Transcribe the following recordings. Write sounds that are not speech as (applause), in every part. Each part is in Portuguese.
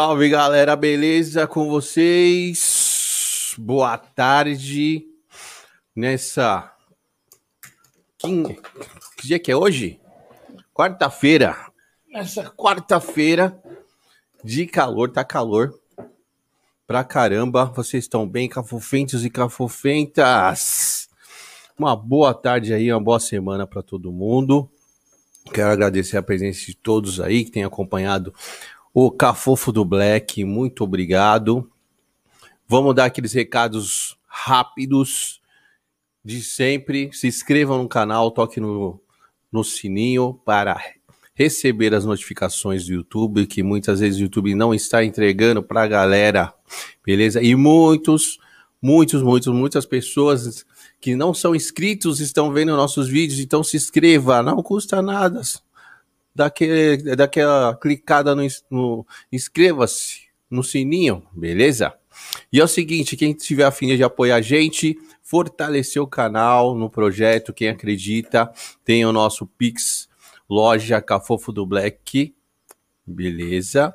Salve galera, beleza com vocês? Boa tarde. Nessa. Que dia que é hoje? Quarta-feira. Nessa quarta-feira de calor, tá calor pra caramba. Vocês estão bem, cafofentos e cafofentas? Uma boa tarde aí, uma boa semana para todo mundo. Quero agradecer a presença de todos aí que têm acompanhado o Cafofo do Black. Muito obrigado. Vamos dar aqueles recados rápidos de sempre. Se inscrevam no canal, toque no, no sininho para receber as notificações do YouTube, que muitas vezes o YouTube não está entregando para a galera, beleza? E muitos, muitos, muitos, muitas pessoas que não são inscritos estão vendo nossos vídeos, então se inscreva, não custa nada. Daquele, daquela clicada no, no inscreva-se no sininho, beleza? E é o seguinte, quem tiver a fim de apoiar a gente, fortalecer o canal no projeto, quem acredita, tem o nosso Pix Loja Cafofo do Black, beleza?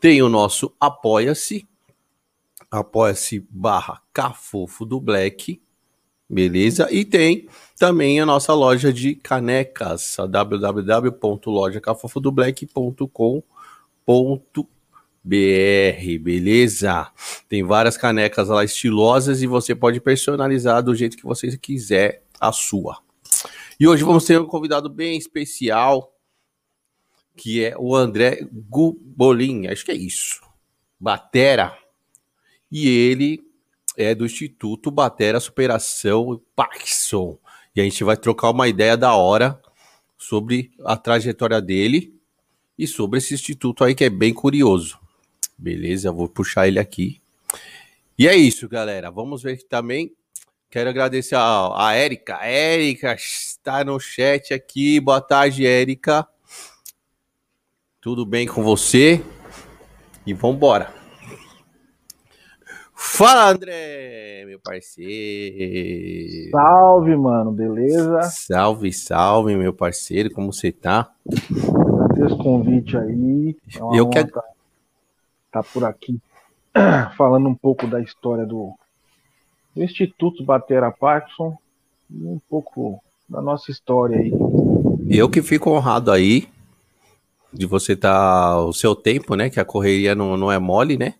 Tem o nosso Apoia-se, apoia-se barra Cafofo do Black, Beleza? E tem também a nossa loja de canecas, www.lojacafofodoblack.com.br, beleza? Tem várias canecas lá estilosas e você pode personalizar do jeito que você quiser a sua. E hoje vamos ter um convidado bem especial, que é o André Gubolin, acho que é isso. Batera. E ele é do Instituto Batera Superação Parkinson. E a gente vai trocar uma ideia da hora sobre a trajetória dele e sobre esse instituto aí que é bem curioso. Beleza, vou puxar ele aqui. E é isso, galera. Vamos ver também. Quero agradecer a, a Érica. Érica está no chat aqui. Boa tarde, Érica. Tudo bem com você? E vamos embora. Fala, André, meu parceiro. Salve, mano, beleza? Salve, salve, meu parceiro, como você tá? Agradeço o convite aí. É Eu quero. Tá, tá por aqui (clears throat) falando um pouco da história do, do Instituto Batera Parkinson e um pouco da nossa história aí. Eu que fico honrado aí de você estar tá, o seu tempo, né? Que a correria não, não é mole, né?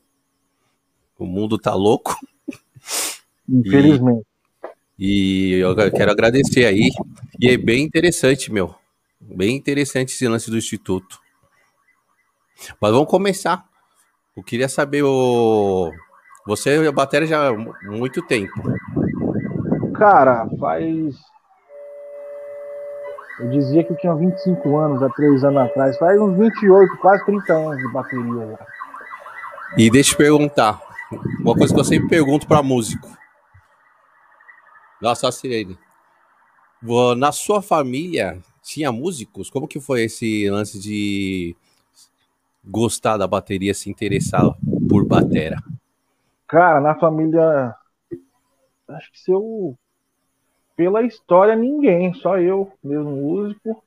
O mundo tá louco. Infelizmente. E, e eu quero agradecer aí. E é bem interessante, meu. Bem interessante esse lance do Instituto. Mas vamos começar. Eu queria saber o. Você e a bateria já há muito tempo. Cara, faz. Eu dizia que eu tinha 25 anos há 3 anos atrás. Faz uns 28, quase 30 anos de bateria já. E deixa eu te perguntar. Uma coisa que eu sempre pergunto para músico. Nossa, sirene. Na sua família tinha músicos? Como que foi esse lance de gostar da bateria, se interessar por batera? Cara, na família, acho que se eu pela história ninguém, só eu mesmo músico.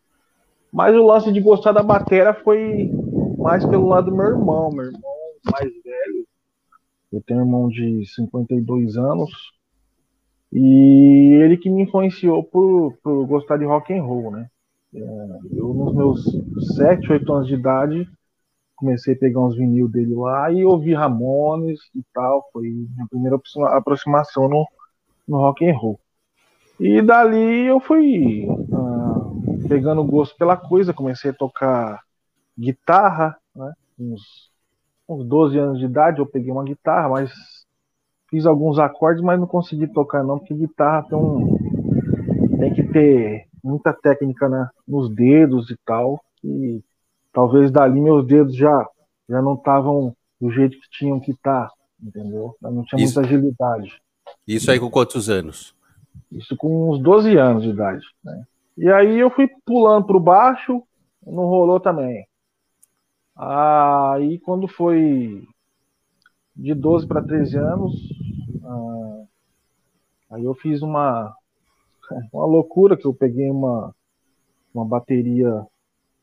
Mas o lance de gostar da bateria foi mais pelo lado do meu irmão, meu irmão mais velho. Eu tenho um irmão de 52 anos e ele que me influenciou por, por gostar de rock and roll, né? É, eu nos meus 7, 8 anos de idade comecei a pegar uns vinil dele lá e ouvi Ramones e tal, foi minha primeira aproximação no, no rock and roll. E dali eu fui uh, pegando gosto pela coisa, comecei a tocar guitarra, né? Uns uns 12 anos de idade, eu peguei uma guitarra, mas fiz alguns acordes, mas não consegui tocar não, porque guitarra tem, um, tem que ter muita técnica né, nos dedos e tal, e talvez dali meus dedos já, já não estavam do jeito que tinham que estar, tá, entendeu? Eu não tinha Isso. muita agilidade. Isso aí com quantos anos? Isso com uns 12 anos de idade, né? E aí eu fui pulando para o baixo, não rolou também. Aí, quando foi de 12 para 13 anos, ah, aí eu fiz uma, (laughs) uma loucura que eu peguei uma, uma bateria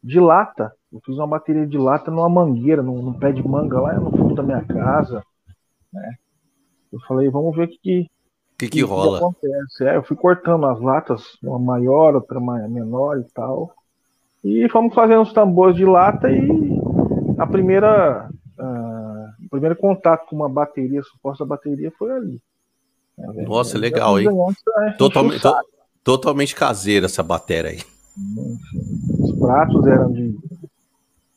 de lata. Eu fiz uma bateria de lata numa mangueira, num, num pé de manga lá no fundo da minha casa. Né? Eu falei, vamos ver o que, que, que, que rola. acontece. É, eu fui cortando as latas, uma maior, outra menor e tal. E fomos fazendo os tambores de lata e a primeira, uh, primeiro contato com uma bateria, suposta bateria, foi ali. É, Nossa, legal, hein? Totalmente, to, totalmente caseira essa bateria aí. Os pratos eram de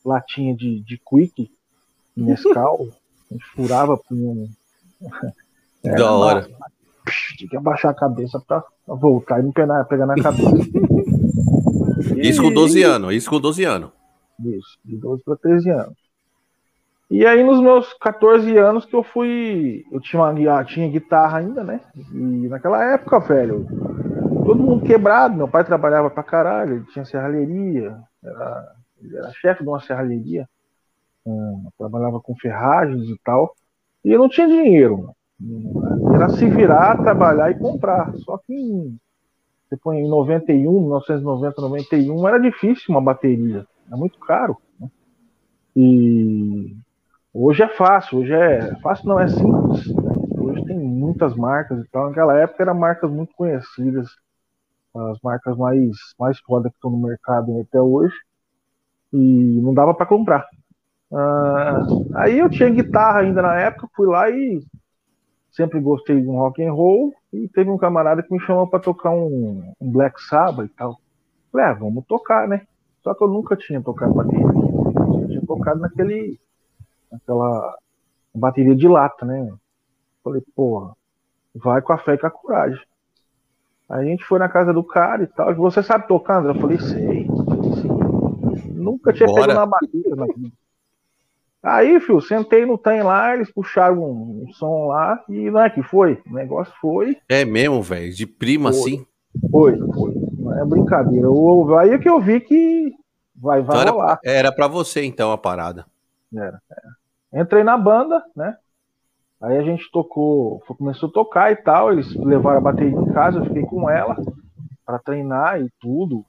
latinha de, de quick, Nescau, a gente furava por um. (laughs) da hora. (laughs) tinha que abaixar a cabeça pra voltar e não pegar, pegar na cabeça. (laughs) isso com 12 anos, isso com 12 anos. Isso, de 12 para 13 anos. E aí nos meus 14 anos que eu fui. Eu tinha, uma, tinha guitarra ainda, né? E naquela época, velho, todo mundo quebrado. Meu pai trabalhava pra caralho, ele tinha serralheria, era, ele era chefe de uma serralheria, trabalhava com ferragens e tal. E eu não tinha dinheiro. Era se virar, trabalhar e comprar. Só que em, põe em 91, 1990, 91, era difícil uma bateria. Era muito caro. Né? E Hoje é fácil, hoje é fácil, não é simples. Né? Hoje tem muitas marcas e tal. Naquela época eram marcas muito conhecidas, as marcas mais mais foda que estão no mercado até hoje, e não dava para comprar. Ah, aí eu tinha guitarra ainda na época, fui lá e sempre gostei de um rock and roll e teve um camarada que me chamou para tocar um, um, Black Sabbath e tal. Falei, ah, vamos tocar, né? Só que eu nunca tinha tocado bateria. Eu tinha tocado naquele aquela bateria de lata, né? Falei, porra, vai com a fé e com a coragem. Aí a gente foi na casa do cara e tal. Você sabe tocar, André? Eu falei, sei. Nunca tinha Bora. pego na bateria vida. Aí, filho, sentei no trem lá, eles puxaram um, um, som lá e não é que foi. O negócio foi. É mesmo, velho? De prima foi. assim? Foi, foi. É brincadeira. Aí é que eu vi que vai, vai então rolar. Era, pra você, então, a parada. Era, era. Entrei na banda, né? Aí a gente tocou, começou a tocar e tal. Eles levaram a bateria em casa, eu fiquei com ela para treinar e tudo.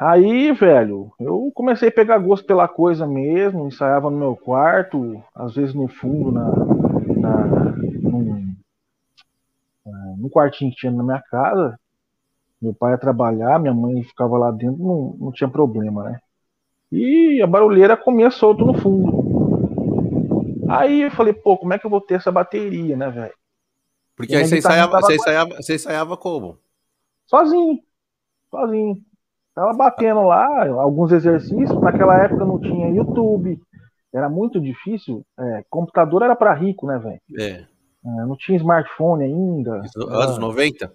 Aí, velho, eu comecei a pegar gosto pela coisa mesmo, ensaiava no meu quarto, às vezes no fundo, na, na num, no quartinho que tinha na minha casa. Meu pai ia trabalhar, minha mãe ficava lá dentro, não, não tinha problema, né? E a barulheira comia solto no fundo. Aí eu falei, pô, como é que eu vou ter essa bateria, né, velho? Porque aí você ensaiava, você, ensaiava, você ensaiava como? Sozinho. Sozinho. Tava batendo lá alguns exercícios. Naquela época não tinha YouTube. Era muito difícil. É, computador era para rico, né, velho? É. é. Não tinha smartphone ainda. Anos 90?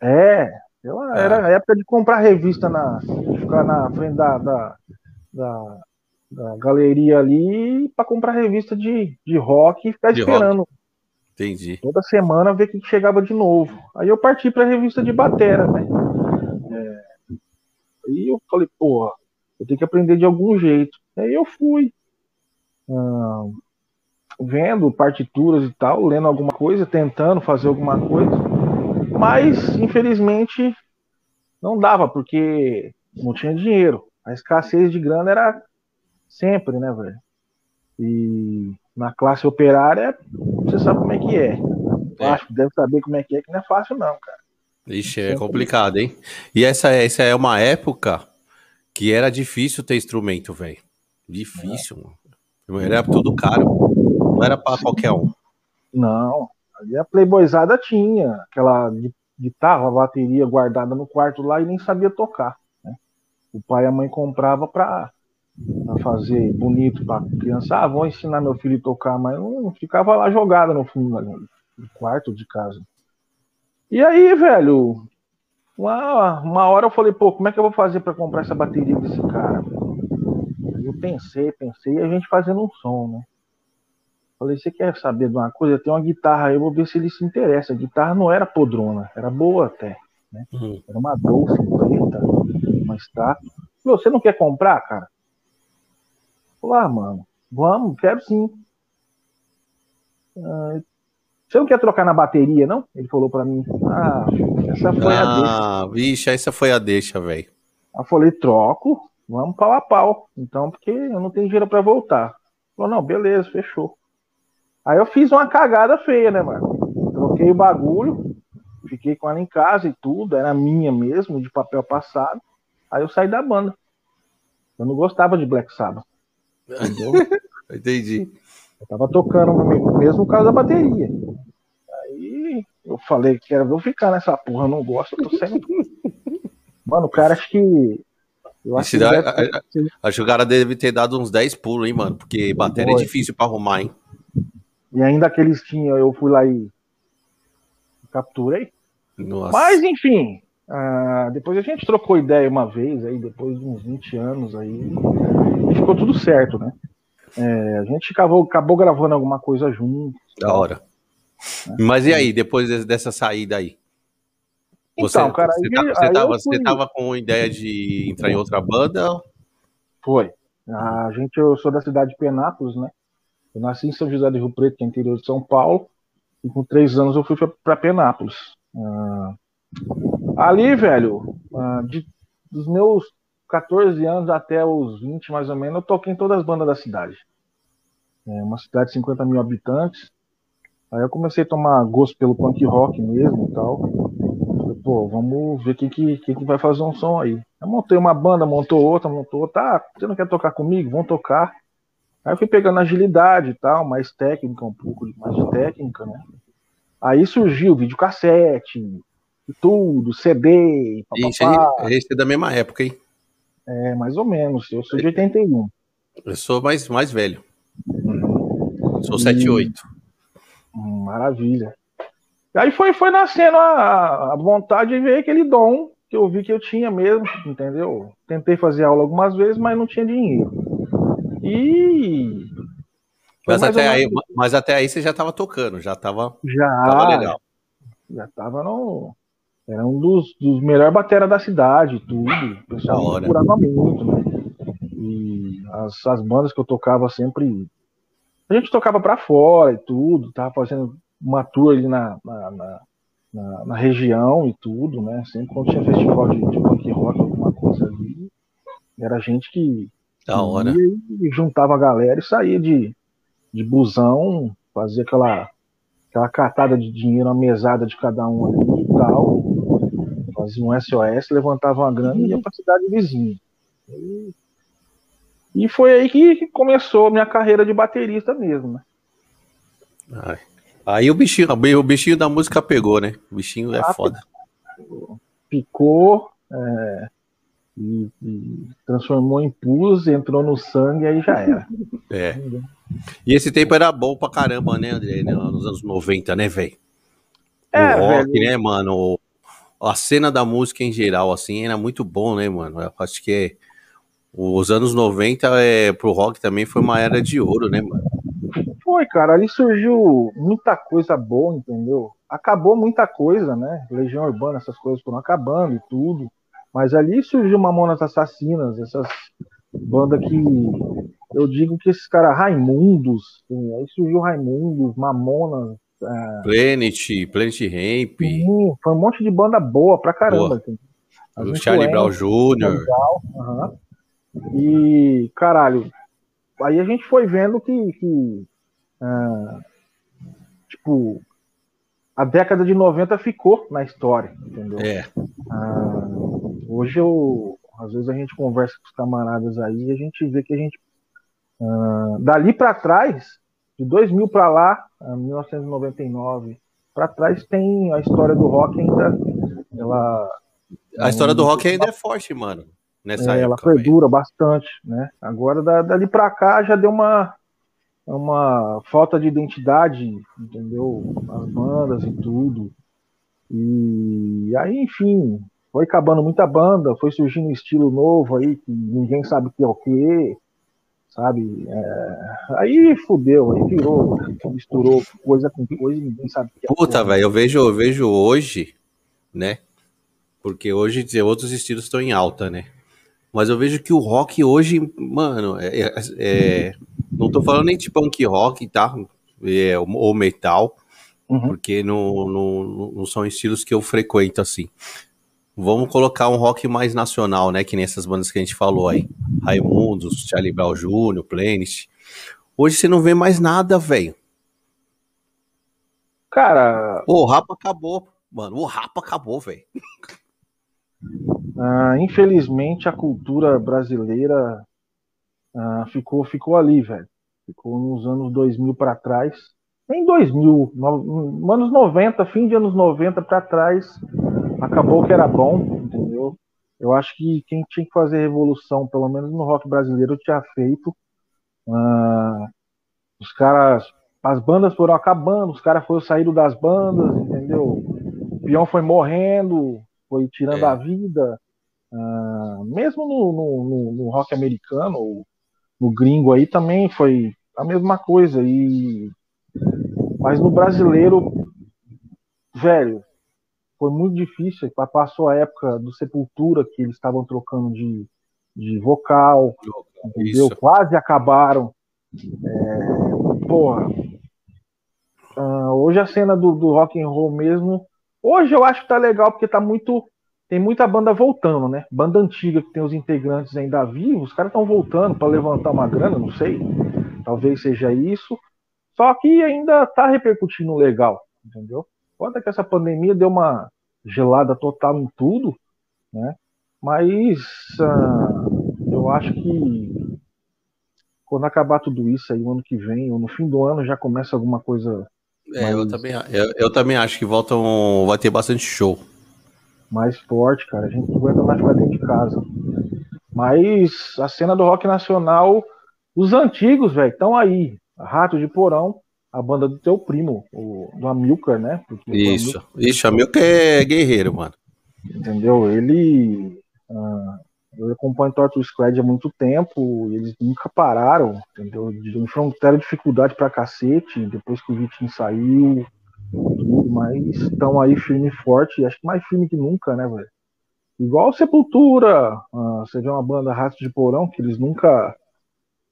É. Eu, ah. Era a época de comprar revista na. Ficar na frente da, da da, da galeria ali para comprar revista de, de rock e ficar de esperando. Rock. Entendi. Toda semana ver que chegava de novo. Aí eu parti para a revista de batera, né? É, aí eu falei, porra, eu tenho que aprender de algum jeito. Aí eu fui ah, vendo partituras e tal, lendo alguma coisa, tentando fazer alguma coisa, mas infelizmente não dava porque não tinha dinheiro. A escassez de grana era sempre, né, velho? E na classe operária, você sabe como é que é. é. Acho que deve saber como é que é, que não é fácil, não, cara. Ixi, é complicado, hein? E essa, essa é uma época que era difícil ter instrumento, velho. Difícil, é. mano. Era tudo caro. Não era para qualquer um. Não. Ali a Playboyzada tinha aquela guitarra, bateria guardada no quarto lá e nem sabia tocar o pai e a mãe comprava para fazer bonito para criança. Ah, vou ensinar meu filho a tocar, mas não ficava lá jogada no fundo do quarto de casa. E aí, velho, uma, uma hora eu falei, pô, como é que eu vou fazer para comprar essa bateria desse cara? Eu pensei, pensei, e a gente fazendo um som, né? Falei, você quer saber de uma coisa? Tem uma guitarra aí, eu vou ver se ele se interessa. A guitarra não era podrona, era boa até. Né? Uhum. Era uma Dolphin preta, uma estátua. Você não quer comprar, cara? Falei, ah, mano, vamos, quero sim. Ah, você não quer trocar na bateria, não? Ele falou para mim. Ah, essa foi ah, a deixa. Ah, vixe, essa foi a deixa, velho. Eu falei, troco, vamos pau a pau. Então, porque eu não tenho dinheiro para voltar. Falou, não, beleza, fechou. Aí eu fiz uma cagada feia, né, mano? Troquei o bagulho, fiquei com ela em casa e tudo, era minha mesmo, de papel passado. Aí eu saí da banda. Eu não gostava de Black Sabbath. Entendeu? (laughs) Entendi. Eu tava tocando mesmo por causa da bateria. Aí eu falei, quero ver ficar nessa porra, eu não gosto, eu tô saindo. (laughs) Mano, o cara acho que. Eu acho, que dá, deve... acho que o cara deve ter dado uns 10 pulos, hein, mano? Porque bateria é difícil pra arrumar, hein? E ainda que eles tinham, eu fui lá e capturei. Nossa. Mas, enfim, uh, depois a gente trocou ideia uma vez, aí depois de uns 20 anos aí, ficou tudo certo, né? É, a gente acabou, acabou gravando alguma coisa junto. Da hora. Né? Mas e aí, depois dessa saída aí? Você, então, cara, você, aí, você, tava, fui... você tava com ideia de entrar em outra banda? Foi. A gente, eu sou da cidade de Penápolis, né? Eu nasci em São José do Rio Preto, que é interior de São Paulo, e com três anos eu fui para Penápolis. Ah, ali, velho, ah, de, dos meus 14 anos até os 20, mais ou menos, eu toquei em todas as bandas da cidade. É uma cidade de 50 mil habitantes. Aí eu comecei a tomar gosto pelo punk rock mesmo e tal. Falei, pô, vamos ver quem que, que vai fazer um som aí. Eu montei uma banda, montou outra, montou outra. Ah, você não quer tocar comigo? Vamos tocar. Aí eu fui pegando agilidade e tal, mais técnica, um pouco mais de técnica, né? Aí surgiu videocassete, e tudo, CD, papapá. Isso é da mesma época, hein? É, mais ou menos. Eu sou de 81. Eu sou mais, mais velho. Uhum. Sou 78. Hum, maravilha. Aí foi, foi nascendo a, a vontade de ver aquele dom que eu vi que eu tinha mesmo, entendeu? Tentei fazer aula algumas vezes, mas não tinha dinheiro. E. Mas até, aí, mas até aí você já estava tocando, já estava já, legal. Já estava no. Era um dos, dos melhores bateras da cidade, tudo. O pessoal procurava muito, né? E as, as bandas que eu tocava sempre. A gente tocava para fora e tudo, tava fazendo uma tour ali na, na, na, na, na região e tudo, né? Sempre quando tinha festival de, de punk rock, alguma coisa ali, era gente que da hora. E juntava a galera e saía de, de busão, fazia aquela, aquela catada de dinheiro, uma mesada de cada um ali e tal. Fazia um SOS, levantava uma grana e ia pra cidade vizinha. E, e foi aí que começou a minha carreira de baterista mesmo, né? Ai. Aí o bichinho, o bichinho da música pegou, né? O bichinho é ah, foda. Picou, é, e, e, transformou em pus, entrou no sangue e aí já era. (laughs) É. E esse tempo era bom pra caramba, né, André? Né, nos anos 90, né, velho? É, o rock, velho. né, mano? A cena da música em geral, assim, era muito bom, né, mano? Eu acho que os anos 90 é, pro rock também foi uma era de ouro, né, mano? Foi, cara. Ali surgiu muita coisa boa, entendeu? Acabou muita coisa, né? Legião Urbana, essas coisas foram acabando e tudo. Mas ali surgiu Mamonas Assassinas, essas bandas que eu digo que esses caras Raimundos, assim, aí surgiu Raimundos, Mamonas. É... Planet, Planet Ramp. Sim, foi um monte de banda boa pra caramba. Assim. O Charlie Brown Jr. Uhum. E, caralho, aí a gente foi vendo que, que uh, tipo, a década de 90 ficou na história, entendeu? É. Uh, hoje eu, às vezes a gente conversa com os camaradas aí e a gente vê que a gente uh, dali para trás, de 2000 para lá, 1999 para trás tem a história do rock ainda, ela a história do rock ainda é forte, mano. Nessa é, época, ela perdura véio. bastante, né? Agora dali para cá já deu uma é uma falta de identidade, entendeu? As bandas e tudo. E aí, enfim, foi acabando muita banda, foi surgindo um estilo novo aí, que ninguém sabe que é o que, sabe? É... Aí fudeu, aí virou, misturou coisa com coisa e ninguém sabe o que é. Puta, velho, eu vejo, eu vejo hoje, né? Porque hoje outros estilos estão em alta, né? Mas eu vejo que o rock hoje, mano, é, é, é não tô falando nem de punk rock, tá? É, ou metal, uhum. porque não, não, não são estilos que eu frequento assim. Vamos colocar um rock mais nacional, né? Que nem essas bandas que a gente falou aí. Raimundos, Charlie Brown Jr., Planet. Hoje você não vê mais nada, velho. Cara. O rapa acabou, mano. O rapa acabou, velho. Ah, infelizmente a cultura brasileira ah, ficou, ficou ali, velho. Ficou nos anos 2000 para trás. Em 2000, no, anos 90, fim de anos 90 para trás, acabou que era bom, entendeu? Eu acho que quem tinha que fazer revolução, pelo menos no rock brasileiro, tinha feito. Ah, os caras, as bandas foram acabando, os caras foram saindo das bandas, entendeu? O peão foi morrendo, foi tirando é. a vida. Ah, mesmo no, no, no, no, rock americano, no gringo aí também foi a mesma coisa. E mas no brasileiro, velho, foi muito difícil. Passou a época do Sepultura, que eles estavam trocando de, de vocal, entendeu? Isso. Quase acabaram. É, porra. Uh, hoje a cena do, do rock and roll mesmo. Hoje eu acho que tá legal porque tá muito. Tem muita banda voltando, né? Banda antiga que tem os integrantes ainda vivos, os caras estão voltando para levantar uma grana, não sei. Talvez seja isso. Só que ainda tá repercutindo legal, entendeu? Foda que essa pandemia deu uma gelada total em tudo, né? Mas uh, eu acho que quando acabar tudo isso aí, o ano que vem, ou no fim do ano, já começa alguma coisa. É, mais... eu, também, eu, eu, também acho que voltam. Vai ter bastante show. Mais forte, cara. A gente não aguenta mais ficar dentro de casa. Mas a cena do rock nacional, os antigos, velho, estão aí. Rato de Porão, a banda do teu primo, o, do Amilcar, né? Porque isso, Amilcar, isso, Amilcar é guerreiro, mano. Entendeu? Ele. Uh, eu acompanho Torture Squad há muito tempo, eles nunca pararam, entendeu? Enfrentaram dificuldade pra cacete, depois que o Vitinho saiu, mas estão aí firme e forte, acho que mais firme que nunca, né, velho? Igual Sepultura, uh, você vê uma banda Rato de Porão, que eles nunca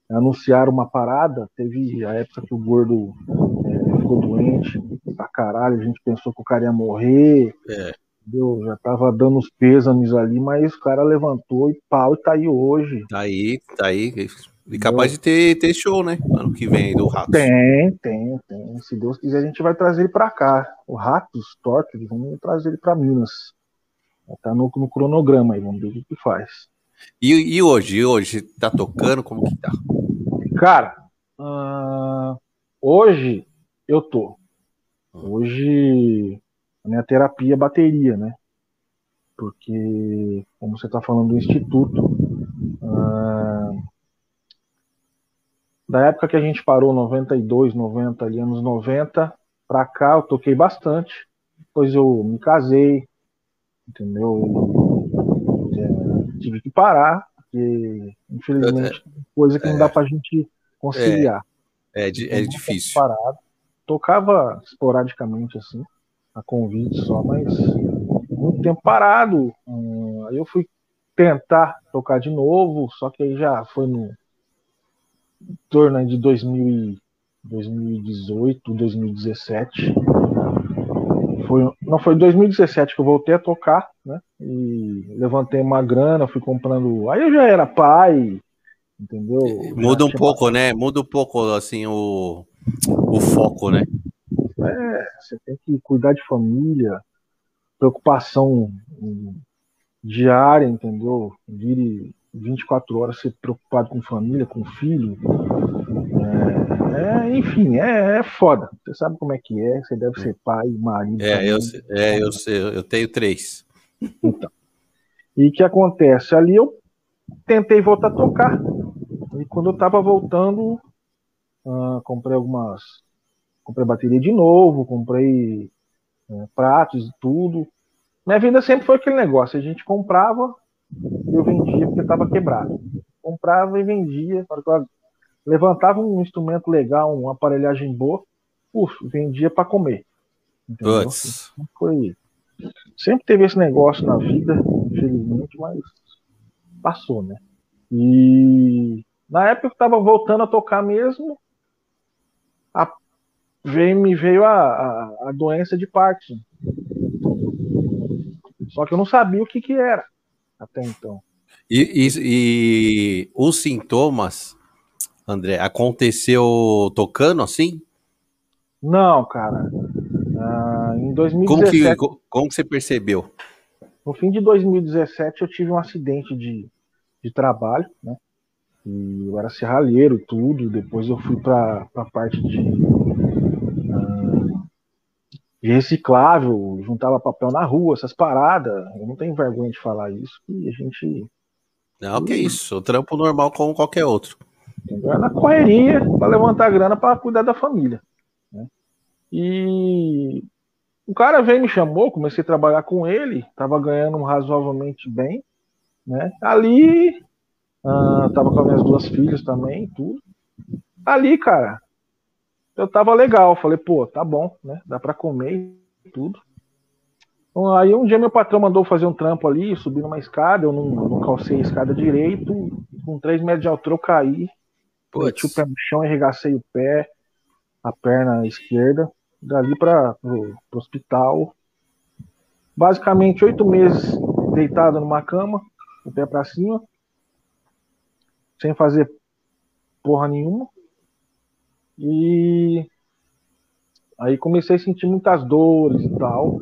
anunciaram uma parada. Teve a época que o gordo é, ficou doente pra caralho, a gente pensou que o cara ia morrer. É. Entendeu? Já tava dando os pêsames ali, mas o cara levantou e pau e tá aí hoje. Tá aí, tá aí. E capaz de ter, ter show, né? Ano que vem do Ratos. Tem, tem, tem. Se Deus quiser, a gente vai trazer ele pra cá. O Ratos, Torque, vamos trazer ele pra Minas. Tá no, no cronograma aí, vamos ver o que faz. E, e hoje? E hoje? Tá tocando? Como que tá? Cara, uh, hoje eu tô. Hoje a minha terapia é bateria, né? Porque, como você tá falando do instituto, uh, da época que a gente parou, 92, 90, ali, anos 90, pra cá eu toquei bastante. Depois eu me casei, entendeu? tive que parar, porque infelizmente é, coisa que é, não dá pra gente conciliar. É, é, é difícil. Parado. Tocava esporadicamente assim, a convite só, mas muito tempo parado. Hum, aí eu fui tentar tocar de novo, só que aí já foi no em torno de 2000 2018, 2017 foi, não foi em 2017 que eu voltei a tocar, né? E levantei uma grana, fui comprando. Aí eu já era pai, entendeu? Muda um pouco, né? Muda um pouco assim o, o foco, né? É, você tem que cuidar de família, preocupação diária, entendeu? Vire 24 horas ser preocupado com família, com filho. É, é, enfim, é, é foda. Você sabe como é que é, você deve ser pai, marido. É, eu, é eu, sei, eu tenho três. Então. E o que acontece? Ali eu tentei voltar a tocar. E quando eu tava voltando, uh, comprei algumas. Comprei bateria de novo, comprei uh, pratos e tudo. Minha vida sempre foi aquele negócio: a gente comprava, eu vendia porque estava quebrado. Comprava e vendia. Levantava um instrumento legal, uma aparelhagem boa, uf, vendia para comer. Entendeu? Foi. Sempre teve esse negócio na vida, infelizmente, mas passou, né? E na época eu estava voltando a tocar mesmo, a, veio, me veio a, a, a doença de Parkinson. Só que eu não sabia o que que era até então. E, e, e os sintomas, André, aconteceu tocando assim? Não, cara. Ah, em Como 2017, que, como que você percebeu? no fim de 2017, eu tive um acidente de, de trabalho, né? E eu era serralheiro tudo. Depois eu fui para a parte de, ah, de reciclável, juntava papel na rua, essas paradas. Eu não tenho vergonha de falar isso, que a gente Não, que isso, o trampo normal como qualquer outro. Entendeu? É na correria para levantar grana para cuidar da família. né? E o cara veio me chamou, comecei a trabalhar com ele, estava ganhando razoavelmente bem. Né? Ali, ah, tava com as minhas duas filhas também, tudo. Ali, cara, eu tava legal. Falei, pô, tá bom, né? Dá para comer e tudo. Então, aí um dia meu patrão mandou fazer um trampo ali, subir numa escada, eu não, não calcei a escada direito, com 3 metros de altura eu caí, Meti o pé no chão, arregacei o pé, a perna esquerda, dali para o hospital. Basicamente, oito meses deitado numa cama, o pé para cima, sem fazer porra nenhuma. E aí comecei a sentir muitas dores e tal,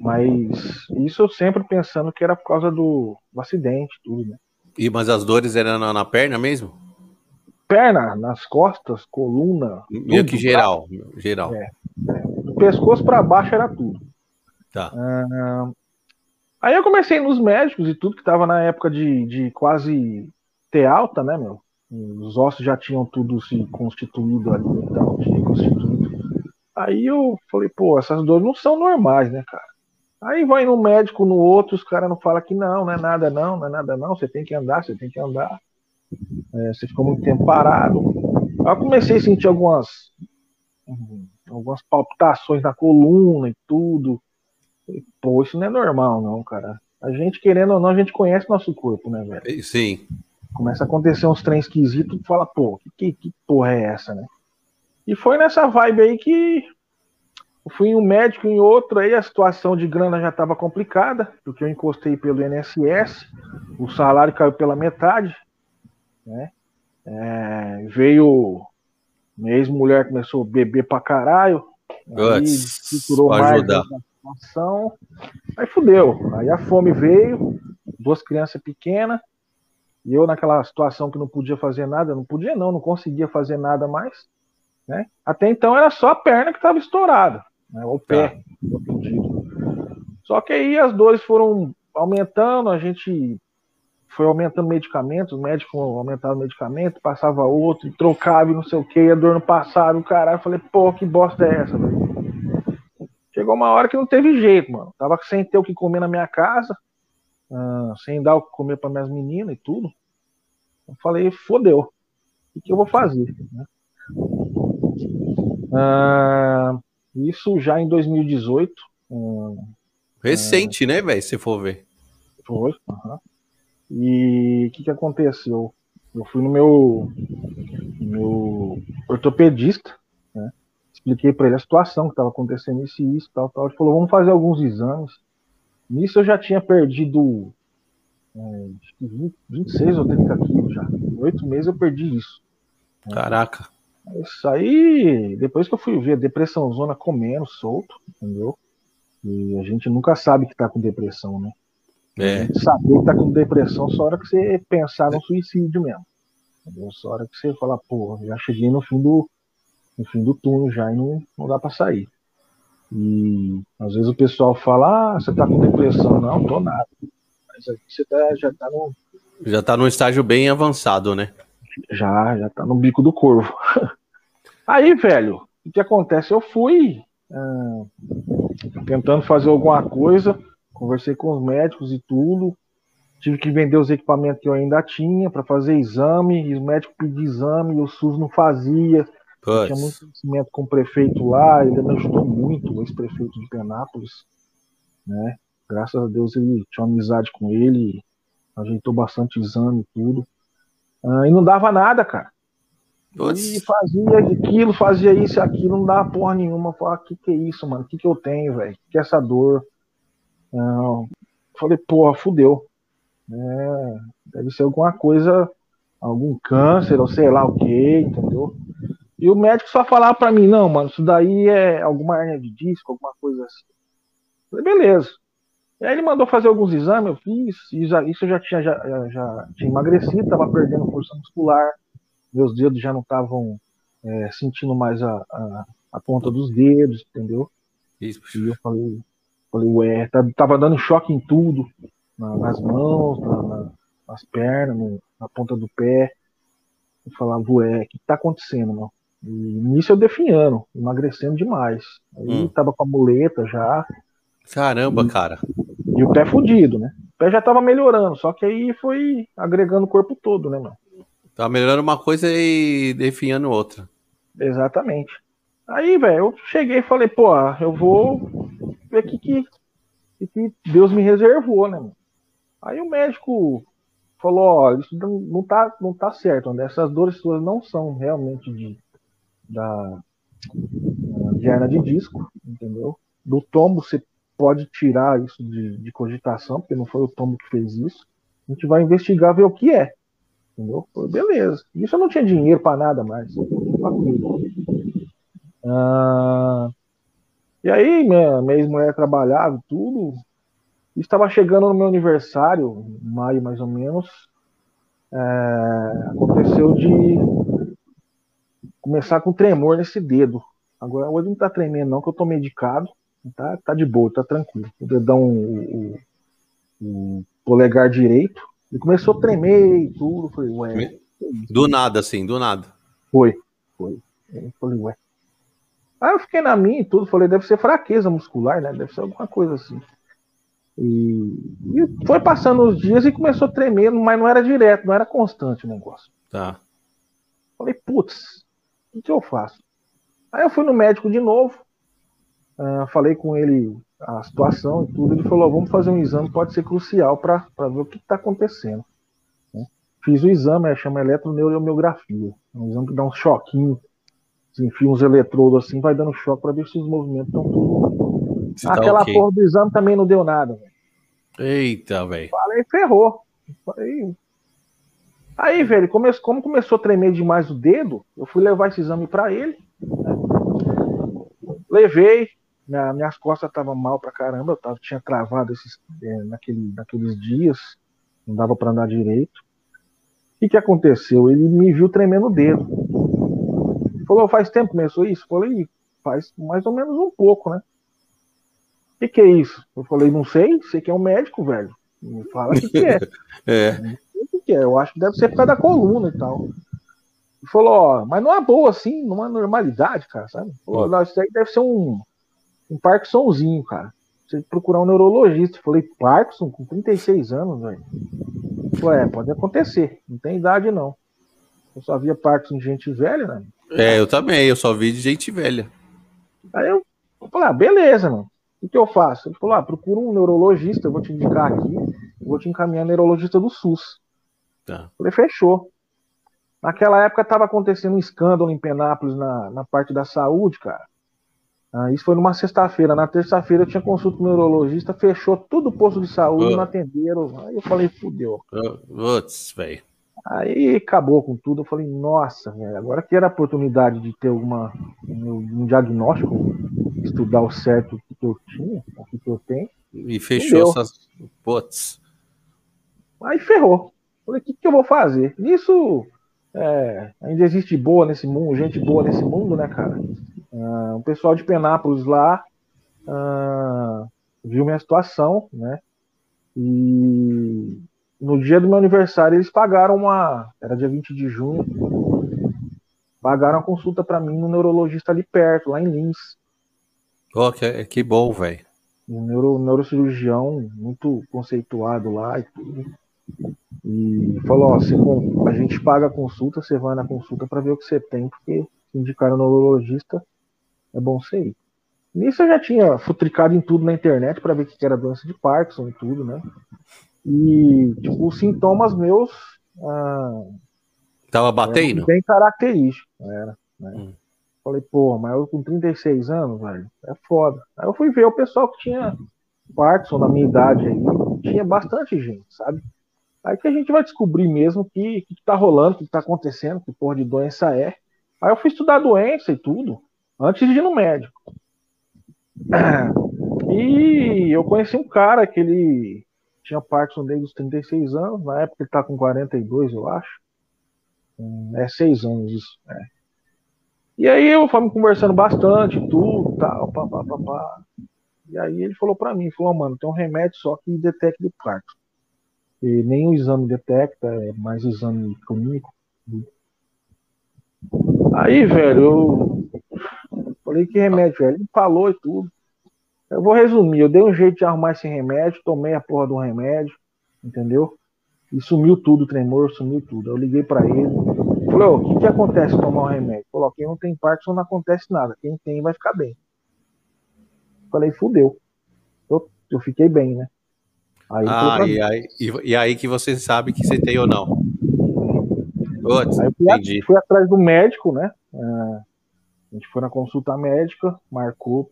mas isso eu sempre pensando que era por causa do, do acidente, tudo, né? e, mas as dores eram na, na perna mesmo? Perna, nas costas, coluna, Meio que geral, geral. É. pescoço para baixo era tudo. Tá. Ah, aí eu comecei nos médicos e tudo, que tava na época de, de quase ter alta, né, meu? Os ossos já tinham tudo se constituído ali e tal, tinha constituído. Aí eu falei, pô, essas dores não são normais, né, cara? Aí vai no médico, no outro, os caras não falam que não, não é nada não, não é nada não, você tem que andar, você tem que andar. É, você ficou muito tempo parado. Aí eu comecei a sentir algumas algumas palpitações na coluna e tudo. E, Pô, isso não é normal, não, cara. A gente, querendo ou não, a gente conhece nosso corpo, né, velho? E- Sim. Começa a acontecer uns trem esquisitos, tu fala, pô, que, que, que porra é essa, né? E foi nessa vibe aí que eu fui em um médico, em outro, aí a situação de grana já estava complicada, porque eu encostei pelo INSS, o salário caiu pela metade, né? É, veio minha ex-mulher começou a beber pra caralho, aí mais a situação, aí fudeu, aí a fome veio, duas crianças pequenas, e eu naquela situação que não podia fazer nada, não podia não, não conseguia fazer nada mais, né? Até então era só a perna que estava estourada, né? o pé, entendido. Só que aí as dores foram aumentando, a gente foi aumentando medicamentos, os médicos aumentavam o medicamento, passava outro, trocava e não sei o que, a dor não passava, o caralho, eu falei, pô, que bosta é essa, velho? Chegou uma hora que não teve jeito, mano. Tava sem ter o que comer na minha casa, ah, sem dar o que comer para minhas meninas e tudo. Eu falei, fodeu. O que, eu vou fazer? Ah, isso já em 2018. ah, Recente, né, velho? Se for ver. foi. aham. E o que, que aconteceu? Eu fui no meu, meu ortopedista, né? expliquei para ele a situação que estava acontecendo isso e isso, tal, tal. Ele falou, vamos fazer alguns exames. Nisso eu já tinha perdido é, acho que 20, 26 ou 30 quilos já. Em oito meses eu perdi isso. Caraca. Isso aí, depois que eu fui ver a depressão zona comendo solto, entendeu? E a gente nunca sabe que tá com depressão, né? É. Saber que tá com depressão só hora que você pensar no suicídio mesmo. Entendeu? Só hora que você fala, pô, já cheguei no fim do, no fim do túnel já e não, não dá pra sair. E às vezes o pessoal fala, ah, você tá com depressão. Não, tô nada. Mas aqui você tá, já tá no, Já tá num estágio bem avançado, né? Já, já tá no bico do corvo. (laughs) Aí, velho, o que acontece? Eu fui ah, tentando fazer alguma coisa, conversei com os médicos e tudo. Tive que vender os equipamentos que eu ainda tinha para fazer exame, e os médicos pediam exame e o SUS não fazia. Tinha muito conhecimento com o prefeito lá, ele me ajudou muito, o ex-prefeito de Penápolis, né? Graças a Deus ele tinha uma amizade com ele, ajeitou bastante exame e tudo. Ah, e não dava nada, cara. E fazia aquilo, fazia isso e aquilo, não dava porra nenhuma. Eu Falava, que que é isso, mano? O que que eu tenho, velho? Que que é essa dor? Ah, falei, porra, fudeu. É, deve ser alguma coisa, algum câncer, ou sei lá o que, entendeu? E o médico só falava para mim, não, mano, isso daí é alguma hernia de disco, alguma coisa assim. Falei, beleza. E aí ele mandou fazer alguns exames, eu fiz, isso eu já tinha, já, já tinha emagrecido, tava perdendo força muscular, meus dedos já não estavam é, sentindo mais a, a, a, ponta dos dedos, entendeu? Isso. E eu falei, falei ué, tá, tava dando choque em tudo, na, nas mãos, na, na, nas pernas, na ponta do pé. Eu falava, ué, o que tá acontecendo, mano? E nisso eu definhando, emagrecendo demais. Aí hum. tava com a muleta já. Caramba, e, cara. E o pé fudido, né? O pé já tava melhorando, só que aí foi agregando o corpo todo, né, mano? Tava melhorando uma coisa e definhando outra. Exatamente. Aí, velho, eu cheguei e falei, pô, eu vou ver o que, que, que Deus me reservou, né, mano? Aí o médico falou, ó, isso não tá, não tá certo, André. Essas dores suas não são realmente de, da, de hernia de disco, entendeu? Do tombo você pode tirar isso de, de cogitação, porque não foi o tombo que fez isso. A gente vai investigar, ver o que é. Entendeu? Falei, beleza. Isso eu não tinha dinheiro para nada mais. Ah, e aí, minha, minha ex-mulher trabalhava e tudo. Estava chegando no meu aniversário, em maio mais ou menos. É, aconteceu de começar com tremor nesse dedo. Agora hoje não tá tremendo, não, que eu tô medicado. Tá, tá de boa, tá tranquilo. O dedão, o, o, o polegar direito. E começou a tremer e tudo. Falei, ué. Do nada, assim, do nada. Foi, foi. Eu falei, ué. Aí eu fiquei na minha e tudo. Falei, deve ser fraqueza muscular, né? Deve ser alguma coisa assim. E, e foi passando os dias e começou a tremer, mas não era direto, não era constante o negócio. Tá. Falei, putz, o que eu faço? Aí eu fui no médico de novo, uh, falei com ele a situação e tudo. Ele falou: vamos fazer um exame, pode ser crucial para ver o que está acontecendo. Né? Fiz o exame, chama eletroneuromiografia. É um exame que dá um choquinho. Você enfia uns eletrodos assim, vai dando choque para ver se os movimentos estão tudo. Tá Aquela okay. porra do exame também não deu nada. Véio. Eita, velho. Falei, ferrou. Falei, Aí, velho, come... como começou a tremer demais o dedo, eu fui levar esse exame para ele. Né? Levei, minha, minhas costas estavam mal pra caramba, eu tava, tinha travado esses, é, naquele, naqueles dias, não dava para andar direito. O que, que aconteceu? Ele me viu tremendo o dedo. Falou, faz tempo que começou isso? Falei, faz mais ou menos um pouco, né? O que, que é isso? Eu falei, não sei, sei que é um médico, velho. Me fala o que, que é. (laughs) é que é. Eu acho que deve ser por causa da coluna e tal. E falou, ó, mas não é boa assim, numa normalidade, cara, sabe? Falou, não, isso aí deve ser um, um Parkinsonzinho, cara. Você procurar um neurologista. Eu falei, Parkinson, com 36 anos, velho. Falei, é, pode acontecer, não tem idade não. Eu só via Parkinson de gente velha, né? É, eu também, eu só vi de gente velha. Aí eu, falei, ah, beleza, mano. O que eu faço? Ele falou, ah, procura um neurologista, eu vou te indicar aqui, vou te encaminhar neurologista do SUS. Tá. Falei, fechou. Naquela época estava acontecendo um escândalo em Penápolis na, na parte da saúde, cara. Ah, isso foi numa sexta-feira. Na terça-feira eu tinha consulta com o neurologista, fechou tudo o posto de saúde, oh. não atenderam. Aí eu falei, fudeu. Putz, velho. Aí acabou com tudo. Eu falei, nossa, velho, agora que era a oportunidade de ter alguma, um, um diagnóstico, estudar o certo que eu tinha, o que eu tenho. E fechou essas. Putz. Aí ferrou. Falei, o que, que eu vou fazer? Isso é, ainda existe boa nesse mundo, gente boa nesse mundo, né, cara? Uh, o pessoal de Penápolis lá uh, viu minha situação, né? E no dia do meu aniversário eles pagaram uma. Era dia 20 de junho. Pagaram a consulta para mim no neurologista ali perto, lá em Lins. Oh, que, que bom, velho. Um neuro, neurocirurgião muito conceituado lá e tudo. E falou: ó, a gente paga a consulta, você vai na consulta para ver o que você tem, porque se indicaram no neurologista, é bom você ir. Nisso eu já tinha futricado em tudo na internet para ver o que era doença de Parkinson e tudo, né? E, tipo, os sintomas meus. Ah, Tava batendo? Bem característico, era. Né? Hum. Falei, pô, mas eu com 36 anos, velho, é foda. Aí eu fui ver o pessoal que tinha Parkinson na minha idade aí. tinha bastante gente, sabe? Aí que a gente vai descobrir mesmo que que tá rolando, o que tá acontecendo, que porra de doença é. Aí eu fui estudar a doença e tudo, antes de ir no médico. (clears throat) E eu conheci um cara que ele tinha Parkinson desde os 36 anos, na época ele tá com 42, eu acho. Hum, é seis anos isso. É. E aí eu fomos conversando bastante, tudo, tal, pá, pá, pá, pá. E aí ele falou para mim, falou, mano, tem um remédio só que detecta o Parkinson. E nem o exame detecta, é mais exame clínico. Aí, velho, eu falei que remédio, velho. Ele falou e tudo. Eu vou resumir, eu dei um jeito de arrumar esse remédio, tomei a porra do remédio, entendeu? E sumiu tudo, o tremor, sumiu tudo. Eu liguei para ele, falei, o que, que acontece tomar um remédio? Falou, quem não tem Parkinson não acontece nada, quem tem vai ficar bem. Falei, fudeu. Eu, eu fiquei bem, né? Aí ah, e aí, e, e, aí que você sabe que você tem ou não. Putz, aí fui, entendi. fui atrás do médico, né? É, a gente foi na consulta médica, marcou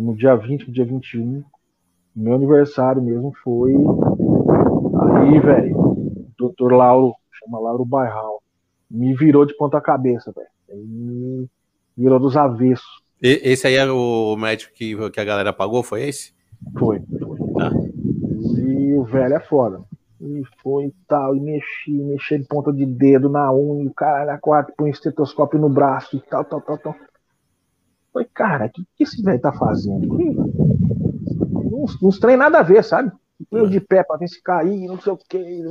no dia 20, no dia 21. Meu aniversário mesmo foi. Aí, velho, o doutor Lauro, chama Lauro Bairral, me virou de ponta cabeça, velho. Virou dos avessos. E, esse aí é o médico que, que a galera pagou, foi esse? Foi, foi. Ah. E o velho é foda. E foi e tal, e mexi, mexi de ponta de dedo na unha, o caralho, a quatro, põe estetoscópio no braço e tal, tal, tal, tal. Falei, cara, o que, que esse velho tá fazendo? Não, não tem nada a ver, sabe? Eu de pé pra ver se cair, não sei o que.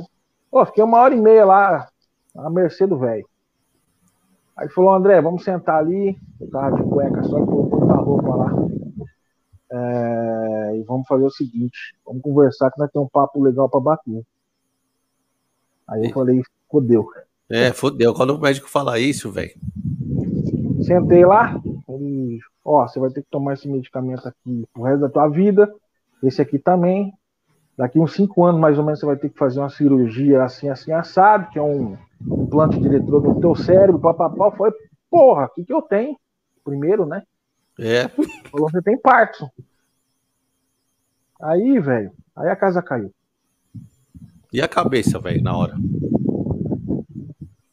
Pô, fiquei uma hora e meia lá, à mercê do velho. Aí falou, André, vamos sentar ali. Eu tava de cueca só, colocou a roupa lá. É, e vamos fazer o seguinte: vamos conversar que nós temos um papo legal para bater. Aí eu falei, fodeu. É, fodeu. Quando o médico fala isso, velho. Sentei lá, ele, ó, você vai ter que tomar esse medicamento aqui pro resto da tua vida. Esse aqui também. Daqui uns cinco anos, mais ou menos, você vai ter que fazer uma cirurgia assim, assim, assado, que é um implante de eletrodo no teu cérebro, papapá. Foi, porra, o que, que eu tenho? Primeiro, né? É. Falou, você tem Parkinson. Aí, velho, aí a casa caiu. E a cabeça, velho, na hora?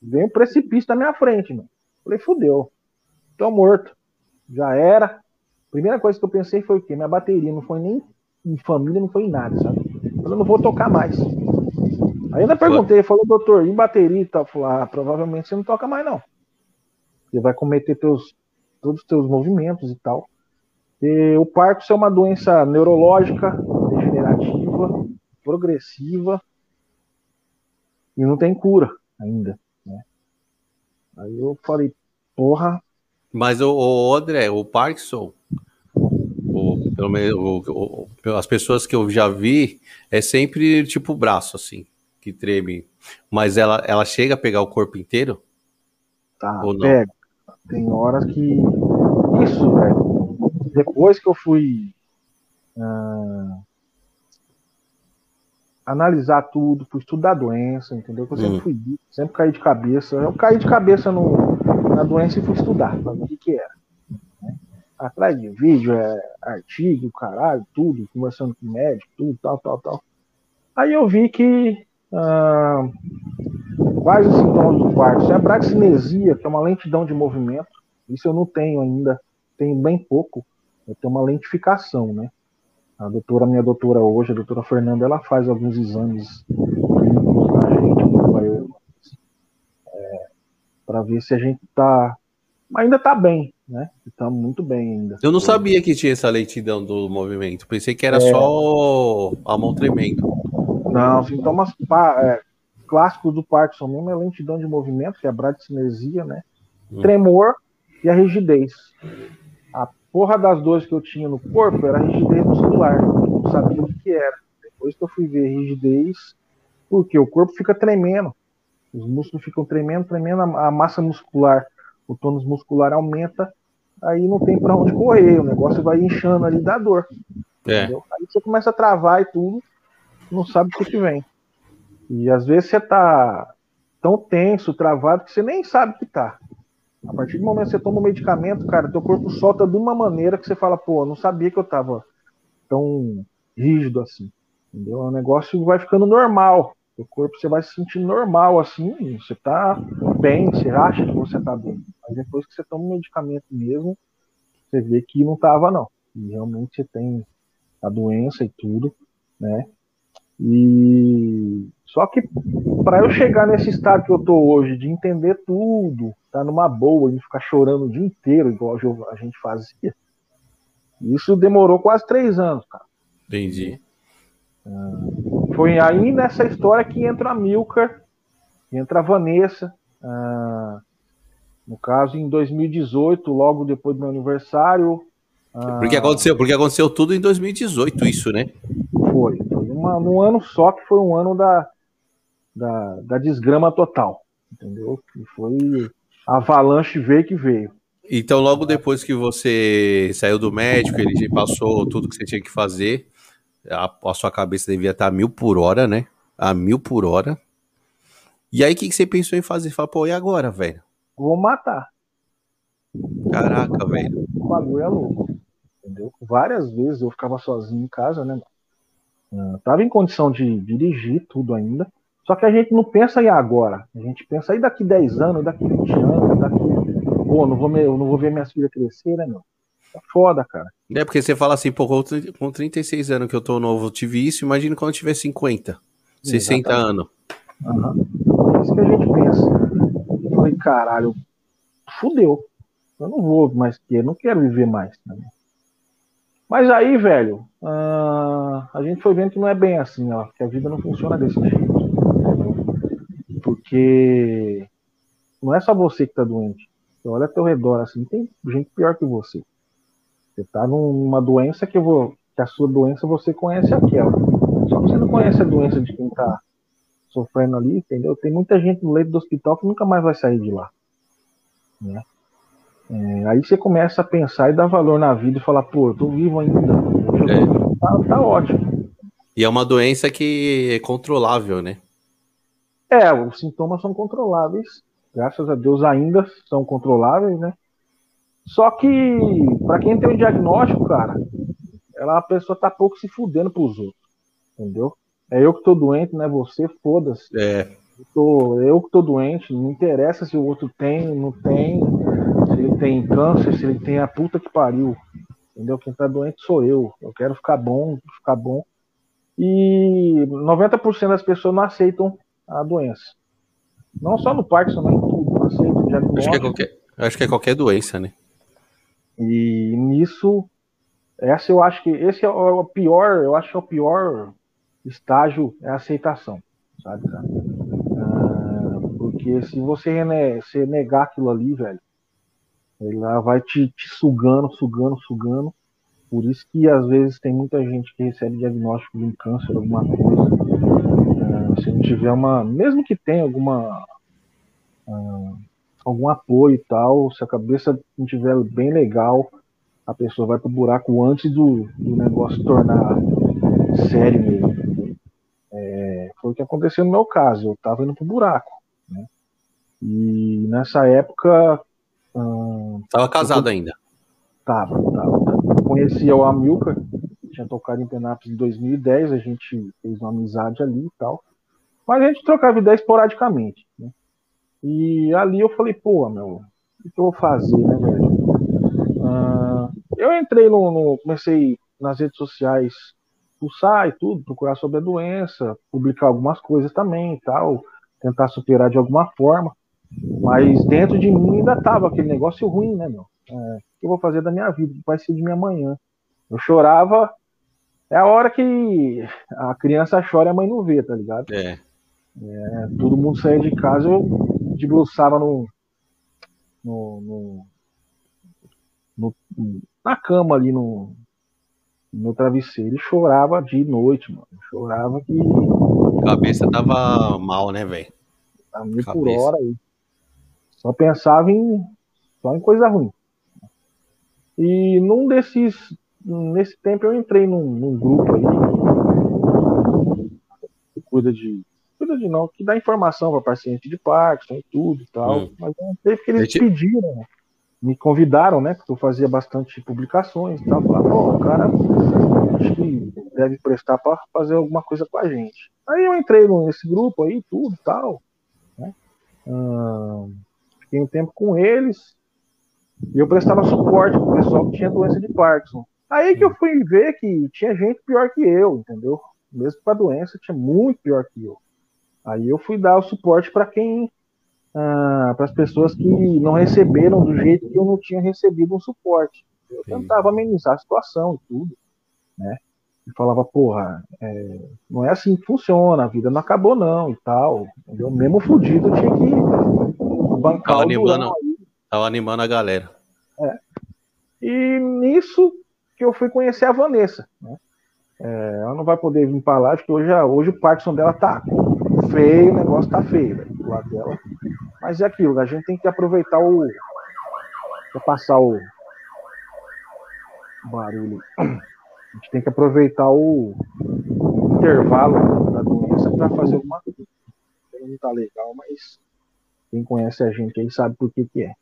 Veio um precipício na minha frente, mano. Falei, fudeu. Tô morto. Já era. Primeira coisa que eu pensei foi o quê? Minha bateria não foi nem em família, não foi em nada, sabe? Eu não vou tocar mais. Aí ainda perguntei, falou, doutor, e bateria e tal? Falou, ah, provavelmente você não toca mais, não. Você vai cometer teus, todos os teus movimentos e tal. E o Parkinson é uma doença neurológica, degenerativa, progressiva e não tem cura ainda. Né? Aí eu falei, porra. Mas o, o André, o Parkinson, o, pelo menos o, as pessoas que eu já vi, é sempre tipo o braço, assim, que treme. Mas ela, ela chega a pegar o corpo inteiro? Tá, ou não? pega. Tem horas que. Isso, velho. Depois que eu fui. Uh, analisar tudo, fui estudar a doença, entendeu? Eu sempre fui sempre caí de cabeça. Eu caí de cabeça no, na doença e fui estudar, pra ver o que, que era. Né? Atrás de vídeo, é, artigo, caralho, tudo, conversando com médico, tudo, tal, tal, tal. Aí eu vi que ah, quais os sintomas do quarto? Isso é a braxinesia, que é uma lentidão de movimento. Isso eu não tenho ainda, tenho bem pouco. Eu tenho uma lentificação, né? A doutora, minha doutora hoje, a doutora Fernanda, ela faz alguns exames pra gente, é, para ver se a gente tá. Ainda tá bem, né? Tá muito bem ainda. Eu não sabia que tinha essa lentidão do movimento. Pensei que era é... só a mão tremendo. Não, sintomas é, clássicos do Parkinson mesmo é lentidão de movimento, que é a bradicinesia, né? Hum. Tremor e a rigidez. Porra das dores que eu tinha no corpo era rigidez muscular. Eu não sabia o que era. Depois que eu fui ver rigidez, porque o corpo fica tremendo. Os músculos ficam tremendo, tremendo, a massa muscular, o tônus muscular aumenta, aí não tem para onde correr, o negócio vai inchando ali da dor. É. Aí você começa a travar e tudo, não sabe o que, que vem. E às vezes você tá tão tenso, travado, que você nem sabe que tá. A partir do momento que você toma um medicamento, cara, teu corpo solta de uma maneira que você fala, pô, não sabia que eu tava tão rígido assim. Entendeu? O negócio vai ficando normal. O corpo você vai se sentir normal assim, você tá bem, você acha que você tá bem. Mas depois que você toma um medicamento mesmo, você vê que não tava não. E realmente você tem a doença e tudo, né? E só que para eu chegar nesse estado que eu tô hoje, de entender tudo, tá numa boa, de ficar chorando o dia inteiro, igual a gente fazia, isso demorou quase três anos, cara. Entendi. Uh, foi aí nessa história que entra a Milker, entra a Vanessa. Uh, no caso, em 2018, logo depois do meu aniversário. Uh, porque aconteceu, porque aconteceu tudo em 2018, isso, né? Foi. Foi uma, um ano só que foi um ano da, da, da desgrama total. Entendeu? E foi a avalanche veio que veio. Então, logo depois que você saiu do médico, ele passou tudo que você tinha que fazer, a, a sua cabeça devia estar a mil por hora, né? A mil por hora. E aí, o que, que você pensou em fazer? Fala, pô, e agora, velho? Vou matar. Caraca, velho. O bagulho é louco. Entendeu? Várias vezes eu ficava sozinho em casa, né? Uh, tava em condição de dirigir tudo ainda. Só que a gente não pensa em agora. A gente pensa aí daqui 10 anos, daqui 20 anos, daqui pô, não vou, me, não vou ver minhas filhas crescer, né, meu? Tá foda, cara. É porque você fala assim, pô, com 36 anos que eu tô novo, eu tive isso, imagina quando eu tiver 50, 60 Exatamente. anos. Uhum. É isso que a gente pensa. Eu falei, caralho, fudeu. Eu não vou mais ter, não quero viver mais. Né? Mas aí, velho, uh, a gente foi vendo que não é bem assim, ó, que a vida não funciona desse jeito. Porque não é só você que tá doente. Você olha ao teu redor, assim, tem gente pior que você. Você tá numa doença que, vou, que a sua doença você conhece aquela. Só que você não conhece a doença de quem tá sofrendo ali, entendeu? Tem muita gente no leito do hospital que nunca mais vai sair de lá. Né? É, aí você começa a pensar e dar valor na vida e falar, pô, eu tô vivo ainda. É. Tá, tá ótimo. E é uma doença que é controlável, né? É, os sintomas são controláveis graças a Deus ainda são controláveis, né? Só que, para quem tem o um diagnóstico, cara, ela, a pessoa tá pouco se fudendo pros outros, entendeu? É eu que tô doente, não é você, foda-se. É. Eu, tô, eu que tô doente, não interessa se o outro tem, não tem, se ele tem câncer, se ele tem a puta que pariu. Entendeu? Quem tá doente sou eu. Eu quero ficar bom, ficar bom. E 90% das pessoas não aceitam a doença. Não só no Parkinson, mas em tudo. Acho que, é qualquer, acho que é qualquer doença, né? E nisso, essa eu acho que esse é o pior, eu acho que é o pior estágio é a aceitação, sabe, cara? Ah, porque se você né, se negar aquilo ali, velho, ela vai te, te, sugando, sugando, sugando. Por isso que às vezes tem muita gente que recebe diagnóstico de um câncer, alguma coisa, se não tiver uma, mesmo que tenha alguma uh, algum apoio e tal, se a cabeça não tiver bem legal, a pessoa vai pro buraco antes do, do negócio tornar sério mesmo. É, foi o que aconteceu no meu caso, eu tava indo pro buraco, né? E nessa época. Uh, tava casado eu, ainda? Tava, tava. Eu conhecia o Amilcar, tinha tocado em Penápolis em 2010, a gente fez uma amizade ali e tal. Mas a gente trocava ideia esporadicamente. Né? E ali eu falei, pô, meu, o que eu vou fazer, né, velho? Uh, eu entrei no, no, Comecei nas redes sociais pulsar e tudo, procurar sobre a doença, publicar algumas coisas também e tal, tentar superar de alguma forma. Mas dentro de mim ainda tava aquele negócio ruim, né, meu? É, o que eu vou fazer da minha vida? O que vai ser de minha manhã? Eu chorava. É a hora que a criança chora e a mãe não vê, tá ligado? É. É, todo mundo saía de casa, eu debruçava no, no, no, no, na cama ali no, no travesseiro e chorava de noite, mano. Chorava que. A cabeça tava mal, né, velho? A mil por hora aí. Só pensava em. Só em coisa ruim. E num desses. Nesse tempo eu entrei num, num grupo aí. Que cuida de cuida de não, que dá informação para paciente de Parkinson e tudo e tal. Hum. Mas não teve que eles pediram, me convidaram, né? Porque eu fazia bastante publicações e tal. Falaram, pô, o cara acho que deve prestar para fazer alguma coisa com a gente. Aí eu entrei nesse grupo aí, tudo tal. Né? fiquei um tempo com eles. E eu prestava suporte pro pessoal que tinha doença de Parkinson. Aí que eu fui ver que tinha gente pior que eu, entendeu? Mesmo com a doença, tinha muito pior que eu. Aí eu fui dar o suporte para quem. Ah, para as pessoas que não receberam do jeito que eu não tinha recebido um suporte. Eu tentava amenizar a situação e tudo, né? E falava, porra, é, não é assim que funciona, a vida não acabou não e tal. Eu mesmo fudido tinha que bancar tava animando, tava animando a galera. É. E nisso que eu fui conhecer a Vanessa, né? É, ela não vai poder vir para lá, porque hoje, hoje o Parkinson dela tá feio, o negócio tá feio, velho, do lado dela. Mas é aquilo, a gente tem que aproveitar o. Vou passar o barulho. A gente tem que aproveitar o intervalo da doença para fazer alguma coisa. Não tá legal, mas quem conhece a gente aí sabe por que que é.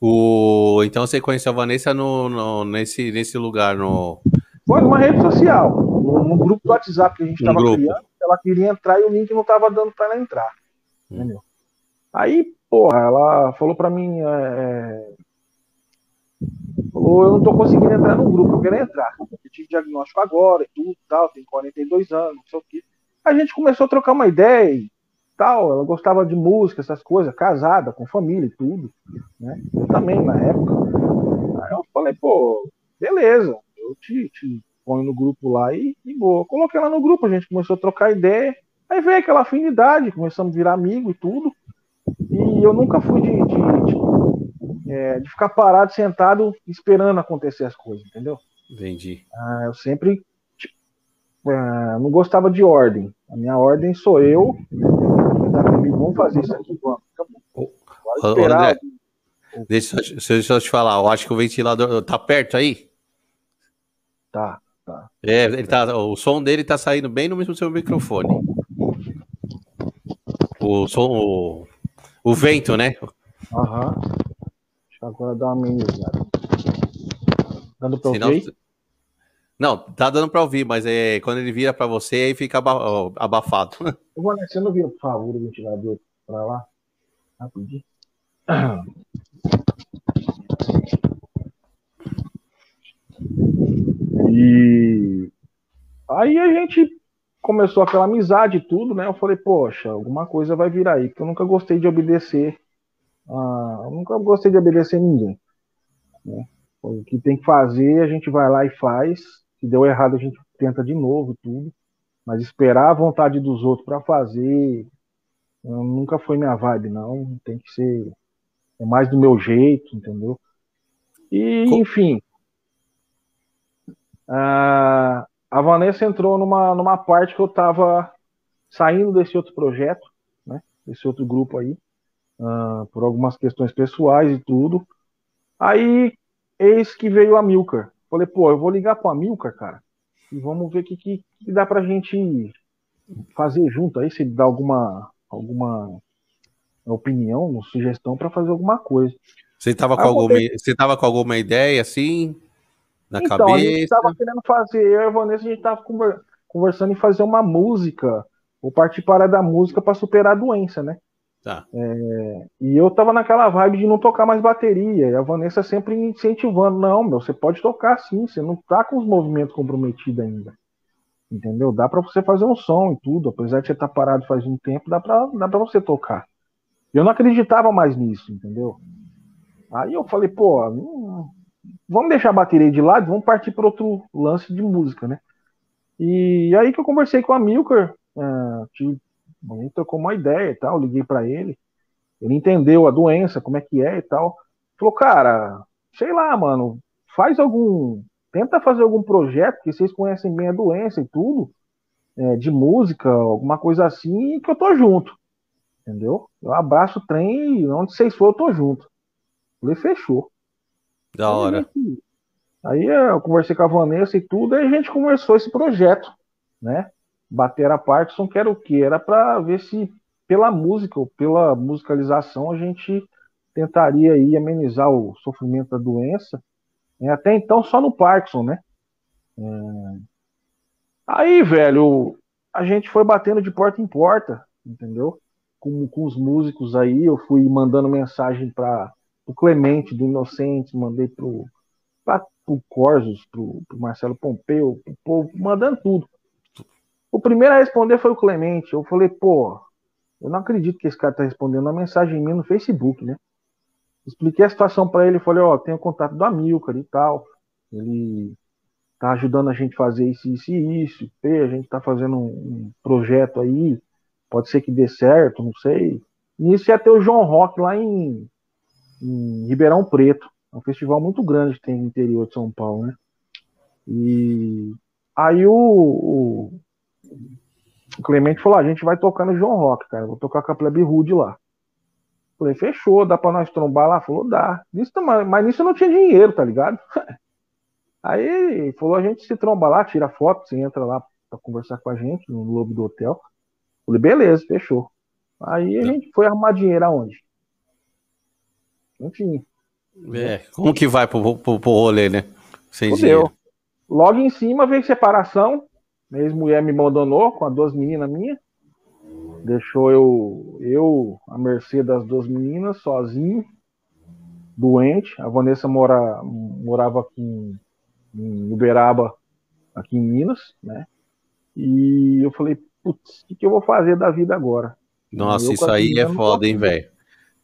O... Então você conheceu a Vanessa no, no, nesse, nesse lugar, no. Foi numa rede social, num, grupo do WhatsApp que a gente estava um criando. Ela queria entrar e o link não estava dando para ela entrar. Entendeu? Aí, porra, ela falou para mim. É, é... Falou, eu não tô conseguindo entrar no grupo, eu quero entrar. Eu tive diagnóstico agora e tudo, tal, tenho 42 anos, não sei o quê. A gente começou a trocar uma ideia e tal, ela gostava de música, essas coisas, casada, com família e tudo, né? Eu também, na época. Aí eu falei, pô, beleza, eu te, te ponho no grupo lá e, e boa. Coloquei ela no grupo, a gente começou a trocar ideia, aí veio aquela afinidade, começamos a virar amigo e tudo. E eu nunca fui de, de, de, é, de ficar parado, sentado, esperando acontecer as coisas, entendeu? Entendi. Ah, eu sempre tipo, ah, não gostava de ordem. A minha ordem sou eu, tá comigo, vamos fazer isso aqui, vamos. André, deixa, deixa eu te falar, eu acho que o ventilador tá perto aí? Tá, tá. É, ele tá, o som dele tá saindo bem no mesmo seu microfone. O som, o, o vento, né? Aham. Agora dar uma amenizada. Dando pra Senão, ouvir? Não, tá dando pra ouvir, mas é, quando ele vira pra você, aí fica abafado. (laughs) Eu vou você não vira, por favor, o ventilador pra lá? Rapidinho. (clears throat) E aí a gente começou aquela amizade e tudo, né? Eu falei, poxa, alguma coisa vai vir aí, porque eu nunca gostei de obedecer. Ah, eu nunca gostei de obedecer ninguém. Né? O que tem que fazer, a gente vai lá e faz. Se deu errado, a gente tenta de novo tudo. Mas esperar a vontade dos outros para fazer nunca foi minha vibe, não. Tem que ser é mais do meu jeito, entendeu? E, enfim. A, a Vanessa entrou numa, numa parte que eu estava saindo desse outro projeto, né? Desse outro grupo aí, uh, por algumas questões pessoais e tudo. Aí, eis que veio a Milker. Falei, pô, eu vou ligar para a Milker, cara, e vamos ver o que, que, que dá pra gente fazer junto aí, se dá alguma, alguma opinião, sugestão para fazer alguma coisa. Você estava com, alguma, você tava com alguma ideia assim na então, cabeça? A gente estava querendo fazer, eu e a Vanessa, a gente estava conversando em fazer uma música, ou participar da música para superar a doença, né? Tá. É, e eu tava naquela vibe de não tocar mais bateria, e a Vanessa sempre incentivando, não, meu, você pode tocar sim, você não tá com os movimentos comprometidos ainda. Entendeu? Dá para você fazer um som e tudo, apesar de você estar tá parado faz um tempo, dá para dá pra você tocar. Eu não acreditava mais nisso, entendeu? Aí eu falei, pô, não, vamos deixar a bateria de lado, vamos partir para outro lance de música, né? E aí que eu conversei com a Milker, uh, a gente trocou uma ideia e tal, liguei para ele, ele entendeu a doença, como é que é e tal. Falou, cara, sei lá, mano, faz algum, tenta fazer algum projeto que vocês conhecem bem a doença e tudo, é, de música, alguma coisa assim, que eu tô junto. Entendeu? Eu abraço o trem e onde vocês for, eu tô junto. Falei, fechou. Da hora. Aí, aí eu conversei com a Vanessa e tudo, aí a gente começou esse projeto, né? Bater a Parkinson, que era o quê? Era para ver se pela música ou pela musicalização a gente tentaria aí amenizar o sofrimento da doença. É, até então só no Parkinson, né? É... Aí, velho, a gente foi batendo de porta em porta, entendeu? Com, com os músicos aí, eu fui mandando mensagem para o Clemente do Inocentes, mandei pro, pra, pro Corsos, pro, pro Marcelo Pompeu, pro povo, mandando tudo. O primeiro a responder foi o Clemente. Eu falei, pô, eu não acredito que esse cara tá respondendo a mensagem minha no Facebook, né? Expliquei a situação para ele, falei, ó, tenho contato do Amilcar e tal. Ele tá ajudando a gente a fazer isso, isso e isso. A gente tá fazendo um, projeto aí, pode ser que dê certo, não sei. Nisso ia ter o João Rock lá em, em Ribeirão Preto. É um festival muito grande que tem no interior de São Paulo, né? E aí o, o, o Clemente falou: ah, a gente vai tocar no João Rock, cara. Vou tocar com a Plebe Rude lá. Falei, fechou, dá pra nós trombar lá? Falou, dá. Nisso, mas nisso eu não tinha dinheiro, tá ligado? (laughs) Aí falou, a gente se tromba lá, tira foto, você entra lá pra conversar com a gente no lobo do hotel. Falei, beleza, fechou. Aí a gente foi arrumar dinheiro aonde? Tinha. É, como que vai pro, pro, pro rolê, né? Sem Fudeu. Logo em cima veio separação. Minha ex-mulher me abandonou com as duas meninas minhas. Deixou eu, eu a mercê das duas meninas, sozinho, doente. A Vanessa mora, morava aqui em, Uberaba, aqui em Minas, né? E eu falei, putz, o que, que eu vou fazer da vida agora? Nossa, isso aí é foda, hein, velho?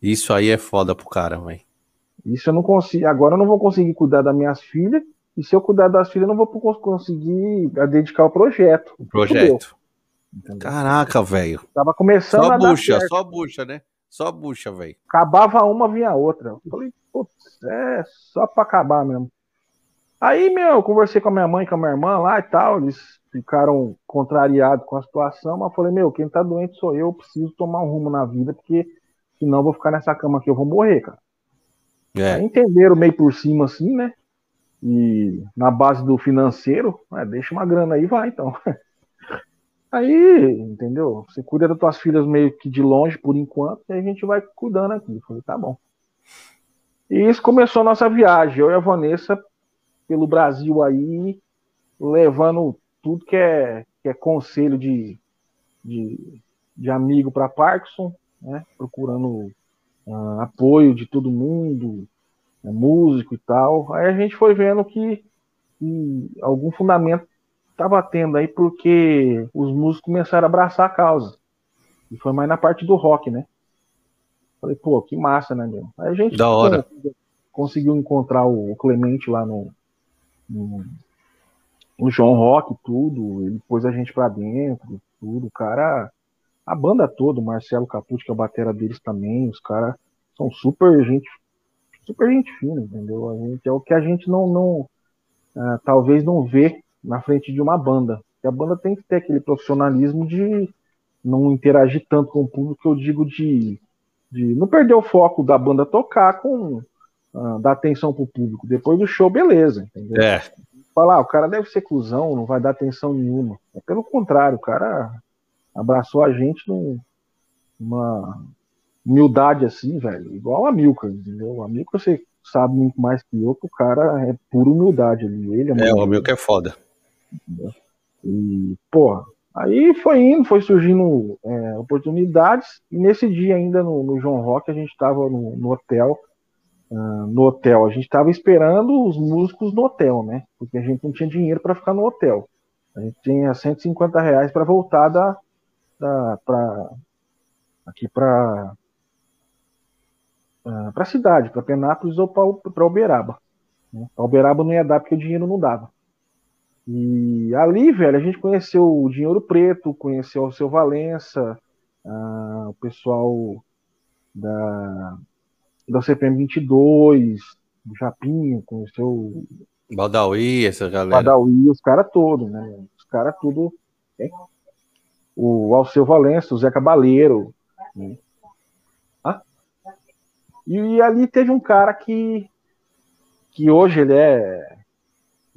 Isso aí é foda pro cara, velho. Isso eu não consigo. Agora eu não vou conseguir cuidar das minhas filhas. E se eu cuidar das filhas, eu não vou conseguir dedicar ao projeto. O projeto. Entendeu? Caraca, velho. Tava começando só a bucha, só bucha, né? Só bucha, velho. Acabava uma, vinha outra. Eu falei, putz, é só pra acabar mesmo. Aí, meu, eu conversei com a minha mãe, com a minha irmã lá e tal. Eles ficaram contrariados com a situação, mas eu falei, meu, quem tá doente sou eu, eu preciso tomar um rumo na vida, porque senão eu vou ficar nessa cama aqui, eu vou morrer, cara. É. Aí entenderam meio por cima assim, né? E na base do financeiro, é, deixa uma grana aí, vai então. (laughs) Aí, entendeu? Você cuida das tuas filhas meio que de longe por enquanto, e a gente vai cuidando aqui. Eu falei, tá bom. E isso começou a nossa viagem, eu e a Vanessa pelo Brasil aí, levando tudo que é, que é conselho de, de, de amigo para Parkinson, né? procurando uh, apoio de todo mundo, né? músico e tal. Aí a gente foi vendo que, que algum fundamento estava tendo aí porque os músicos começaram a abraçar a causa. E foi mais na parte do rock, né? Falei, pô, que massa, né, meu? Aí a gente da hora. conseguiu encontrar o Clemente lá no, no, no João Rock, tudo. Ele pôs a gente pra dentro, tudo. O cara, a banda toda, o Marcelo Capucci, que é a batera deles também, os caras são super gente, super gente fina, entendeu? A gente, é o que a gente não, não uh, talvez não vê na frente de uma banda. E a banda tem que ter aquele profissionalismo de não interagir tanto com o público, eu digo de, de não perder o foco da banda tocar com uh, dar atenção pro público. Depois do show, beleza, entendeu? É. Falar, ah, o cara deve ser cuzão, não vai dar atenção nenhuma. É pelo contrário, o cara abraçou a gente numa humildade assim, velho, igual a Milka, entendeu? A Milka você sabe muito mais que eu, que o cara é pura humildade ali. Ele é, é o Milka é foda. E, porra, aí foi indo, foi surgindo é, oportunidades, e nesse dia ainda no, no João Rock a gente estava no, no, hotel, uh, no hotel, a gente estava esperando os músicos no hotel, né? Porque a gente não tinha dinheiro para ficar no hotel. A gente tinha 150 reais para voltar da, da pra, aqui para para a cidade, para Penápolis ou para Uberaba. Né? Para Uberaba não ia dar porque o dinheiro não dava. E ali, velho, a gente conheceu o Dinheiro Preto, conheceu o seu Valença, o pessoal da, da CPM 22, o Japinha, conheceu o Badawi, essa galera. Badawi, os caras todos, né? Os caras tudo. Hein? O Alceu Valença, o Zé Cabaleiro. Né? Ah? E, e ali teve um cara que, que hoje ele é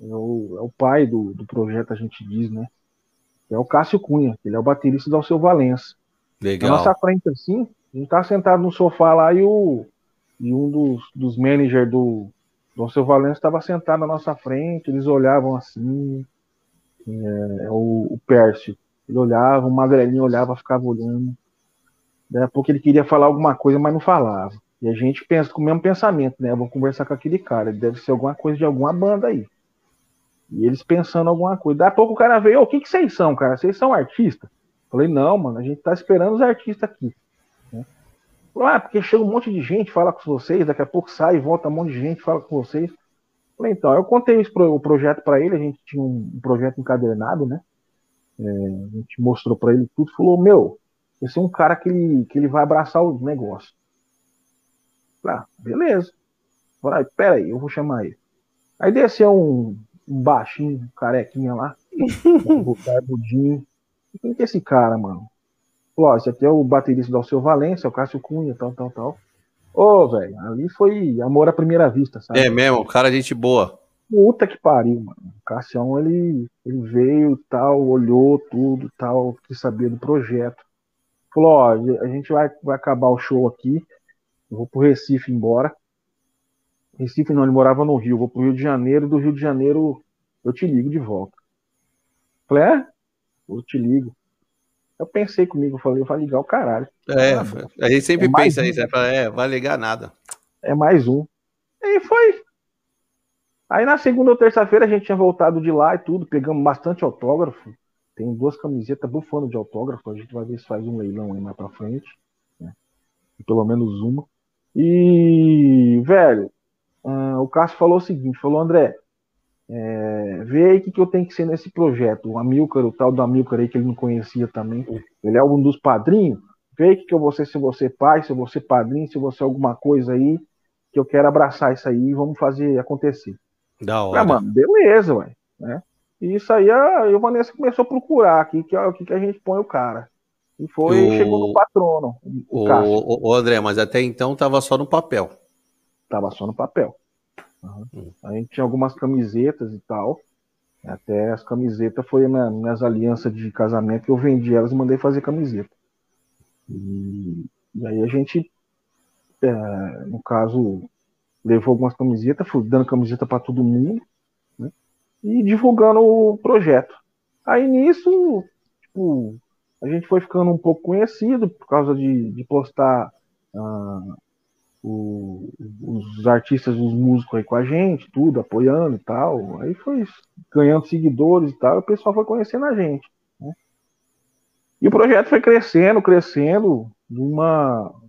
é o, é o pai do, do projeto, a gente diz, né? É o Cássio Cunha, ele é o baterista do Alceu Valença. Legal. Na nossa frente, assim, a gente tá sentado no sofá lá e, o, e um dos, dos managers do, do Alceu Valença estava sentado na nossa frente, eles olhavam assim. é, o, o Pércio. Ele olhava, o Magrelinho olhava, ficava olhando. Daí a pouco ele queria falar alguma coisa, mas não falava. E a gente pensa com o mesmo pensamento, né? Eu vou conversar com aquele cara, ele deve ser alguma coisa de alguma banda aí. E eles pensando alguma coisa. Daí a pouco o cara veio, o que, que vocês são, cara? Vocês são artistas? Falei, não, mano, a gente tá esperando os artistas aqui. Né? Ah, porque chega um monte de gente, fala com vocês, daqui a pouco sai, volta um monte de gente, fala com vocês. Falei, então, eu contei pro, o projeto para ele, a gente tinha um projeto encadernado, né? É, a gente mostrou para ele tudo, falou, meu, esse é um cara que ele, que ele vai abraçar o negócio. Ah, beleza. Falei, pera aí, eu vou chamar ele. Aí desceu um, um baixinho, um carequinha lá, (laughs) barbudinho. Quem que é esse cara, mano? Falou, ó, esse aqui é o baterista do Alceu Valência, é o Cássio Cunha, tal, tal, tal. Ô, velho, ali foi amor à primeira vista, sabe? É mesmo, cara, gente boa. Puta que pariu, mano. O Cassião, ele, ele veio tal, olhou tudo tal, quis saber do projeto. Falou, ó, a gente vai, vai acabar o show aqui, eu vou pro Recife embora. Recife não, ele morava no Rio, vou pro Rio de Janeiro, do Rio de Janeiro eu te ligo de volta. Falei, é? Eu te ligo. Eu pensei comigo, eu falei, vai ligar o caralho. É, a gente sempre é pensa um, isso, é, vai ligar nada. É mais um. E foi. Aí na segunda ou terça-feira a gente tinha voltado de lá e tudo, pegamos bastante autógrafo. Tem duas camisetas bufando de autógrafo, a gente vai ver se faz um leilão aí mais pra frente. Né? Pelo menos uma. E, velho, uh, o Cássio falou o seguinte: falou, André, é, vê aí o que, que eu tenho que ser nesse projeto. O Amilcar, o tal do Amilcar aí que ele não conhecia também, ele é um dos padrinhos. Vê aí o que, que eu vou ser, se você pai, se você padrinho, se você alguma coisa aí, que eu quero abraçar isso aí e vamos fazer acontecer. Da hora. Ah, mano, beleza, ué. Né? E isso aí a, a Vanessa começou a procurar aqui, que o que, que a gente põe o cara. E foi, o... chegou no patrono. O, o, o, André, mas até então tava só no papel. Tava só no papel. Uhum. Hum. A gente tinha algumas camisetas e tal. Até as camisetas foi na, minhas alianças de casamento que eu vendi elas e mandei fazer camiseta. E, e aí a gente, é, no caso, levou algumas camisetas, fui dando camiseta para todo mundo, né? E divulgando o projeto. Aí nisso, tipo, a gente foi ficando um pouco conhecido por causa de, de postar uh, o, os artistas, os músicos aí com a gente, tudo, apoiando e tal. Aí foi ganhando seguidores e tal, e o pessoal foi conhecendo a gente. Né? E o projeto foi crescendo, crescendo, numa uma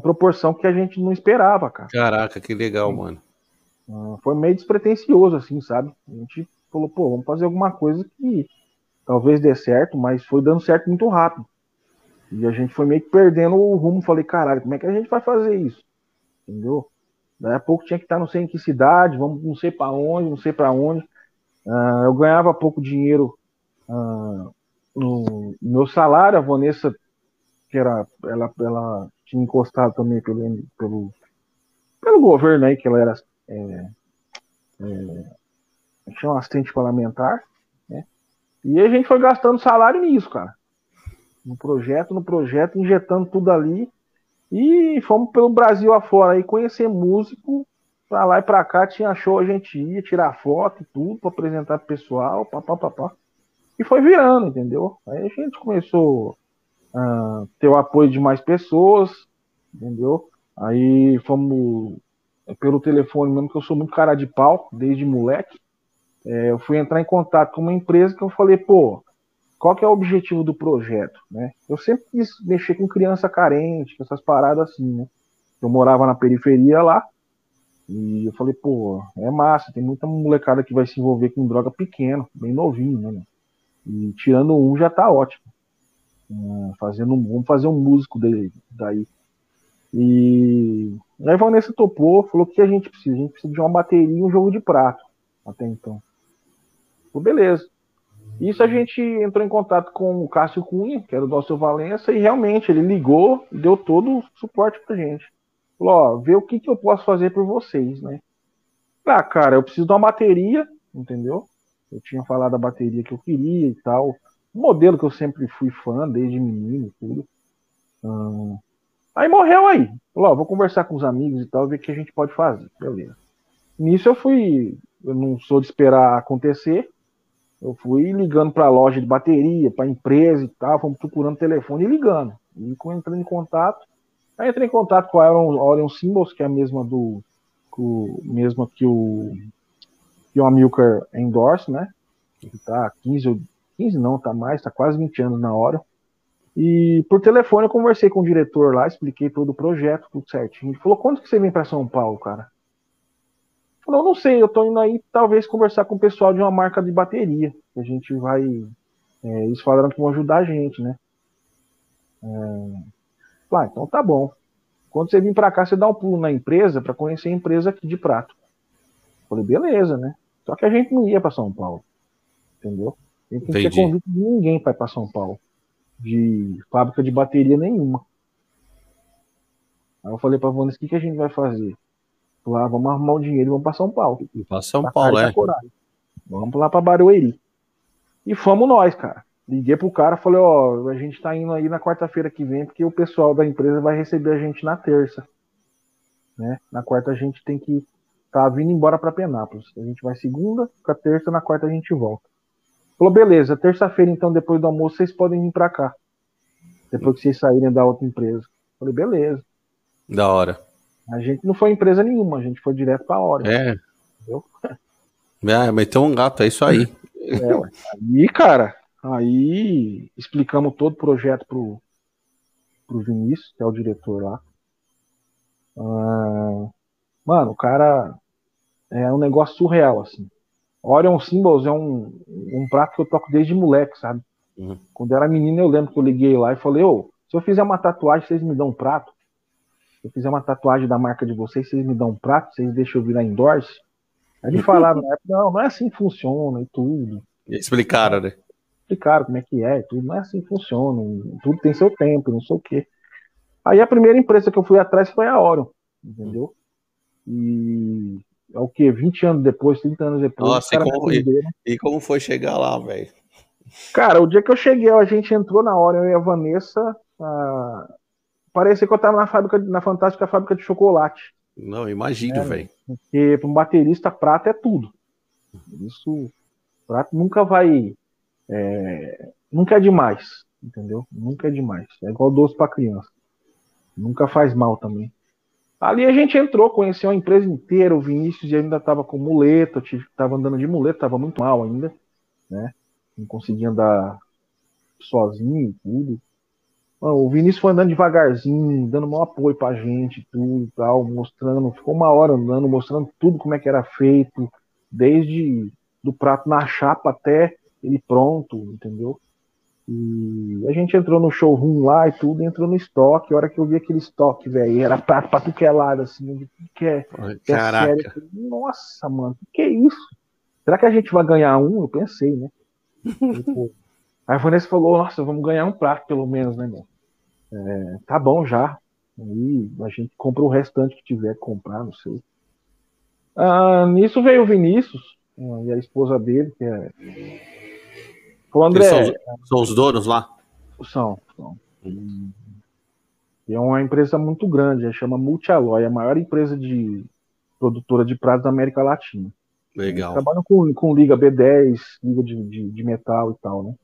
proporção que a gente não esperava, cara. Caraca, que legal, mano. Uh, foi meio despretensioso, assim, sabe? A gente falou, pô, vamos fazer alguma coisa que talvez dê certo, mas foi dando certo muito rápido. E a gente foi meio que perdendo o rumo. Falei, caralho, como é que a gente vai fazer isso? Entendeu? Daí a pouco tinha que estar não sei em que cidade, vamos não sei para onde, não sei para onde. Uh, eu ganhava pouco dinheiro uh, no meu salário. A Vanessa, que era, ela, ela tinha encostado também pelo, pelo, pelo governo aí, que ela era é, é, tinha um assistente parlamentar, né? E a gente foi gastando salário nisso, cara. No projeto, no projeto, injetando tudo ali. E fomos pelo Brasil afora aí conhecer músico. Pra lá e pra cá tinha show, a gente ia tirar foto e tudo, para apresentar pro pessoal, papapá. E foi virando, entendeu? Aí a gente começou uh, ter o apoio de mais pessoas, entendeu? Aí fomos é, pelo telefone mesmo, que eu sou muito cara de pau, desde moleque. É, eu fui entrar em contato com uma empresa que eu falei, pô, qual que é o objetivo do projeto, né? Eu sempre quis mexer com criança carente, com essas paradas assim, né? Eu morava na periferia lá, e eu falei, pô, é massa, tem muita molecada que vai se envolver com droga pequeno, bem novinho, né? E tirando um já tá ótimo. Fazendo, vamos fazer um músico dele, daí. E aí a Vanessa topou, falou que a gente precisa, a gente precisa de uma bateria e um jogo de prato, até então. Falei, beleza. Isso a gente entrou em contato com o Cássio Cunha, que era do nosso Valença, e realmente ele ligou e deu todo o suporte pra gente. Falou, ó, vê o que, que eu posso fazer por vocês, né? Ah, cara, eu preciso de uma bateria, entendeu? Eu tinha falado da bateria que eu queria e tal modelo que eu sempre fui fã, desde menino tudo. Hum. Aí morreu aí. Falou, vou conversar com os amigos e tal, ver o que a gente pode fazer. Beleza. Nisso eu fui. Eu não sou de esperar acontecer. Eu fui ligando para a loja de bateria, para a empresa e tal, fomos procurando telefone e ligando. E entrando em contato. Aí entrei em contato com a Orion, Orion Symbols, que é a mesma do. Com, mesma que o. Que o Amilcar endorse, né? Que tá 15, 15 não, tá mais, tá quase 20 anos na Orion. E por telefone eu conversei com o diretor lá, expliquei todo o projeto, tudo certinho. Ele falou: quando que você vem para São Paulo, cara? Falou, não sei, eu tô indo aí talvez conversar com o pessoal de uma marca de bateria. A gente vai. É, eles falaram que vão ajudar a gente, né? É, ah, então tá bom. Quando você vir para cá, você dá um pulo na empresa para conhecer a empresa aqui de prato. Falei, beleza, né? Só que a gente não ia para São Paulo. Entendeu? Gente não tinha convite de ninguém para ir para São Paulo. De fábrica de bateria nenhuma. Aí eu falei pra Vanessa, o que, que a gente vai fazer? Lá, vamos arrumar o dinheiro e vamos para São Paulo. Para São pra Paulo, é. Vamos lá para Barueri. E fomos nós, cara. Liguei pro cara, falei, ó, a gente tá indo aí na quarta-feira que vem, porque o pessoal da empresa vai receber a gente na terça. Né? Na quarta a gente tem que tá vindo embora para Penápolis. A gente vai segunda, pra terça, na quarta a gente volta. Falou, beleza, terça-feira então, depois do almoço, vocês podem vir para cá. Depois que vocês saírem da outra empresa. Falei, beleza. Da hora. A gente não foi empresa nenhuma, a gente foi direto pra hora. É. Entendeu? (laughs) É, meteu um gato, é isso aí. É, ué. Aí, cara, aí explicamos todo o projeto pro, pro Vinícius, que é o diretor lá. Ah, mano, o cara é um negócio surreal, assim. Orion Symbols é um, um prato que eu toco desde moleque, sabe? Uhum. Quando eu era menino, eu lembro que eu liguei lá e falei, ô, se eu fizer uma tatuagem, vocês me dão um prato? Se eu fizer uma tatuagem da marca de vocês, vocês me dão um prato, vocês deixam eu virar endorse? Aí ele falava, (laughs) não, não é assim que funciona e tudo. Explicaram, né? Explicaram como é que é, tudo, não é assim que funciona, tudo tem seu tempo, não sei o quê. Aí a primeira empresa que eu fui atrás foi a Orion, entendeu? E é o que? 20 anos depois, 30 anos depois. Nossa, e como, e, e como, foi chegar lá, velho? Cara, o dia que eu cheguei, a gente entrou na hora, eu e a Vanessa. A... Parecia que eu tava na fábrica, na fantástica fábrica de chocolate. Não, imagino, é, velho. Porque para um baterista, prata é tudo. Isso, prato nunca vai. É, nunca é demais, entendeu? Nunca é demais. É igual doce para criança. Nunca faz mal também. Ali a gente entrou, conheceu a empresa inteira, o Vinícius ainda estava com muleta, estava andando de muleta, estava muito mal ainda, né? Não conseguia andar sozinho e tudo. O Vinícius foi andando devagarzinho, dando um apoio pra gente, tudo e tal, mostrando, ficou uma hora andando, mostrando tudo como é que era feito, desde do prato na chapa até ele pronto, entendeu? E a gente entrou no showroom lá e tudo, entrou no estoque. A hora que eu vi aquele estoque, velho, era prato pra tu que é lado, assim, que é, que é Caraca. sério. Nossa, mano, que, que é isso? Será que a gente vai ganhar um? Eu pensei, né? tipo, aí a Vanessa falou, nossa, vamos ganhar um prato pelo menos, né, meu? É, tá bom já. Aí a gente compra o restante que tiver que comprar, não sei. Ah, nisso veio o Vinícius e a esposa dele, que é André. São os, são os, donos lá? São, são. Hum. E é uma empresa muito grande, chama Multialloy, a maior empresa de produtora de pratos da América Latina. Legal. Eles trabalham com, com liga B10, liga de, de, de, metal e tal, né?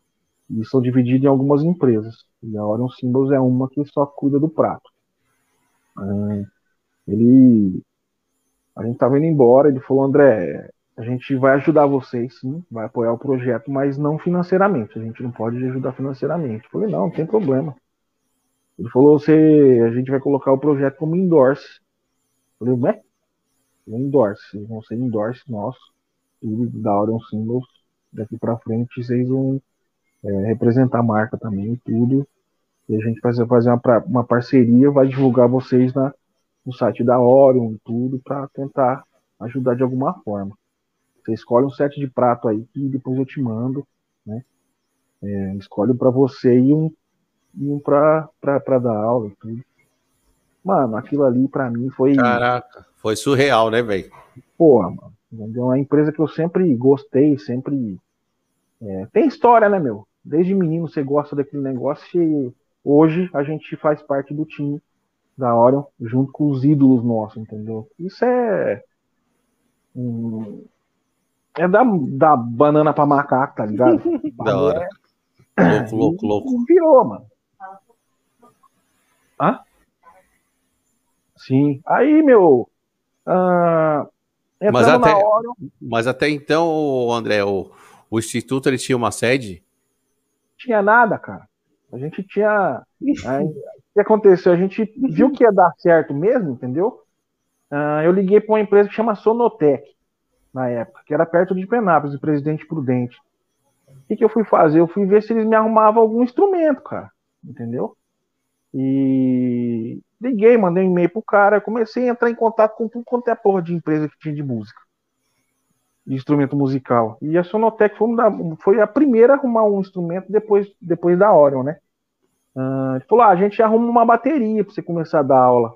E são divididos em algumas empresas. E a Orion Symbols é uma que só cuida do prato. É, ele. A gente tava indo embora, ele falou, André, a gente vai ajudar vocês, sim, vai apoiar o projeto, mas não financeiramente. A gente não pode ajudar financeiramente. Eu falei, não, não tem problema. Ele falou, você, a gente vai colocar o projeto como endorse. Eu falei, né? Endorse, vão ser endorse nosso, tudo da Orion Symbols. Daqui para frente vocês vão é, representar a marca também, tudo. E a gente vai fazer uma, uma parceria, vai divulgar vocês na, no site da Orion, tudo, para tentar ajudar de alguma forma. Você escolhe um set de prato aí e depois eu te mando, né? É, escolhe para você e um, e um para dar aula e tudo. Mano, aquilo ali para mim foi. Caraca, foi surreal, né, velho? Porra, mano. É uma empresa que eu sempre gostei, sempre. É, tem história, né, meu? Desde menino você gosta daquele negócio e hoje a gente faz parte do time da Orion junto com os ídolos nossos, entendeu? Isso é. Um, É da, da banana pra macaco, tá ligado? (laughs) da hora. É... Louco, louco, louco. Virou, mano. Hã? Sim. Aí, meu. Uh, mas, até, hora... mas até então, André, o, o Instituto ele tinha uma sede? Tinha nada, cara. A gente tinha. (laughs) Aí, o que aconteceu? A gente viu que ia dar certo mesmo, entendeu? Uh, eu liguei para uma empresa que chama Sonotec, na época, que era perto de Penápolis, de Presidente Prudente. O que, que eu fui fazer? Eu fui ver se eles me arrumavam algum instrumento, cara. Entendeu? E liguei, mandei um e-mail pro cara, comecei a entrar em contato com tudo quanto é a porra de empresa que tinha de música. De instrumento musical. E a Sonotec foi, foi a primeira a arrumar um instrumento depois, depois da Orion, né? Uh, ele falou: ah, a gente arruma uma bateria para você começar a dar aula.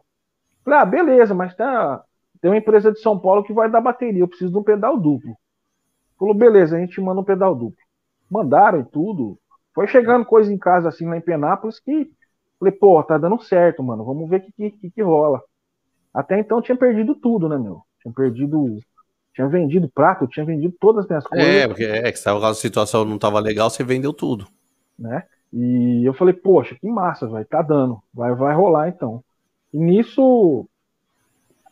Falei, ah, beleza, mas tá, tem uma empresa de São Paulo que vai dar bateria, eu preciso de um pedal duplo. Falou, beleza, a gente manda um pedal duplo. Mandaram e tudo. Foi chegando coisa em casa assim lá em Penápolis que falei, pô, tá dando certo, mano. Vamos ver o que, que, que rola. Até então tinha perdido tudo, né, meu? Tinha perdido. Tinha vendido prato, tinha vendido todas as minhas coisas. É, porque é que a situação não tava legal, você vendeu tudo. Né? E eu falei, poxa, que massa, vai, tá dando. Vai, vai rolar então. E nisso,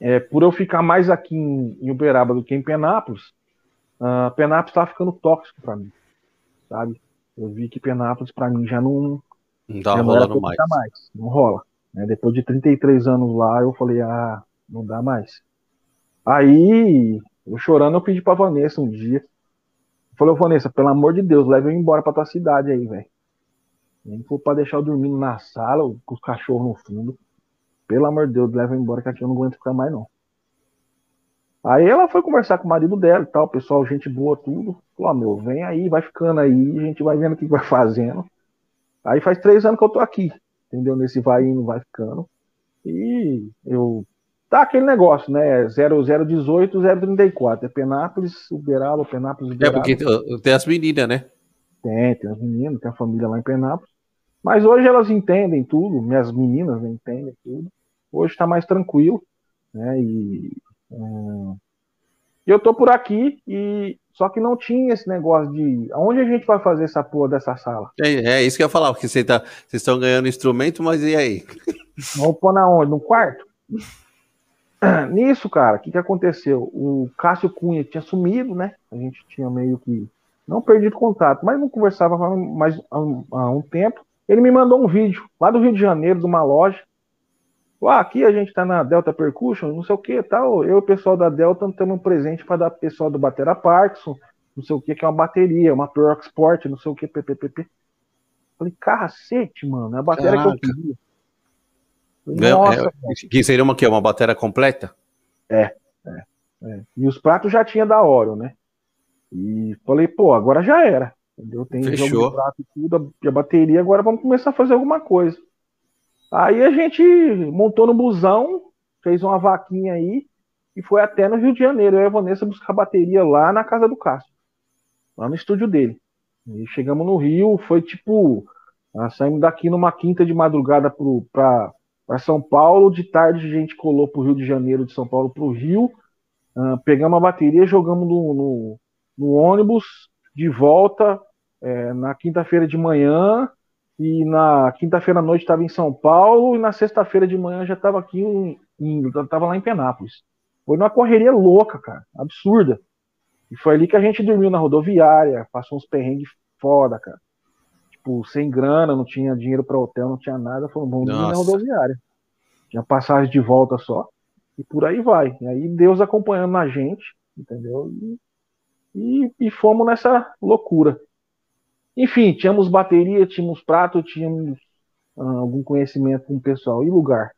é, por eu ficar mais aqui em, em, Uberaba do que em Penápolis, uh, Penápolis estava ficando tóxico para mim, sabe? Eu vi que Penápolis para mim já não, não tá rolando mais. mais. Não rola. Né? Depois de 33 anos lá, eu falei, ah, não dá mais. Aí, eu chorando, eu pedi pra Vanessa um dia. Eu falei, Vanessa, pelo amor de Deus, leve eu embora pra tua cidade aí, velho. Nem for pra deixar eu dormindo na sala, com os cachorros no fundo. Pelo amor de Deus, leva embora que aqui eu não aguento ficar mais, não. Aí ela foi conversar com o marido dela e tal, pessoal, gente boa, tudo. Falou, meu, vem aí, vai ficando aí, a gente vai vendo o que vai fazendo. Aí faz três anos que eu tô aqui, entendeu? Nesse vai indo, vai ficando. E eu. Tá aquele negócio, né? 0018, 034. É Penápolis, Uberaba, Penápolis, Uberaba. É porque tem as meninas, né? Tem, tem as meninas, tem a família lá em Penápolis. Mas hoje elas entendem tudo, minhas meninas entendem tudo. Hoje está mais tranquilo, né? E hum, eu tô por aqui e só que não tinha esse negócio de aonde a gente vai fazer essa porra dessa sala. É, é isso que eu ia falar, porque você tá, vocês estão ganhando instrumento, mas e aí? (laughs) Vamos pôr na onde? No quarto? (clears throat) Nisso, cara, o que, que aconteceu? O Cássio Cunha tinha sumido, né? A gente tinha meio que não perdido contato, mas não conversava mais há um, há um tempo. Ele me mandou um vídeo lá do Rio de Janeiro, de uma loja. Ah, aqui a gente tá na Delta Percussion, não sei o que tal. Eu e o pessoal da Delta temos um presente para dar pessoal do Batera Parkinson, não sei o que, que é uma bateria, uma Pro Sport, não sei o que, ppp. Falei, cacete, mano, é a bateria Caraca. que eu queria. Falei, Nossa, é, que seria uma que uma bateria completa? É, é, é, E os pratos já tinha da Oro, né? E falei, pô, agora já era. Entendeu? Tem Fechou. jogo de prato e tudo, a bateria, agora vamos começar a fazer alguma coisa. Aí a gente montou no busão, fez uma vaquinha aí e foi até no Rio de Janeiro. Eu e a Vanessa buscar bateria lá na casa do Cássio, lá no estúdio dele. E chegamos no Rio, foi tipo. Nós saímos daqui numa quinta de madrugada para São Paulo, de tarde a gente colou para o Rio de Janeiro, de São Paulo para o Rio, uh, pegamos a bateria, jogamos no, no, no ônibus, de volta é, na quinta-feira de manhã, e na quinta-feira à noite estava em São Paulo, e na sexta-feira de manhã já estava aqui, estava lá em Penápolis. Foi uma correria louca, cara, absurda. E foi ali que a gente dormiu na rodoviária, passou uns perrengues foda, cara. Tipo, sem grana, não tinha dinheiro para hotel, não tinha nada, falou, vamos dormir na rodoviária. Tinha passagem de volta só, e por aí vai. E aí Deus acompanhando a gente, entendeu? E e, e fomos nessa loucura. Enfim, tínhamos bateria, tínhamos prato, tínhamos ah, algum conhecimento com o pessoal. E lugar?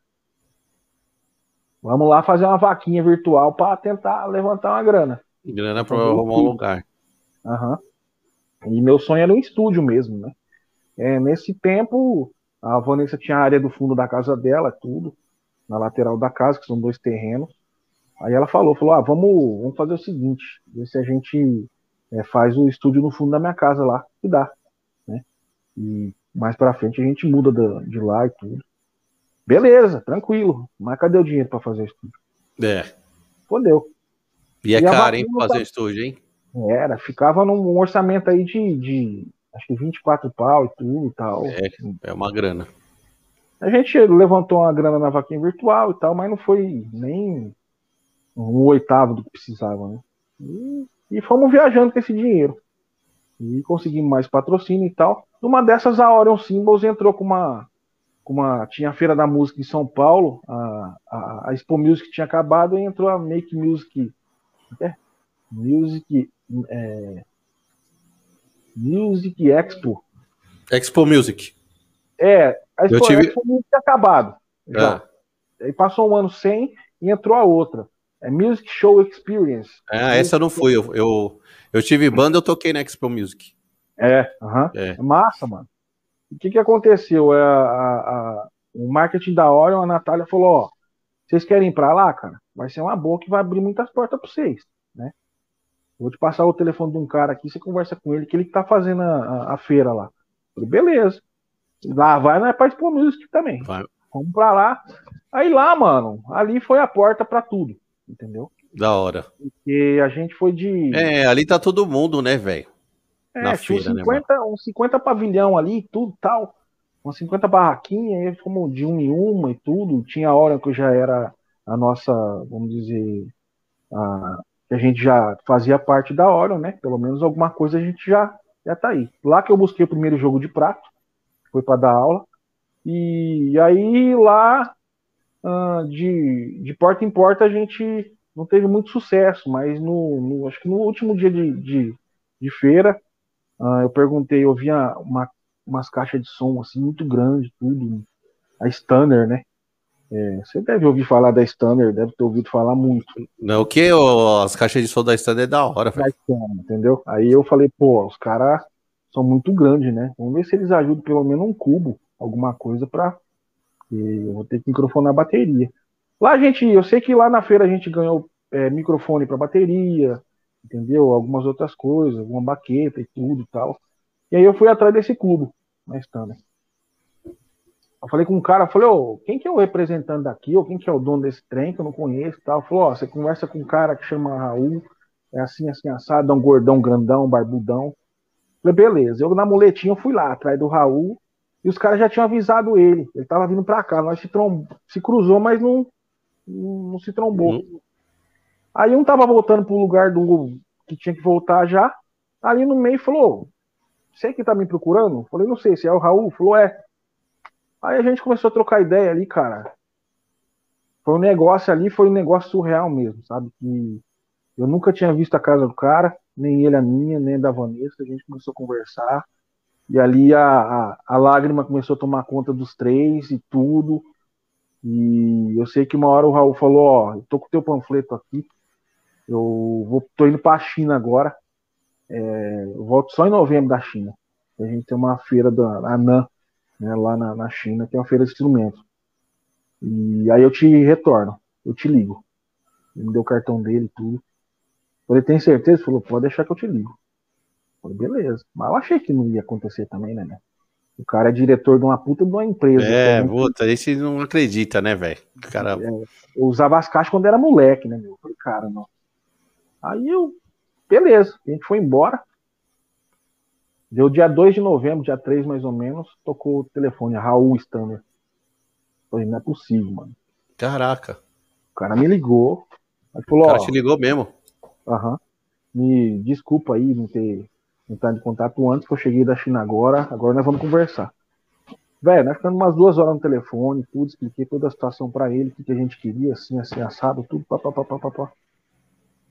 Vamos lá fazer uma vaquinha virtual para tentar levantar uma grana. Grana para arrumar um lugar. Uhum. E meu sonho era um estúdio mesmo, né? É, nesse tempo, a Vanessa tinha a área do fundo da casa dela, tudo, na lateral da casa, que são dois terrenos. Aí ela falou, falou, ah, vamos, vamos fazer o seguinte, ver se a gente é, faz o estúdio no fundo da minha casa lá, que dá, né? E mais pra frente a gente muda de, lá e tudo. Beleza, tranquilo. Mas cadê o dinheiro para fazer o estúdio? É. Fodeu. E é e caro, hein, pra fazer tá... estúdio, hein? Era, ficava num orçamento aí de, de acho que 24 pau e tudo e tal. É, é uma grana. A gente levantou uma grana na vaquinha virtual e tal, mas não foi nem um oitavo do que precisava, né? E, e fomos viajando com esse dinheiro. E conseguimos mais patrocínio e tal. Numa dessas, a Orion Symbols entrou com uma. Com uma tinha a Feira da Música em São Paulo, a, a, a Expo Music tinha acabado e entrou a Make Music. É, Music. É, Music Expo. Expo Music. É, a Expo, tive- Expo Music tinha acabado. Já. Ah, Aí passou um ano sem e entrou a outra. É Music Show Experience. ah, essa eu não fui. Eu, eu, eu tive banda, eu toquei na Expo Music. É, aham. É. É massa, mano. O que, que aconteceu? É, a- a- o marketing da Orion, a Natália falou: ó, vocês querem ir pra lá, cara? Vai ser uma boa que vai abrir muitas portas pra vocês, né? Vou te passar o telefone de um cara aqui, você conversa com ele, que ele que tá fazendo a, a- feira lá. Falei, beleza. Lá vai, é pra Expo Music também. Vai. Vamos pra lá. Aí lá, mano, ali foi a porta pra tudo, entendeu? Da hora. Porque a gente foi de. É, ali tá todo mundo, né, velho? É, na tinha uns feira, né, 50, uns 50 pavilhão ali, tudo tal. Umas 50 barraquinhas, aí fomos de uma em uma e tudo. Tinha hora que já era a nossa, vamos dizer, a, que a gente já fazia parte da Orion, né? Pelo menos alguma coisa a gente já, já tá aí. Lá que eu busquei o primeiro jogo de prato, foi para dar aula. E, aí lá, ah, de, de porta em porta, a gente não teve muito sucesso, mas no, no- acho que no último dia de, de, de feira, ah, eu perguntei, eu via uma, umas caixas de som assim muito grande, tudo, a Stunner, né? É, você deve ouvir falar da Stunner, deve ter ouvido falar muito Não, o que? As caixas de som da Stand é da hora, velho. Stunner, entendeu? Aí eu falei, pô, os caras são muito grandes, né? Vamos ver se eles ajudam pelo menos um cubo, alguma coisa pra. E Eu vou ter que microfonar a bateria. Lá gente, eu sei que lá na feira a gente ganhou é, microfone para bateria, entendeu? Algumas outras coisas, uma baqueta e tudo tal. E aí eu fui atrás desse cubo na Stunner. Eu falei com um cara, falei, ô, quem que é o representante daqui, ou quem que é o dono desse trem que eu não conheço tal? Falou, ó, você conversa com um cara que chama Raul, é assim, assim, assado, é um gordão, grandão, barbudão. Falei, beleza. Eu na muletinha eu fui lá, atrás do Raul, e os caras já tinham avisado ele. Ele tava vindo pra cá, nós se, trom... se cruzou, mas não, não, não se trombou. Uhum. Aí um tava voltando pro lugar do que tinha que voltar já. Ali no meio falou: Você que tá me procurando? Falei, não sei, se é o Raul? Falou, é. Aí a gente começou a trocar ideia ali, cara. Foi um negócio ali, foi um negócio surreal mesmo, sabe? Que eu nunca tinha visto a casa do cara, nem ele a minha, nem a da Vanessa. A gente começou a conversar. E ali a, a, a lágrima começou a tomar conta dos três e tudo. E eu sei que uma hora o Raul falou: Ó, eu tô com o teu panfleto aqui. Eu vou, tô indo pra China agora. É, eu volto só em novembro da China. A gente tem uma feira da ANAN, né, lá na, na China, que é uma feira de instrumentos. E aí eu te retorno, eu te ligo. Ele me deu o cartão dele e tudo. Falei, tem certeza? Ele falou, pode deixar que eu te ligo. Falei, beleza. Mas eu achei que não ia acontecer também, né, né? O cara é diretor de uma puta de uma empresa. É, Então, puta, esse não acredita, né, velho? Cara. eu usava as caixas quando era moleque, né, meu? Eu Falei, cara, não. Aí eu, beleza, a gente foi embora. Deu dia 2 de novembro, dia 3 mais ou menos, tocou o telefone, Raul Standard. Falei, não é possível, mano. Caraca. O cara me ligou, aí O falou, cara te ligou mesmo. aham, me desculpa aí não ter entrado em contato antes, que eu cheguei da China agora, agora nós vamos conversar. Velho, nós ficamos umas duas horas no telefone, tudo, expliquei toda a situação pra ele, o que, que a gente queria, assim, assim, assado, tudo, papapá, papapá.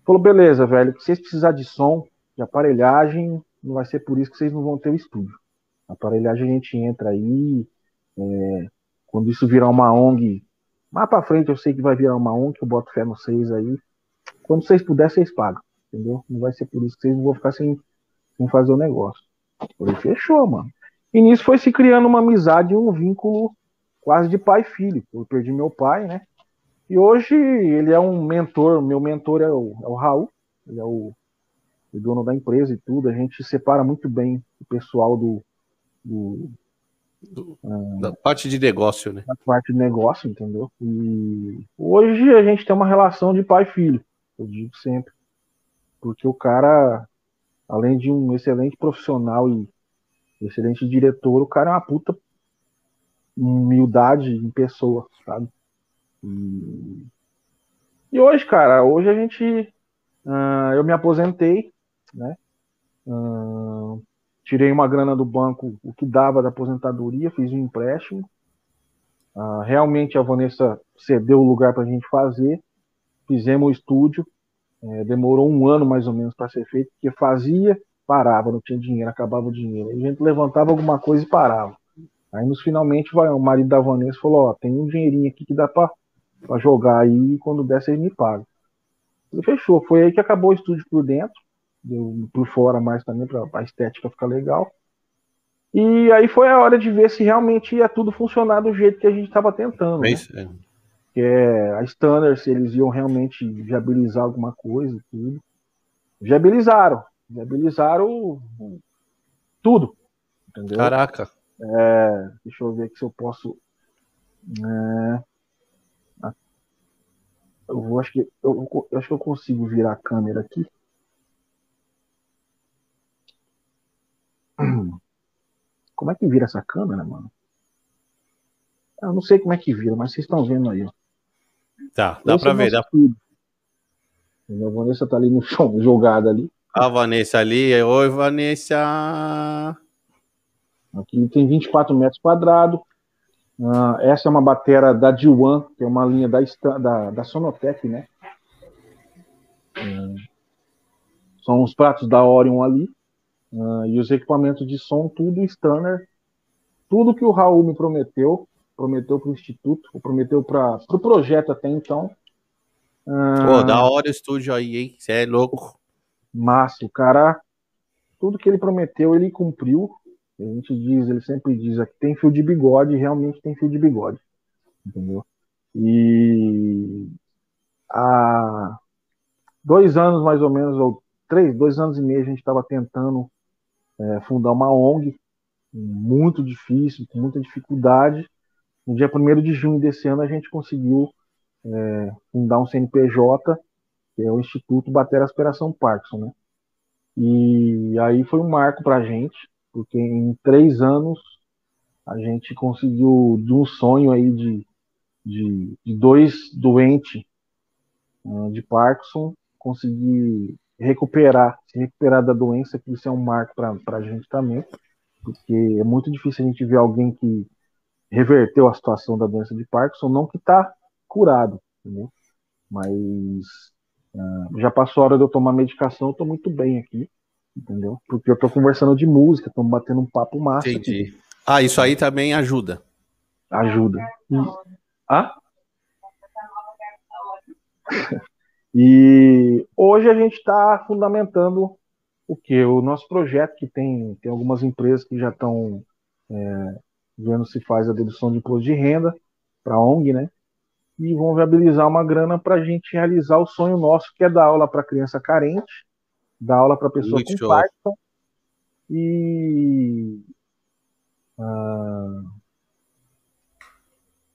Falou, beleza, velho, se vocês precisarem de som, de aparelhagem, não vai ser por isso que vocês não vão ter o estúdio. A aparelhagem a gente entra aí, é, quando isso virar uma ONG, mais pra frente eu sei que vai virar uma ONG, eu boto fé nos vocês aí. Quando vocês puderem, vocês pagam, entendeu? Não vai ser por isso que vocês não vão ficar sem, sem fazer o negócio. Falei, fechou, mano. E nisso foi se criando uma amizade, um vínculo quase de pai e filho. Eu perdi meu pai, né? E hoje ele é um mentor, meu mentor é o, é o Raul, ele é o, o dono da empresa e tudo. A gente separa muito bem o pessoal do, do- Da parte de negócio, né? da parte de negócio, entendeu? E hoje a gente tem uma relação de pai e filho, eu digo sempre. porque o cara, além de um excelente profissional e excelente diretor, o cara é uma puta humildade em pessoa, sabe? E, e hoje, cara, hoje a gente, uh, eu me aposentei, né? Uh, tirei uma grana do banco, o que dava da aposentadoria, fiz um empréstimo. Uh, realmente a Vanessa cedeu o lugar para a gente fazer, fizemos o estúdio, é, demorou um ano mais ou menos para ser feito, porque fazia, parava, não tinha dinheiro, acabava o dinheiro. Aí a gente levantava alguma coisa e parava. Aí nos finalmente o marido da Vanessa falou, ó, tem um dinheirinho aqui que dá para jogar aí e quando der vocês me pagam. Ele fechou, foi aí que acabou o estúdio por dentro, deu por fora mais também para a estética ficar legal. E aí foi a hora de ver se realmente ia tudo funcionar do jeito que a gente estava tentando. É isso, né? Que é a Standard, se eles iam realmente viabilizar alguma coisa, tudo. Viabilizaram. Viabilizaram tudo. Entendeu? Caraca. É, deixa eu ver aqui se eu posso. É, eu vou, acho que eu, eu, acho que eu consigo virar a câmera aqui. Como é que vira essa câmera, mano? Eu não sei como é que vira, mas vocês estão vendo aí, ó. Tá, dá pra é ver, dá. A Vanessa tá ali no chão, (laughs) jogada ali. A Vanessa ali, oi Vanessa. Aqui tem 24 metros quadrados. Uh, essa é uma bateria da D1, que é uma linha da, da, da Sonotec, né? Uh, são os pratos da Orion ali. Uh, e os equipamentos de som, tudo Stunner. Tudo que o Raul me prometeu, prometeu para o Instituto, prometeu para o pro projeto até então. Pô, da hora o estúdio aí, hein? Você é louco. Massa, o cara, tudo que ele prometeu, ele cumpriu. A gente diz, ele sempre diz, aqui tem fio de bigode, realmente tem fio de bigode. Entendeu? E há dois anos mais ou menos, ou três, dois anos e meio, a gente estava tentando é, fundar uma ONG, muito difícil, com muita dificuldade. No dia 1 de junho desse ano, a gente conseguiu é, fundar um CNPJ, que é o Instituto Bater Aspiração Parkinson, né? E aí foi um marco para a gente, porque em três anos a gente conseguiu de um sonho aí de, de, de dois doentes uh, de Parkinson conseguir recuperar, se recuperar da doença, que isso é um marco para a gente também, porque é muito difícil a gente ver alguém que reverteu a situação da doença de Parkinson, não que está curado, entendeu? mas uh, já passou a hora de eu tomar medicação, eu estou muito bem aqui, entendeu? Porque eu tô conversando de música, estamos batendo um papo massa. Entendi. Aqui. Ah, isso aí também ajuda. Ajuda. E... Ah? (laughs) e hoje a gente está fundamentando o que? O nosso projeto, que tem, tem algumas empresas que já estão é, vendo se faz a dedução de imposto de renda para a ONG, né? E vão viabilizar uma grana para a gente realizar o sonho nosso, que é dar aula para criança carente dá aula para pessoa Muito com. Parkinson e uh,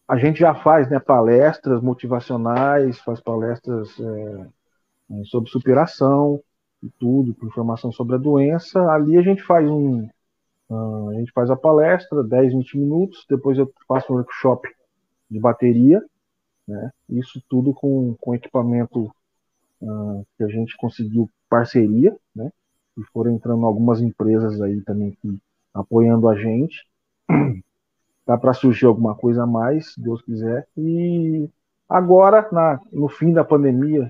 a gente já faz né, palestras motivacionais, faz palestras é, sobre superação e tudo, com informação sobre a doença. Ali a gente faz um a gente faz a palestra, 10, 20 minutos, depois eu faço um workshop de bateria, né? Isso tudo com, com equipamento uh, que a gente conseguiu parceria, né? E foram entrando algumas empresas aí também que, apoiando a gente. (clears throat) Dá para surgir alguma coisa a mais, se Deus quiser. E agora, na, no fim da pandemia,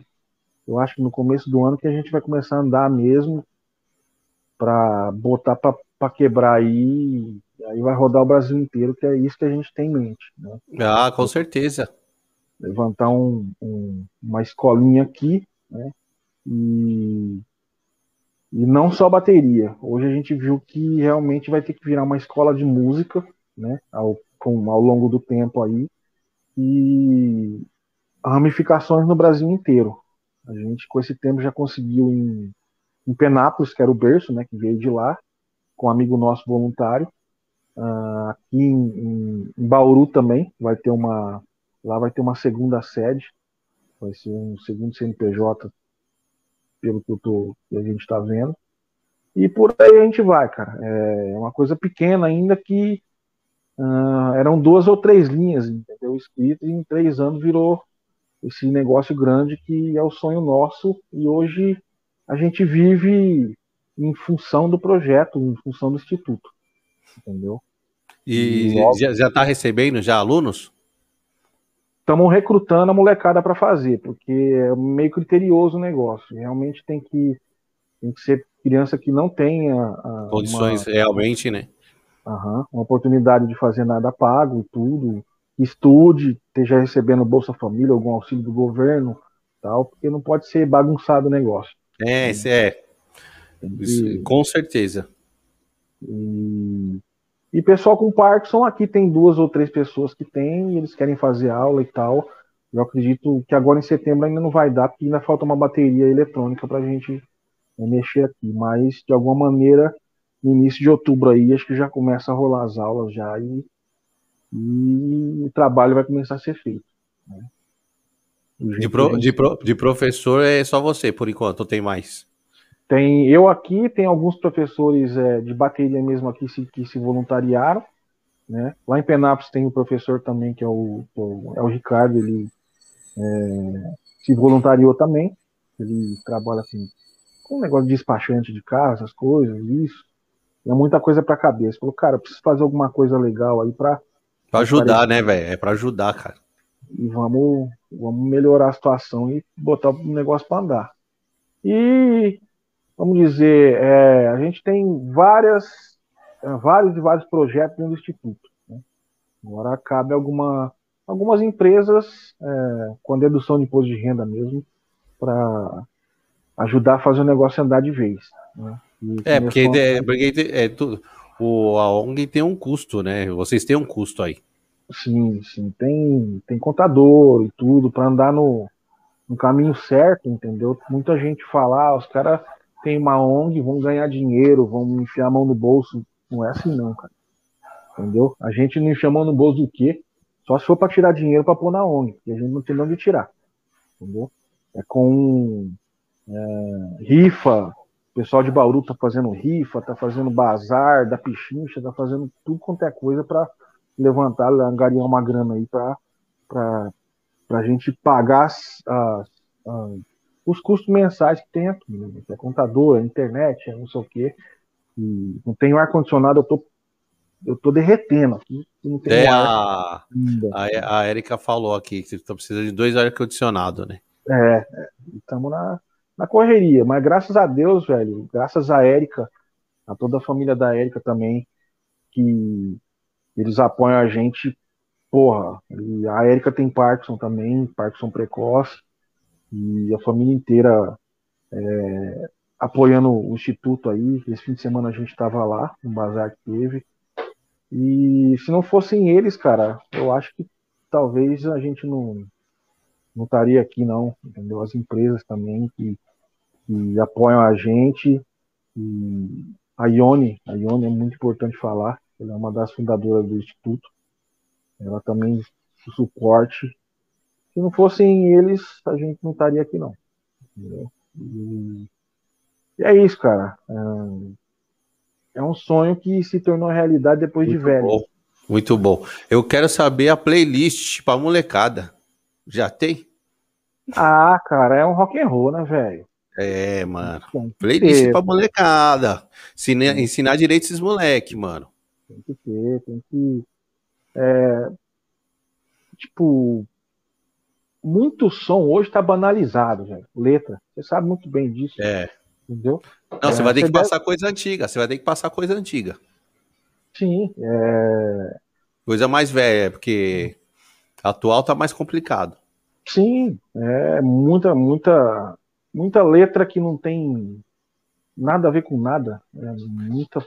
eu acho que no começo do ano que a gente vai começar a andar mesmo para botar para quebrar aí, aí vai rodar o Brasil inteiro, que é isso que a gente tem em mente. Né? Ah, com certeza. Levantar um, um, uma escolinha aqui, né? E, e não só bateria. Hoje a gente viu que realmente vai ter que virar uma escola de música, né? Ao, com, ao longo do tempo aí. E ramificações no Brasil inteiro. A gente, com esse tempo, já conseguiu em, em Penápolis, que era o berço, né? Que veio de lá, com um amigo nosso voluntário. Uh, aqui em, em, Bauru também vai ter uma lá vai ter uma segunda sede vai ser um segundo CNPJ pelo que, tô, que a gente está vendo. E por aí a gente vai, cara. É uma coisa pequena ainda que uh, eram duas ou três linhas, entendeu? Escritas, e em três anos virou esse negócio grande que é o sonho nosso. E hoje a gente vive em função do projeto, em função do instituto, entendeu? E, e logo... já está recebendo já alunos? Estamos recrutando a molecada para fazer, porque é meio criterioso o negócio. Realmente tem que, tem que ser criança que não tenha a, condições uma, realmente, né? Uhum, uma oportunidade de fazer nada pago e tudo, estude, esteja recebendo Bolsa Família, algum auxílio do governo, tal, porque não pode ser bagunçado o negócio. É, isso é. E, com certeza. E, e pessoal com Parkinson, aqui tem duas ou três pessoas que têm, e eles querem fazer aula e tal. Eu acredito que agora em setembro ainda não vai dar, porque ainda falta uma bateria eletrônica para a gente é mexer aqui, mas de alguma maneira no início de outubro aí acho que já começa a rolar as aulas já e, e o trabalho vai começar a ser feito. Né? De, pro, de, pro, de, professor é só você por enquanto, ou tem mais? Tem eu aqui, tem alguns professores é, de bateria mesmo aqui se, que se voluntariaram, né? Lá em Penápolis tem o um professor também que é o, é o Ricardo, ele é, se voluntariou também, ele trabalha assim com um negócio de despachante de carro, essas coisas, isso. É muita coisa pra cabeça. Falou, cara, preciso fazer alguma coisa legal aí pra. Pra ajudar, né, velho? É pra ajudar, cara. E vamos, vamos melhorar a situação e botar o negócio pra andar. E, vamos dizer, é, a gente tem várias, é, vários e vários projetos dentro do Instituto. Né? Agora cabe alguma, algumas empresas é, com dedução de imposto de renda mesmo, para ajudar a fazer o negócio andar de vez. Né? É, porque, é, porque é, tudo, o, a ONG tem um custo, né? Vocês têm um custo aí. Sim, sim. Tem, tem contador e tudo para andar no, no caminho certo, entendeu? Muita gente fala, ah, os caras têm uma ONG, vão ganhar dinheiro, vão enfiar a mão no bolso. Não é assim não, cara. Entendeu? A gente não enfia a mão no bolso do quê? Só se for para tirar dinheiro para pôr na ONG, que a gente não tem onde tirar. Entendeu? É com é, rifa, o pessoal de Bauru tá fazendo rifa, tá fazendo bazar da pichincha, tá fazendo tudo quanto é coisa para levantar, angariar uma grana aí para a gente pagar as, as, as, os custos mensais que tem aqui, né? É contador, é internet, é não sei o quê. E não tenho ar-condicionado, eu tô, eu tô derretendo aqui. Não tem é, ar a, a Erika falou aqui que você tá precisa de dois ar-condicionado, né? É, estamos é, na, na correria, mas graças a Deus, velho, graças a Érica, a toda a família da Érica também, que eles apoiam a gente, porra, a Érica tem Parkinson também, Parkinson precoce, e a família inteira é, apoiando o Instituto aí, esse fim de semana a gente estava lá, no bazar que teve, e se não fossem eles, cara, eu acho que talvez a gente não, não estaria aqui, não, entendeu? As empresas também que, que apoiam a gente. E a Ione, a Ione é muito importante falar, ela é uma das fundadoras do Instituto. Ela também suporte. Se não fossem eles, a gente não estaria aqui, não. E, e é isso, cara. É, é um sonho que se tornou realidade depois muito de velho. Bom. Muito bom. Eu quero saber a playlist para molecada. Já tem? Ah, cara, é um rock and roll, né, velho? É, mano. Playlist pra molecada. Ensinar, ensinar direito esses moleque, mano. Tem que ter, tem que. É, tipo, muito som hoje tá banalizado, velho. Letra. Você sabe muito bem disso. É. Entendeu? Não, você é, vai ter que deve... passar coisa antiga. Você vai ter que passar coisa antiga. Sim. É... Coisa mais velha, porque atual tá mais complicado. Sim, é muita, muita, muita letra que não tem nada a ver com nada, é muita,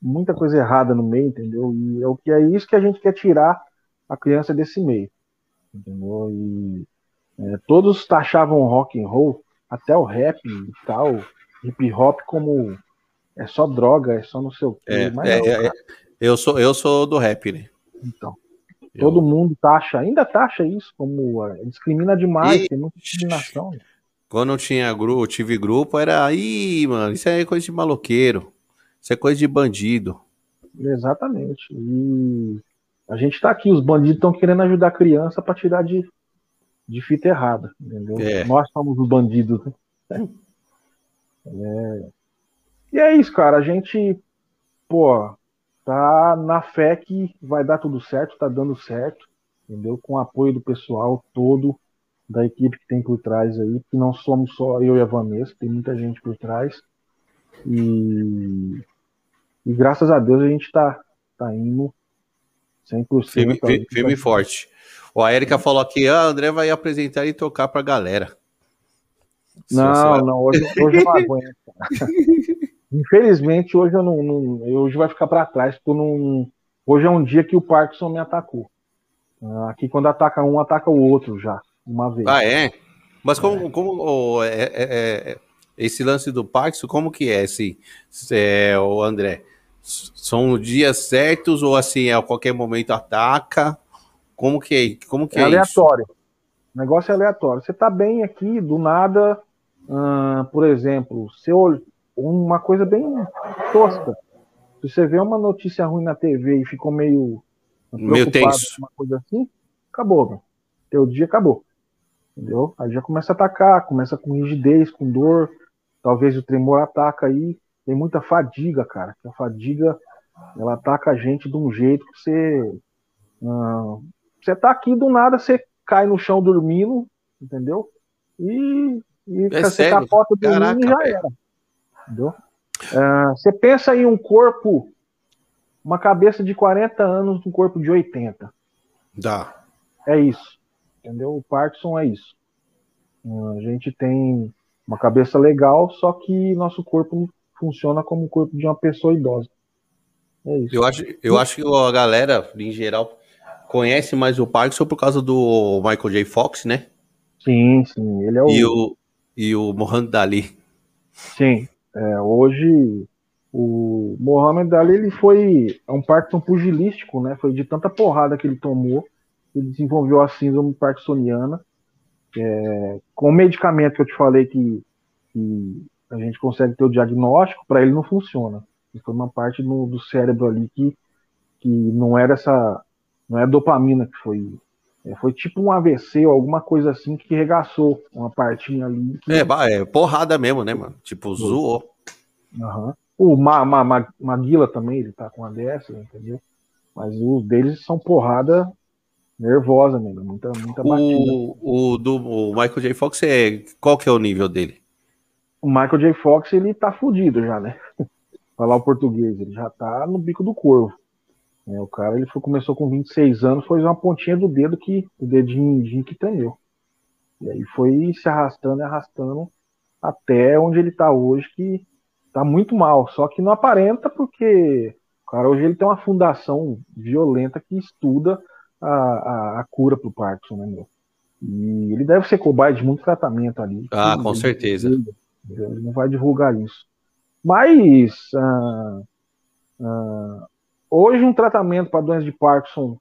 muita coisa errada no meio, entendeu? E é o que é isso que a gente quer tirar a criança desse meio, entendeu? E é, todos taxavam rock and roll, até o rap e tal, hip hop como é só droga, é só não sei o quê. É, mas é, não, é, eu sou eu sou do rap, né? Então. Todo mundo taxa, ainda taxa isso como uh, discrimina demais, e... tem muita discriminação. Quando eu tinha grupo, tive grupo, era aí, mano, isso é coisa de maloqueiro. Isso é coisa de bandido. Exatamente. E a gente tá aqui, os bandidos estão querendo ajudar a criança para tirar de, de fita errada, entendeu? É. Nós somos os bandidos. Né? É. E é isso, cara. A gente, pô, tá na fé que vai dar tudo certo, tá dando certo, entendeu? Com o apoio do pessoal todo, da equipe que tem por trás aí, que não somos só eu e a Vanessa, tem muita gente por trás. E, e graças a Deus a gente tá, tá indo 100%. Firme, tá, e forte. O a Erika falou aqui, ah, André vai apresentar e tocar pra galera. Não, não, hoje, hoje eu não aguento. (laughs) Infelizmente, hoje eu não, não, Hoje vai ficar para trás, porque não. Hoje é um dia que o Parkinson me atacou. Ah, aqui, quando ataca um, ataca o outro já, uma vez. Ah, é? Mas como, é. como oh, é, é, é, esse lance do Parkinson, como que é esse, é, o André? São dias certos ou assim, a qualquer momento ataca? Como que é, como que é, é aleatório. Isso? O negócio é aleatório. Você tá bem aqui, do nada, hum, por exemplo, seu, uma coisa bem tosca. Se você vê uma notícia ruim na TV e ficou meio. Meio tenso. Uma coisa assim, acabou, meu. Teu dia acabou. Entendeu? Aí já começa a atacar, começa com rigidez, com dor. Talvez o tremor ataca aí. Tem muita fadiga, cara. A fadiga, ela ataca a gente de um jeito que você. Uh, você tá aqui do nada, você cai no chão dormindo, entendeu? E, e é você capota dormindo Caraca, e já era. Entendeu? Uh, você pensa em um corpo, uma cabeça de 40 anos, um corpo de 80. Dá. É isso. Entendeu? O Parkinson é isso. Uh, a gente tem uma cabeça legal, só que nosso corpo funciona como o corpo de uma pessoa idosa. É isso. Eu acho, eu acho que a galera, em geral, conhece mais o Parkinson por causa do Michael J. Fox, né? Sim, sim. Ele é o. E o, e o Mohamed Ali. Sim. É, hoje o Mohamed Ali ele foi é um Parkinson pugilístico, né? Foi de tanta porrada que ele tomou, ele desenvolveu a síndrome parkinsoniana. É, com o medicamento que eu te falei que, que a gente consegue ter o diagnóstico, para ele não funciona. Foi uma parte no, do cérebro ali que, que não era essa, não é dopamina que foi é, foi tipo um AVC ou alguma coisa assim que regaçou uma partinha ali. Que... É, é, porrada mesmo, né, mano? Tipo, zoou. Uhum. O Ma, Ma, Ma, Maguila também, ele tá com a dessa, entendeu? Mas os deles são porrada nervosa mesmo, muita, muita batida. O, o do o Michael J. Fox, é, qual que é o nível dele? O Michael J. Fox, ele tá fudido já, né? (laughs) Falar o português, ele já tá no bico do corvo. É, o cara ele foi, começou com 26 anos, foi uma pontinha do dedo que o dedinho que tremeu. E aí foi se arrastando e arrastando até onde ele está hoje, que está muito mal. Só que não aparenta porque o cara hoje ele tem uma fundação violenta que estuda a, a, a cura para o Parkinson, né, meu? E ele deve ser cobaia de muito tratamento ali. Ah, com certeza. Ele, não vai divulgar isso. Mas ah, ah, Hoje, um tratamento para doença de Parkinson,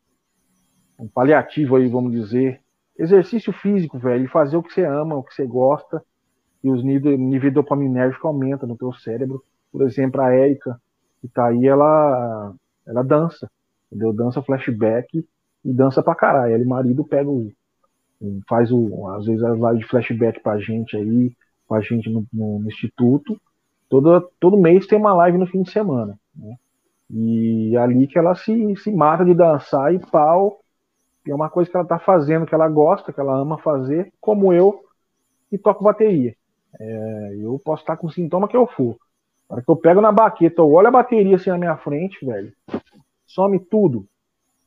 um paliativo aí, vamos dizer, exercício físico, velho, fazer o que você ama, o que você gosta, e os níveis, nível dopaminérgico aumenta no teu cérebro. Por exemplo, a Érica, que tá aí, ela, ela dança, entendeu? Dança flashback e dança pra caralho. Ele, marido, pega o, faz o, às vezes as lives de flashback pra gente aí, com a gente no, no, no instituto. Todo, todo mês tem uma live no fim de semana, né? E ali que ela se, se mata de dançar e pau. é uma coisa que ela tá fazendo, que ela gosta, que ela ama fazer, como eu, que toco bateria. É, eu posso estar com sintoma que eu for. Na hora que eu pego na baqueta, eu olho a bateria assim na minha frente, velho. Some tudo.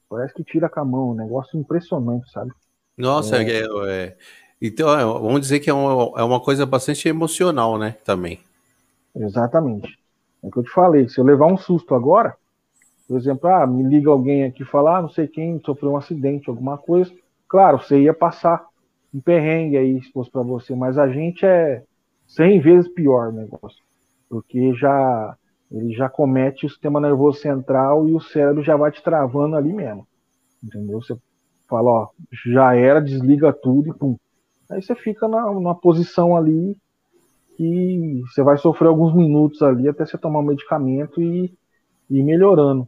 Parece que tira com a mão. Um negócio impressionante, sabe? Nossa, é... É, é então é, vamos dizer que é uma, é uma coisa bastante emocional, né? Também. Exatamente. É o que eu te falei. Se eu levar um susto agora, por exemplo, ah, me liga alguém aqui falar, ah, não sei quem sofreu um acidente, alguma coisa. Claro, você ia passar um perrengue aí se fosse para você, mas a gente é 100 vezes pior o negócio, porque já ele já comete o sistema nervoso central e o cérebro já vai te travando ali mesmo. Entendeu? Você fala, ó, já era, desliga tudo e pum. Aí você fica na, numa posição ali e você vai sofrer alguns minutos ali até você tomar o um medicamento e, e ir melhorando.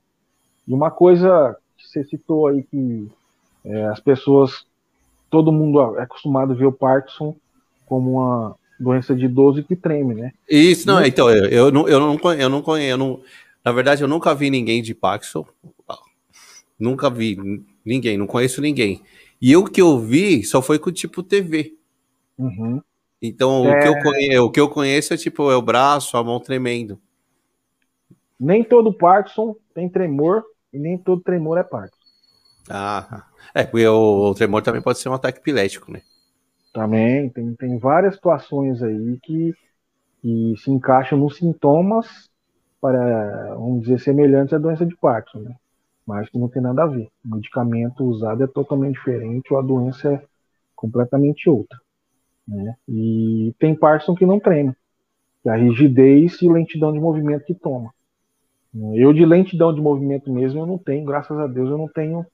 E uma coisa que você citou aí que é, as pessoas, todo mundo é acostumado a ver o Parkinson como uma doença de idoso que treme, né? Isso, não, então, eu, eu não, eu não, eu não conheço, eu não, na verdade, eu nunca vi ninguém de Parkinson, nunca vi ninguém, não conheço ninguém. E o que eu vi só foi com tipo TV. Uhum. Então, é... o, que eu conheço, o que eu conheço é tipo, é o braço, a mão tremendo. Nem todo Parkinson tem tremor e nem todo tremor é Parkinson. Ah, é, porque o, o tremor também pode ser um ataque epilético, né? Também, tem, tem várias situações aí que, que se encaixam nos sintomas para, vamos dizer, semelhantes à doença de Parkinson, né? Mas que não tem nada a ver. O medicamento usado é totalmente diferente ou a doença é completamente outra. Né? E tem Parkinson que não treme, que é a rigidez e lentidão de movimento que toma. Eu de lentidão de movimento mesmo eu não tenho, graças a Deus eu não tenho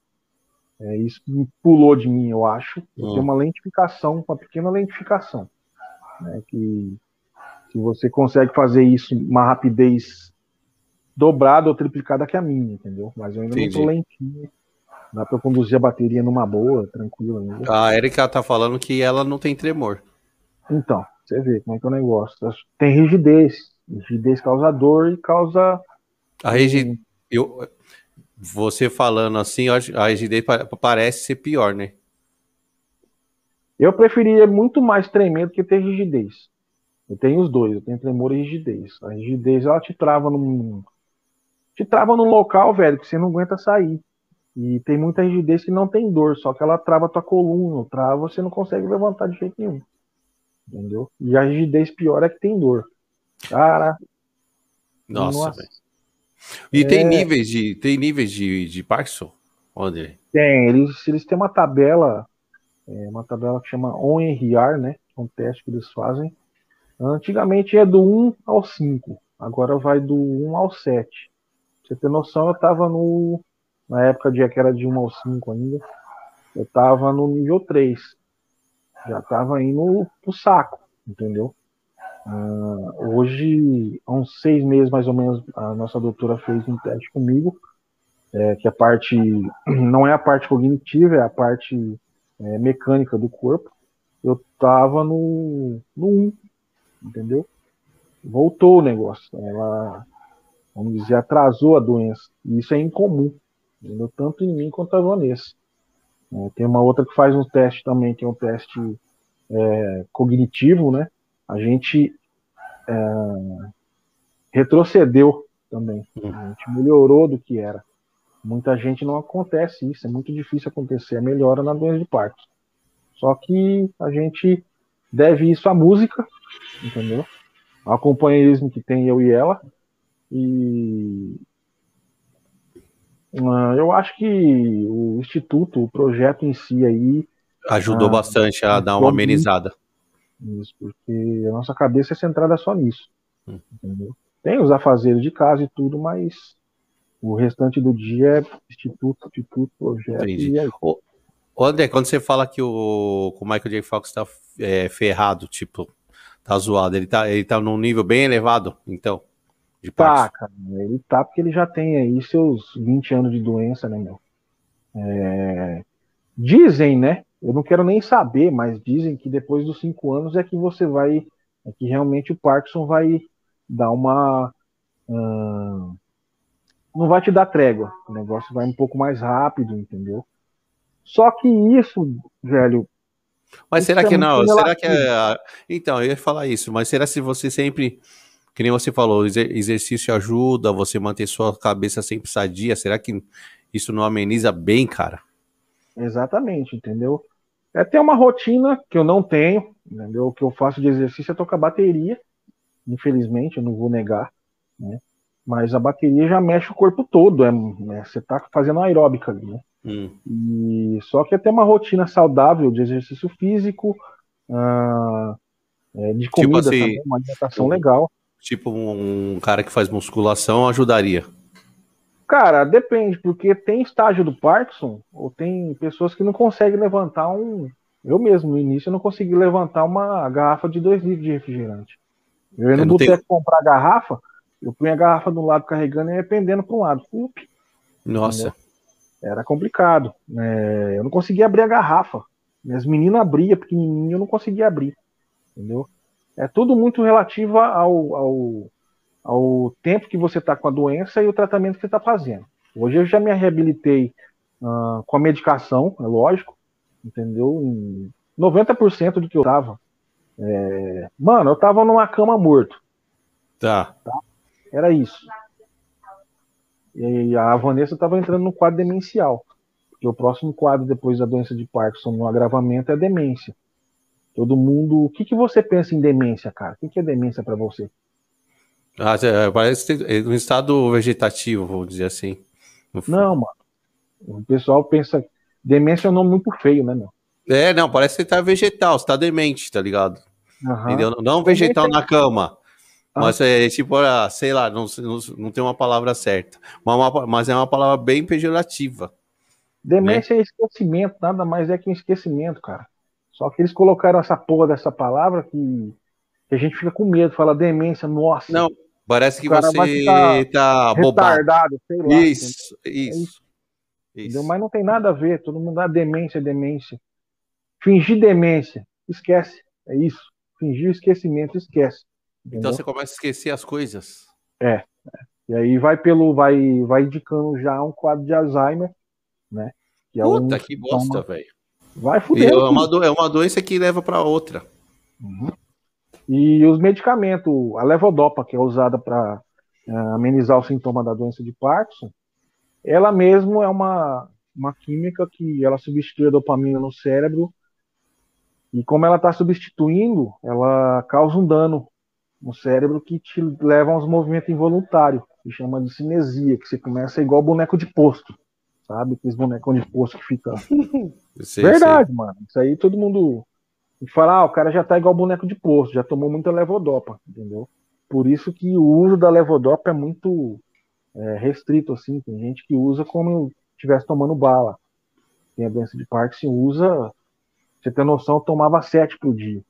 é, isso pulou de mim, eu acho. Eu tenho hum. uma lentificação, uma pequena lentificação. Né, que se você consegue fazer isso uma rapidez dobrada ou triplicada que a minha, entendeu? Mas eu ainda Entendi. não tô lentinho. Dá para conduzir a bateria numa boa, tranquilo ainda. A Erika tá falando que ela não tem tremor. Então, você vê como é que é o negócio. Tem rigidez. Rigidez causa dor e causa. A rigidez. Eu, você falando assim, a rigidez parece ser pior, né? Eu preferia muito mais tremer do que ter rigidez. Eu tenho os dois, eu tenho tremor e rigidez. A rigidez, ela te trava num. Te trava num local, velho, que você não aguenta sair. E tem muita rigidez que não tem dor, só que ela trava tua coluna, trava, você não consegue levantar de jeito nenhum. Entendeu? E a rigidez pior é que tem dor. Cara. Nossa, nossa. E é... tem níveis de tem níveis de, de Parkinson? Onde? Tem, eles, eles têm uma tabela, é, uma tabela que chama ONRR, né? É um teste que eles fazem. Antigamente é do 1 ao 5, agora vai do 1 ao 7. Você ter noção, eu tava no. Na época de que era de 1 ao 5 ainda, eu tava no nível 3. Já tava indo pro saco, entendeu? Uh, hoje, há uns seis meses mais ou menos, a nossa doutora fez um teste comigo, é, que a parte (clears throat) não é a parte cognitiva, é a parte é, mecânica do corpo. Eu tava no, no 1, entendeu? Voltou o negócio. Ela, vamos dizer, atrasou a doença. E isso é incomum, entendeu? tanto em mim quanto a Vanessa. É, tem uma outra que faz um teste também, que é um teste é, cognitivo, né? a gente é, retrocedeu também. Uhum. A gente melhorou do que era. Muita gente não acontece isso, é muito difícil acontecer a melhora na doença de parto. Só que a gente deve isso à música, entendeu? Ao companheirismo que tem eu e ela. E uh, eu acho que o instituto, o projeto em si aí ajudou uh, bastante a dar uma amenizada. Isso, porque a nossa cabeça é centrada só nisso. Hum. Entendeu? Tem os afazeres de casa e tudo, mas o restante do dia é instituto, instituto, projeto. Entendi. E aí. Ô, André, quando você fala que o, o Michael J. Fox está é, ferrado, tipo, tá zoado, ele tá, ele tá num nível bem elevado, então? De tá, cara, ele tá porque ele já tem aí seus 20 anos de doença, né, meu? É, dizem, né, eu não quero nem saber, mas dizem que depois dos cinco anos é que você vai, é que realmente o Parkinson vai dar uma. Hum, não vai te dar trégua. O negócio vai um pouco mais rápido, entendeu? Só que isso, velho. Mas será que é não? Será que é. Então, eu ia falar isso, mas será se você sempre. Que nem você falou, exercício ajuda, você manter sua cabeça sempre sadia. Será que isso não ameniza bem, cara? Exatamente, entendeu? É ter uma rotina que eu não tenho, entendeu? O que eu faço de exercício é tocar bateria, infelizmente, eu não vou negar, né? Mas a bateria já mexe o corpo todo, é, né? você tá fazendo aeróbica ali, né? Hum. E só que é ter uma rotina saudável de exercício físico, uh, é, de tipo comida tipo assim, também, uma alimentação legal. Tipo um cara que faz musculação ajudaria. Cara, depende, porque tem estágio do Parkinson, ou tem pessoas que não conseguem levantar um, Eu mesmo, no início, eu não consegui levantar uma garrafa de 2 litros de refrigerante. Eu ia no boteco tenho... comprar garrafa, eu punha a garrafa do lado carregando e ia pendendo para um lado. Up, Nossa. Era complicado. É, eu não conseguia abrir a garrafa. Minhas meninas abriam, pequenininho, eu não conseguia abrir. Entendeu? É tudo muito relativo ao, ao, ao tempo que você está com a doença e o tratamento que você está fazendo. Hoje eu já me reabilitei uh, com a medicação, é lógico, entendeu? Em 90% do que eu tava. É... Mano, eu tava numa cama morto. Tá. tá? Era isso. E a Vanessa estava entrando no quadro demencial. Porque o próximo quadro depois da doença de Parkinson no agravamento é a demência. Todo mundo. O que, que você pensa em demência, cara? O que, que é demência para você? Ah, é, parece um estado vegetativo, vou dizer assim. Não, mano. O pessoal pensa. Demência é um nome muito feio, né, meu? É, não, parece que você tá vegetal, você tá demente, tá ligado? Uhum. Entendeu? Não vegetal na cama. Ah. Mas é tipo, ah, sei lá, não, não, não tem uma palavra certa. Mas, mas é uma palavra bem pejorativa. Demência né? é esquecimento, nada mais é que um esquecimento, cara. Só que eles colocaram essa porra dessa palavra que, a gente fica com medo, fala demência, nossa. Não, parece que você tá bobado. sei lá. Isso, isso. É isso. Mas não tem nada a ver, todo mundo dá demência, demência. Fingir demência, esquece, é isso. Fingir esquecimento, esquece. Entendeu? Então você começa a esquecer as coisas. É, é. E aí vai pelo, vai, vai indicando já um quadro de Alzheimer, né? Que é Puta um, que bosta, velho. Vai fuder. É uma, do, é uma doença que leva para outra. Uhum. E os medicamentos, a levodopa, que é usada para uh, é, amenizar o sintoma da doença de Parkinson, ela mesmo é uma, uma química que ela substitui a dopamina no cérebro e como ela está substituindo, ela causa um dano no cérebro que te leva a uns movimentos involuntários, que chama de cinesia, que você começa igual boneco de posto, sabe? Aqueles bonecos de posto que fica. (laughs) Sei, Verdade, sei. mano. Isso aí todo mundo fala, ah, o cara já tá igual boneco de posto, já tomou muita levodopa, entendeu? Por isso que o uso da levodopa é muito é, restrito, assim. Tem gente que usa como estivesse tomando bala. Tem a doença de Parkinson, usa. Você tem noção, eu tomava sete por dia.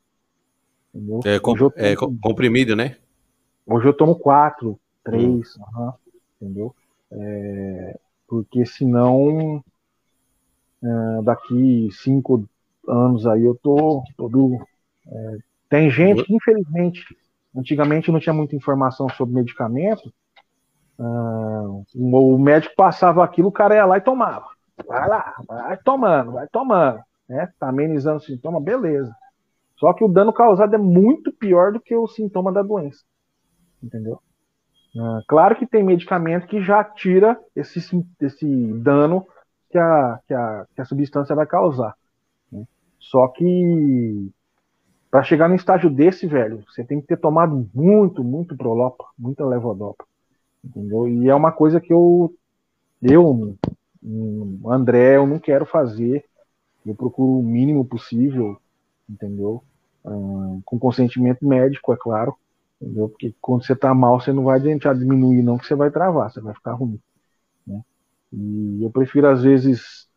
Entendeu? É, com, tomo, é comprimido, né? Hoje eu tomo quatro, três, hum. entendeu? É, porque senão é, daqui cinco anos aí eu tô todo. É, tem gente, que, infelizmente, antigamente não tinha muita informação sobre medicamento. Uh, o médico passava aquilo, o cara ia lá e tomava. Vai lá, vai tomando, vai tomando. Né? Tá amenizando o sintoma, beleza. Só que o dano causado é muito pior do que o sintoma da doença. Entendeu? Ah, claro que tem medicamento que já tira esse, esse dano que a, que, a, que a substância vai causar. Né? Só que para chegar no estágio desse, velho, você tem que ter tomado muito, muito prolopa, muita levodopa. Entendeu? E é uma coisa que eu, eu, André, eu não quero fazer. Eu procuro o mínimo possível entendeu? Ah, com consentimento médico, é claro, entendeu? Porque quando você está mal, você não vai tentar diminuir, não, que você vai travar, você vai ficar ruim. E eu prefiro, às vezes,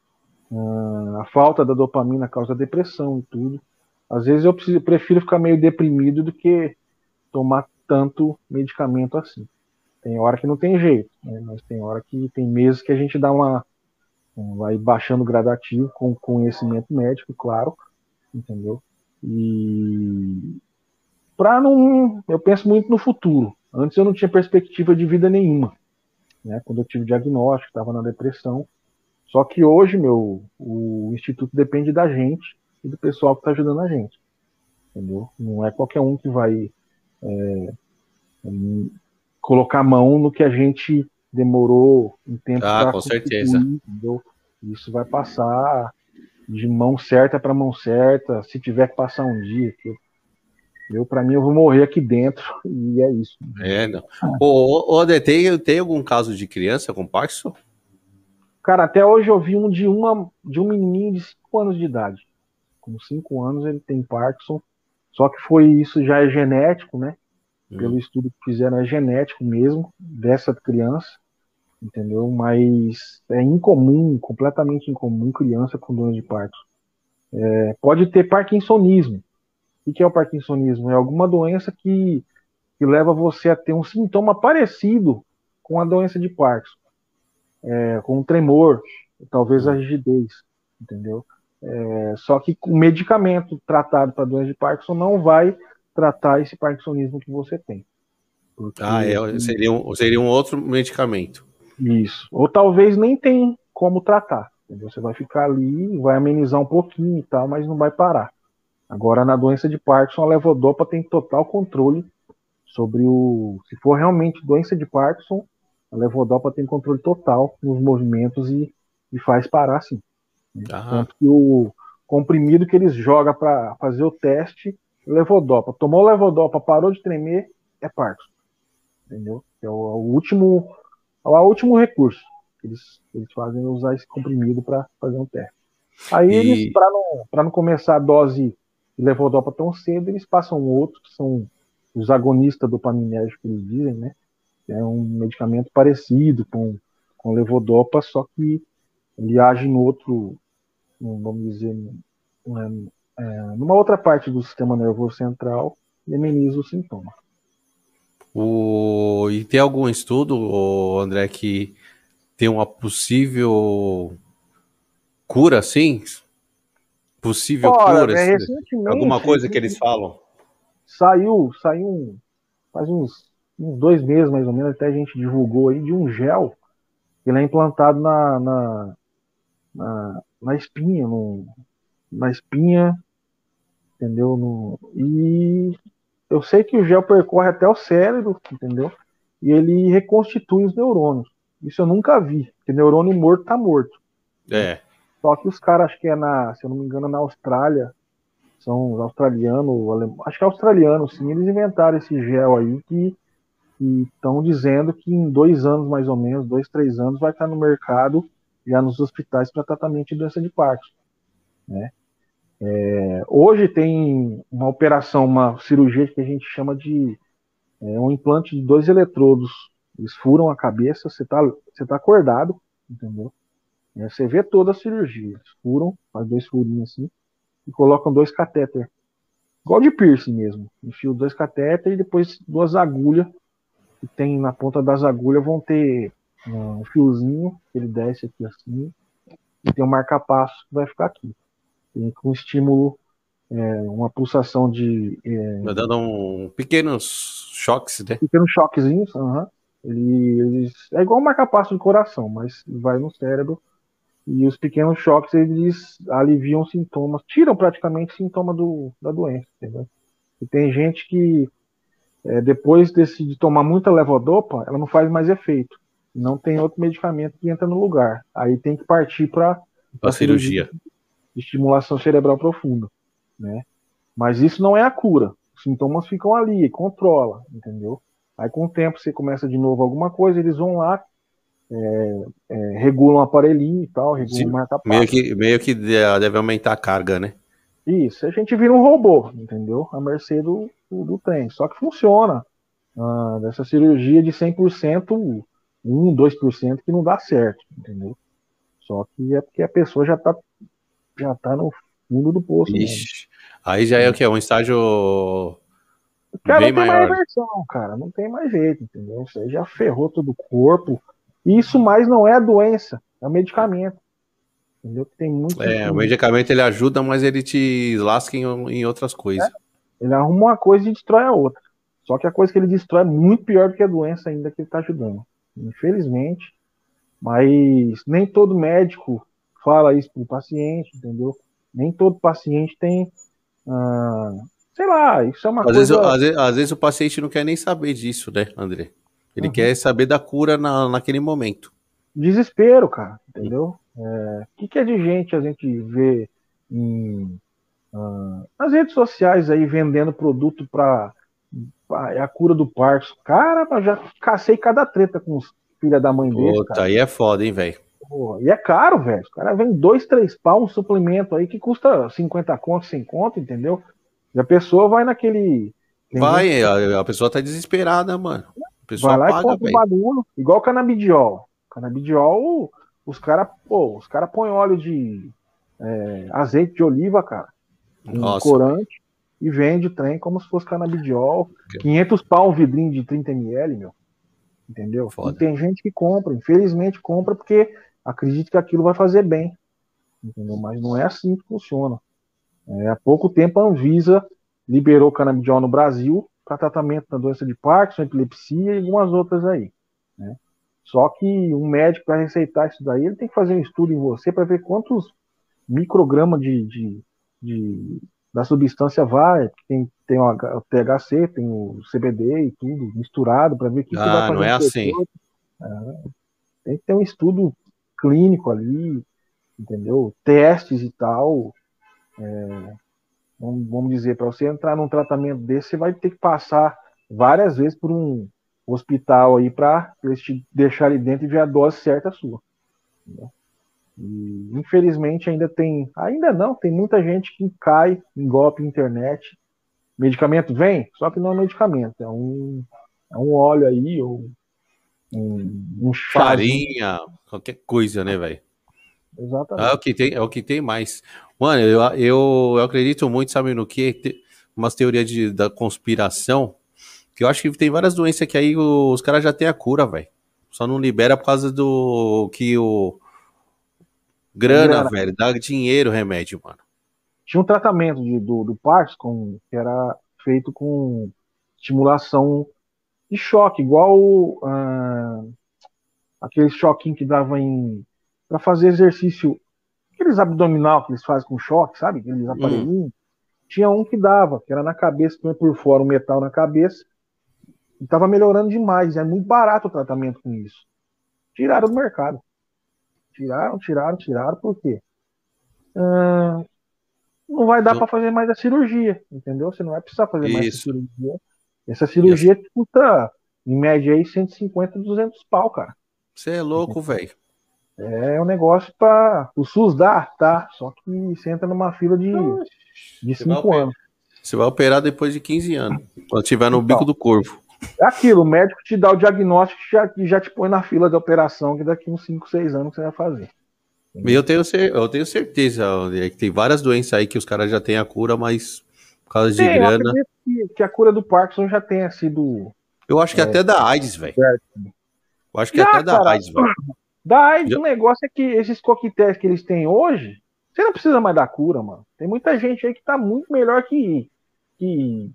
ah, a falta da dopamina causa depressão e tudo. Às vezes eu prefiro ficar meio deprimido do que tomar tanto medicamento assim. Tem hora que não tem jeito, né? mas tem hora que tem meses que a gente dá uma. vai baixando gradativo com conhecimento médico, claro, entendeu? E para não, eu penso muito no futuro. Antes eu não tinha perspectiva de vida nenhuma, né? Quando eu tive diagnóstico, estava na depressão. Só que hoje, meu, o instituto depende da gente e do pessoal que está ajudando a gente, entendeu? Não é qualquer um que vai é, colocar a mão no que a gente demorou um tempo ah, com certeza. Entendeu? Isso vai passar de mão certa para mão certa, se tiver que passar um dia. Eu, eu para mim, eu vou morrer aqui dentro e é isso. É, não. Ô, ô, ô tem, tem algum caso de criança com Parkinson? Cara, até hoje eu vi um de, uma, de um menininho de 5 anos de idade. Com 5 anos ele tem Parkinson. Só que foi isso, já é genético, né? Hum. Pelo estudo que fizeram, é genético mesmo, dessa criança entendeu? Mas é incomum, completamente incomum, criança com doença de parto. É, pode ter parkinsonismo. O que é o parkinsonismo? É alguma doença que, que leva você a ter um sintoma parecido com a doença de Parkinson. É, com um tremor, talvez a rigidez, entendeu? É, só que o medicamento tratado para doença de Parkinson não vai tratar esse parkinsonismo que você tem. Porque, ah, é, seria, um, seria um outro medicamento. Isso. Ou talvez nem tem como tratar. Você vai ficar ali, vai amenizar um pouquinho e tal, mas não vai parar. Agora, na doença de Parkinson, a levodopa tem total controle sobre o. Se for realmente doença de Parkinson, a levodopa tem controle total nos movimentos e, e faz parar sim. Ah. Tanto que o comprimido que eles jogam para fazer o teste, levodopa. Tomou levodopa, parou de tremer, é Parkinson. Entendeu? É o, é o último, é o último recurso. Eles, eles fazem usar esse comprimido para fazer um teste. Aí e... eles, para não, não começar a dose levodopa tão cedo, eles passam outro, que são os agonistas dopaminérgicos que eles dizem, né? É um medicamento parecido com, com levodopa, só que ele age no outro, vamos dizer, é, numa outra parte do sistema nervoso central e ameniza o sintoma. O... E tem algum estudo, André, que tem uma possível cura, sim? Possível Ora, cura? É, alguma coisa que eles (laughs) falam? Saiu, saiu faz uns, uns, dois meses mais ou menos, até a gente divulgou aí de um gel que ele é implantado na, na, na, na espinha, no, na espinha, entendeu? No, e eu sei que o gel percorre até o cérebro, entendeu? E ele reconstitui os neurônios. Isso eu nunca vi, porque neurônio morto tá morto. É. Só que os caras, acho que é na, se eu não me engano, na Austrália, são australianos, acho que é australiano, sim, eles inventaram esse gel aí que estão dizendo que em dois anos, mais ou menos, dois, três anos, vai estar no mercado, já nos hospitais, para tratamento de doença de Parkinson. Né? É, hoje tem uma operação, uma cirurgia que a gente chama de é, um implante de dois eletrodos eles furam a cabeça, você tá, você tá acordado, entendeu? É, você vê toda a cirurgia. Eles furam, faz dois furinhos assim, e colocam dois catéter. Igual de piercing mesmo. Enfio dois catéter e depois duas agulhas. Que tem na ponta das agulhas vão ter um fiozinho, que ele desce aqui assim. E tem um marca-passo que vai ficar aqui. Com estímulo, é, uma pulsação de. É, vai dando um pequenos choques, né? Pequenos choquezinhos, aham. Ele, eles, é igual um marca-passo de coração, mas vai no cérebro. E os pequenos choques eles aliviam sintomas, tiram praticamente sintoma do, da doença. Entendeu? E tem gente que é, depois desse, de tomar muita levodopa, ela não faz mais efeito. Não tem outro medicamento que entra no lugar. Aí tem que partir para a cirurgia. De estimulação cerebral profunda, né? Mas isso não é a cura. Os sintomas ficam ali, controla, entendeu? Aí com o tempo você começa de novo alguma coisa, eles vão lá, é, é, regulam o aparelhinho e tal, regulam o marca meio que Meio que deve aumentar a carga, né? Isso, a gente vira um robô, entendeu? A mercê do, do, do trem. Só que funciona. Ah, dessa cirurgia de 100%, 1, 2% que não dá certo, entendeu? Só que é porque a pessoa já tá, já tá no fundo do poço. Ixi, aí já é o que? Um estágio Cara, Bem não tem maior. mais versão, cara. Não tem mais jeito, entendeu? Isso aí já ferrou todo o corpo. Isso mais não é a doença, é o medicamento. Entendeu? Tem muito. É, o medicamento ele ajuda, mas ele te lasca em, em outras coisas. É, ele arruma uma coisa e destrói a outra. Só que a coisa que ele destrói é muito pior do que a doença ainda que ele está ajudando. Infelizmente. Mas nem todo médico fala isso para o paciente, entendeu? Nem todo paciente tem ah, Sei lá, isso é uma às coisa. Vezes, às, vezes, às vezes o paciente não quer nem saber disso, né, André? Ele uhum. quer saber da cura na, naquele momento. Desespero, cara, entendeu? O é, que, que é de gente a gente vê em, uh, nas redes sociais aí vendendo produto para a cura do parto? Cara, já cacei cada treta com os filha da mãe dele. Puta, aí é foda, hein, velho? E é caro, velho. O cara vem dois, três pau um suplemento aí que custa 50 conto, 100 conto, entendeu? E a pessoa vai naquele. Vai, a, a, pessoa tá desesperada, mano. Vai lá paga, e compra um bagulho, igual canabidiol. Canabidiol, os caras, pô, os caras põem óleo de, é, azeite de oliva, cara. Um corante e vende o trem como se fosse canabidiol. 500 pau um vidrinho de 30 ml, meu. Entendeu? Foda. E tem gente que compra, infelizmente compra porque acredita que aquilo vai fazer bem. Entendeu? Mas não é assim que funciona. É, há pouco tempo a Anvisa liberou canabidiol no Brasil para tratamento da doença de Parkinson, epilepsia e algumas outras aí. Né? Só que um médico, para receitar isso daí, ele tem que fazer um estudo em você para ver quantos microgramas de, de, de, da substância vai. Tem, tem o THC, tem o CBD e tudo misturado para ver o que, ah, que vai fazer. não é assim. É, tem que ter um estudo clínico ali, entendeu? Testes e tal. É, vamos dizer, para você entrar num tratamento desse, você vai ter que passar várias vezes por um hospital aí para eles te deixarem dentro e ver a dose certa sua. Entendeu? E, infelizmente ainda tem, ainda não, tem muita gente que cai em golpe internet. Medicamento vem, só que não é medicamento, é um, é um óleo aí, ou um, um Farinha, qualquer coisa, né, velho? Exatamente. É o que tem, é o que tem mais. Mano, eu, eu, eu acredito muito, sabe no que? Tem umas teorias de, da conspiração, que eu acho que tem várias doenças que aí os caras já têm a cura, velho. Só não libera por causa do que o. Grana, grana. velho, dá dinheiro remédio, mano. Tinha um tratamento de, do, do Parkinson que era feito com estimulação de choque, igual uh, aquele choquinho que dava em para fazer exercício, aqueles abdominal que eles fazem com choque, sabe? Aqueles hum. aparelhinhos. Hum. Tinha um que dava, que era na cabeça, por fora, um metal na cabeça. E tava melhorando demais. É muito barato o tratamento com isso. Tiraram do mercado. Tiraram, tiraram, tiraram, por quê? Ah, não vai dar para fazer mais a cirurgia, entendeu? Você não vai precisar fazer isso. mais a cirurgia. Essa cirurgia isso. custa, em média, aí 150, 200 pau, cara. Você é louco, velho. É um negócio para o SUS dar, tá? Só que você entra numa fila de, de 5 anos. Você vai operar depois de 15 anos, quando estiver no então, bico do corvo. É aquilo, o médico te dá o diagnóstico e já, já te põe na fila de operação, que daqui uns 5, 6 anos você vai fazer. Eu tenho, eu tenho certeza que tem várias doenças aí que os caras já têm a cura, mas por causa de tem, grana. Que, que, a cura do Parkinson já tenha sido. Eu acho que é, até da AIDS, velho. Eu acho que já, até da cara, AIDS, velho. Daí o negócio é que esses coquetéis que eles têm hoje, você não precisa mais da cura, mano. Tem muita gente aí que tá muito melhor que. que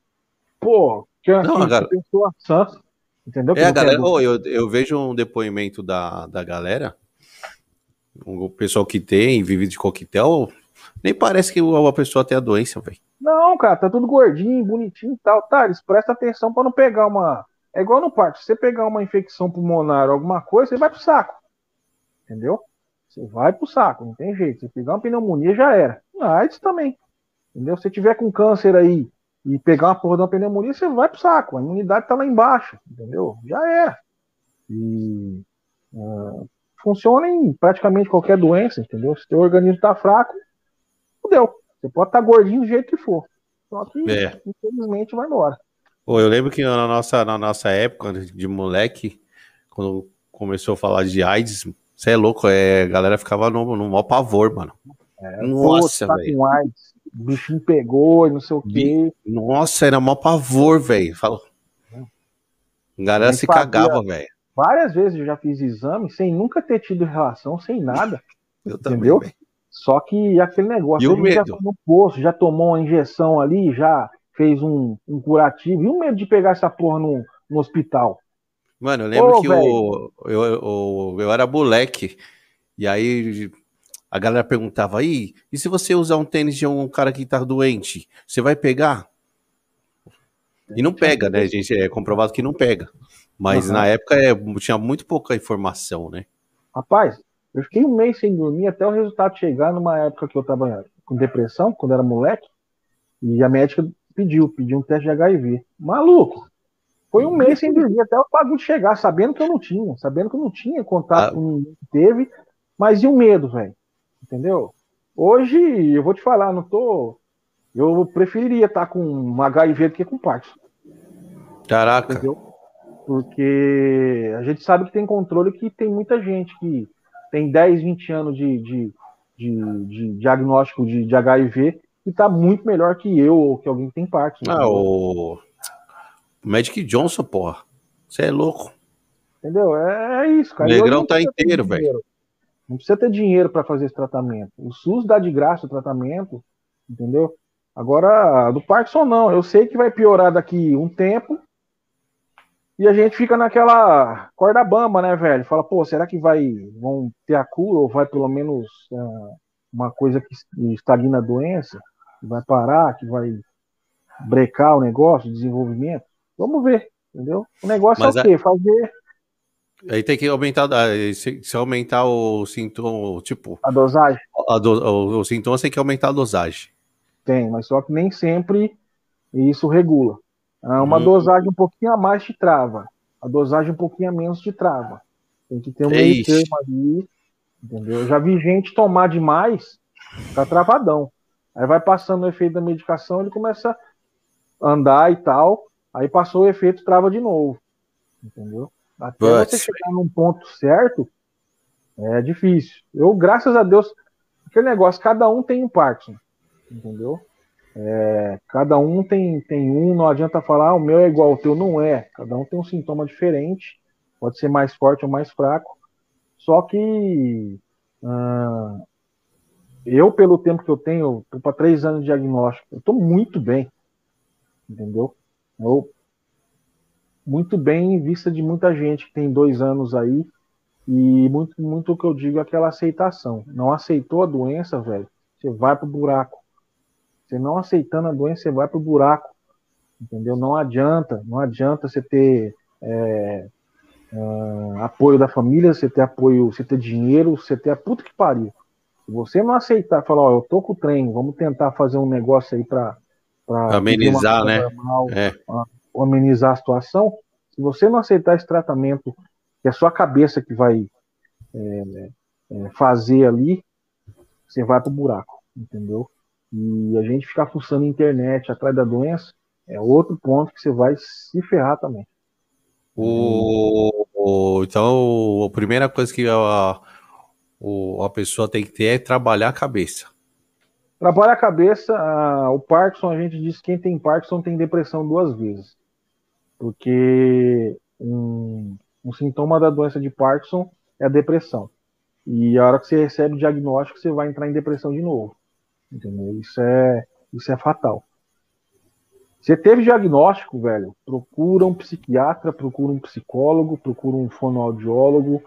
pô, que, não, que, cara... pessoa sã. Entendeu? É, a galera, oh, eu, eu vejo um depoimento da, da galera, o pessoal que tem, vive de coquetel, nem parece que a pessoa tem a doença, velho. Não, cara, tá tudo gordinho, bonitinho e tal. Tá, eles prestam atenção para não pegar uma. É igual no parque, se você pegar uma infecção pulmonar ou alguma coisa, você vai pro saco. Entendeu? Você vai pro saco, não tem jeito. Se pegar uma pneumonia, já era. A AIDS também. Entendeu? Se tiver com câncer aí e pegar uma porra de uma pneumonia, você vai pro saco. A imunidade tá lá embaixo. Entendeu? Já era. E uh, funciona em praticamente qualquer doença, entendeu? Se teu organismo tá fraco, fudeu. Você pode estar tá gordinho do jeito que for. Só que, é. infelizmente, vai embora. Pô, eu lembro que na nossa, na nossa época de moleque, quando começou a falar de AIDS, você é louco, é, a galera ficava no, no maior pavor, mano. É, Nossa, velho. O bichinho pegou e não sei o quê. Nossa, era maior pavor, velho. Fala. A galera se cagava, velho. Várias vezes eu já fiz exame sem nunca ter tido relação, sem nada. (laughs) Eu entendeu? Também, Só que aquele negócio, e o medo? já foi no posto, já tomou uma injeção ali, já fez um, um curativo. E o medo de pegar essa porra no, no hospital? Mano, eu lembro Ô, que o, eu, eu, eu era moleque, e aí a galera perguntava, aí, e se você usar um tênis de um cara que tá doente, você vai pegar? E não pega, né, gente? É comprovado que não pega. Mas uhum. na época é, tinha muito pouca informação, né? Rapaz, eu fiquei um mês sem dormir até o resultado chegar numa época que eu tava com depressão, quando era moleque, e a médica pediu, pediu um teste de HIV. Maluco, foi um mês sem (laughs) dormir até o bagulho chegar, sabendo que eu não tinha, sabendo que eu não tinha contato ah. com ninguém que teve, mas e o medo, velho? Entendeu? Hoje, eu vou te falar, não tô. Eu preferiria estar tá com um HIV do que com Parkinson. Caraca. Entendeu? Porque a gente sabe que tem controle que tem muita gente que tem 10, 20 anos de, de, de, de diagnóstico de, de HIV e tá muito melhor que eu ou que alguém que tem Parkinson. Ah, o Magic Johnson, porra. Você é louco. Entendeu? É, é isso, cara. O Negrão tá inteiro, velho. Não precisa ter dinheiro para fazer esse tratamento. O SUS dá de graça o tratamento, entendeu? Agora, do Parkinson não. Eu sei que vai piorar daqui um tempo. E a gente fica naquela corda bamba, né, velho? Fala, pô, será que vai vão ter a cura ou vai pelo menos uh, uma coisa que estagna a doença? Que vai parar, que vai brecar o negócio, o desenvolvimento? Vamos ver, entendeu? O negócio Mas é o quê? Fazer Aí tem que aumentar, se, se aumentar o sintoma, tipo. A dosagem? A do, o, o sintoma tem que aumentar a dosagem. Tem, mas só que nem sempre isso regula. Ah, uma hum. dosagem um pouquinho a mais te trava. A dosagem um pouquinho a menos te trava. Tem que ter um meio termo ali. Entendeu? Eu já vi gente tomar demais, tá travadão. Aí vai passando o efeito da medicação, ele começa a andar e tal. Aí passou o efeito, trava de novo. Entendeu? Até But... você chegar num ponto certo, é difícil. Eu, graças a Deus, aquele negócio, cada um tem um Parkinson, entendeu? É, cada um tem, tem um, não adianta falar, ah, o meu é igual ao teu, não é. Cada um tem um sintoma diferente, pode ser mais forte ou mais fraco. Só que ah, eu, pelo tempo que eu tenho, estou para três anos de diagnóstico, eu estou muito bem, entendeu? Eu muito bem em vista de muita gente que tem dois anos aí. E muito, muito o que eu digo é aquela aceitação. Não aceitou a doença, velho, você vai pro buraco. Você não aceitando a doença, você vai pro buraco. Entendeu? Não adianta, não adianta você ter é, é, apoio da família, você ter apoio, você ter dinheiro, você ter a puta que pariu. Se você não aceitar, falar, ó, eu tô com o trem, vamos tentar fazer um negócio aí para amenizar, né? Normal, é amenizar a situação, se você não aceitar esse tratamento, que é a sua cabeça que vai é, é, fazer ali, você vai pro buraco, entendeu? E a gente ficar fuçando internet atrás da doença é outro ponto que você vai se ferrar também. O, o então, a primeira coisa que a, a pessoa tem que ter é trabalhar a cabeça. Trabalha a cabeça. A, o Parkinson, a gente diz que quem tem Parkinson tem depressão duas vezes porque um, um sintoma da doença de Parkinson é a depressão. E a hora que você recebe o diagnóstico, você vai entrar em depressão de novo. Entendeu? Isso é, isso é fatal. Você teve diagnóstico, velho? Procura um psiquiatra, procura um psicólogo, procura um fonoaudiólogo,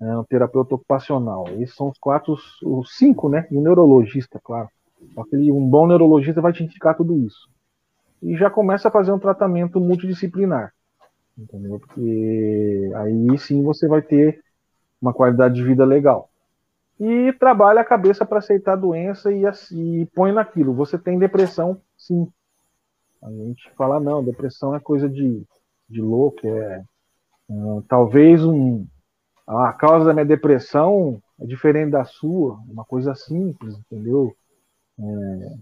é, um terapeuta ocupacional. Esses são os quatro, os cinco, né? E um neurologista, claro. Aquele, um bom neurologista vai te indicar tudo isso e já começa a fazer um tratamento multidisciplinar. Entendeu? Porque aí sim você vai ter uma qualidade de vida legal. E trabalha a cabeça para aceitar a doença e, e põe naquilo. Você tem depressão, sim. A gente fala, não, depressão é coisa de, de louco, é, uh, talvez um, a causa da minha depressão é diferente da sua, uma coisa simples, entendeu? É,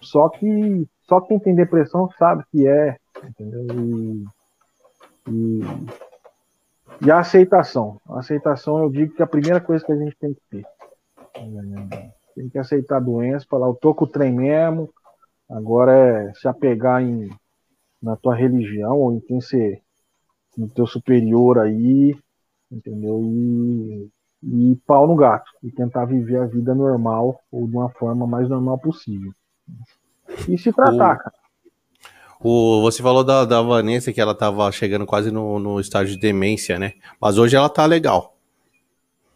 só que só quem tem depressão sabe que é, entendeu? E, e, e, a aceitação. A aceitação, eu digo que é a primeira coisa que a gente tem que ter. É, tem que aceitar a doença, falar, eu tô com o trem mesmo, agora é se apegar em, na tua religião, ou em quem ser no teu superior aí, entendeu? E, e pau no gato, e tentar viver a vida normal, ou de uma forma mais normal possível. E se tratar, o, cara. O, você falou da, da Vanessa que ela tava chegando quase no, no estágio de demência, né? Mas hoje ela tá legal.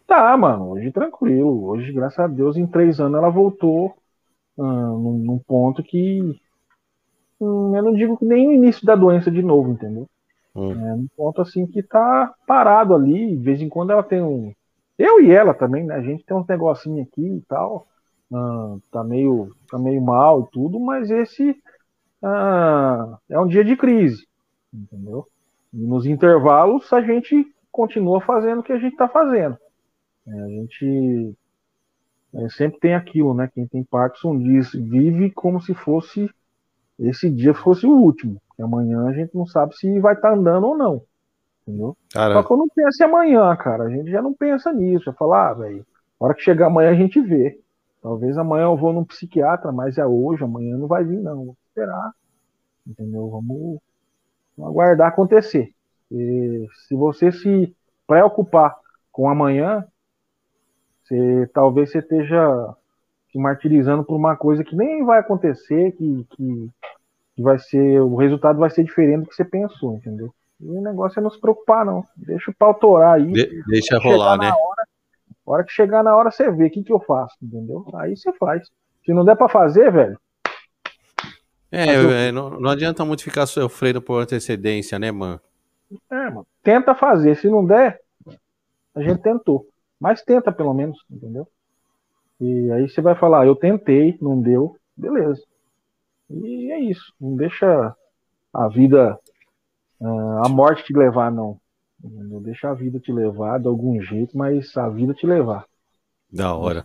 Tá, mano, hoje tranquilo. Hoje, graças a Deus, em três anos ela voltou hum, num, num, ponto que. Hum, eu não digo que nem o início da doença de novo, entendeu? Hum. É um ponto assim que tá parado ali. De vez em quando ela tem um. Eu e ela também, né? A gente tem uns negocinhos aqui e tal ah, tá, meio, tá meio mal e tudo, mas esse ah, é um dia de crise, entendeu? E nos intervalos a gente continua fazendo o que a gente está fazendo. É, a gente é, sempre tem aquilo, né? Quem tem Parkinson diz, vive como se fosse esse dia fosse o último. Amanhã a gente não sabe se vai estar tá andando ou não. Entendeu? Só que eu não penso em amanhã, cara. A gente já não pensa nisso. Já fala, ah, velho, hora que chegar amanhã a gente vê. Talvez amanhã eu vou num psiquiatra, mas é hoje, amanhã não vai vir, não. Vou esperar. Entendeu? Vamos, vamos aguardar acontecer. E se você se preocupar com amanhã, você, talvez você esteja se martirizando por uma coisa que nem vai acontecer, que, que, que vai ser. O resultado vai ser diferente do que você pensou, entendeu? E o negócio é não se preocupar, não. Deixa o pau torar aí. De, deixa rolar, né? Hora, a hora que chegar na hora, você vê o que, que eu faço, entendeu? Aí você faz. Se não der pra fazer, velho. É, é não, não, adianta muito ficar sofrendo por antecedência, né, mano? É, mano. Tenta fazer. Se não der, a gente tentou. Mas tenta pelo menos, entendeu? E aí você vai falar, eu tentei, não deu, beleza. E é isso. Não deixa a vida, a morte te levar, não. Não deixa a vida te levar de algum jeito, mas a vida te levar. Da hora.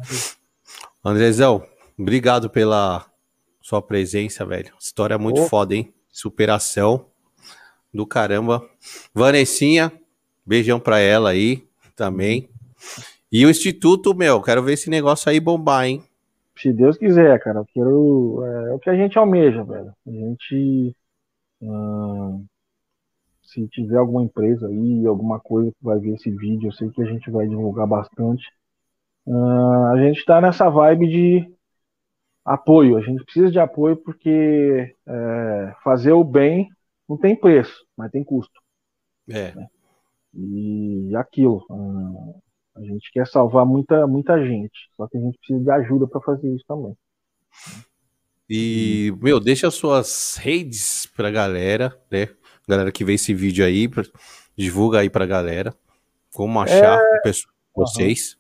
Andrezão, obrigado pela sua presença, velho. História muito oh. foda, hein? Superação do caramba. Vanessinha, beijão pra ela aí também. E o Instituto, meu, quero ver esse negócio aí bombar, hein? Se Deus quiser, cara. Eu quero. É, é o que a gente almeja, velho. A gente. Hum, se tiver alguma empresa aí, alguma coisa que vai ver esse vídeo, eu sei que a gente vai divulgar bastante. Hum, a gente tá nessa vibe de apoio. A gente precisa de apoio porque é, fazer o bem não tem preço, mas tem custo. É. Né? E aquilo. Hum, a gente quer salvar muita, muita gente, só que a gente precisa de ajuda para fazer isso também. E, meu, deixa as suas redes pra galera, né? Galera que vê esse vídeo aí, divulga aí pra galera. Como achar é... vocês.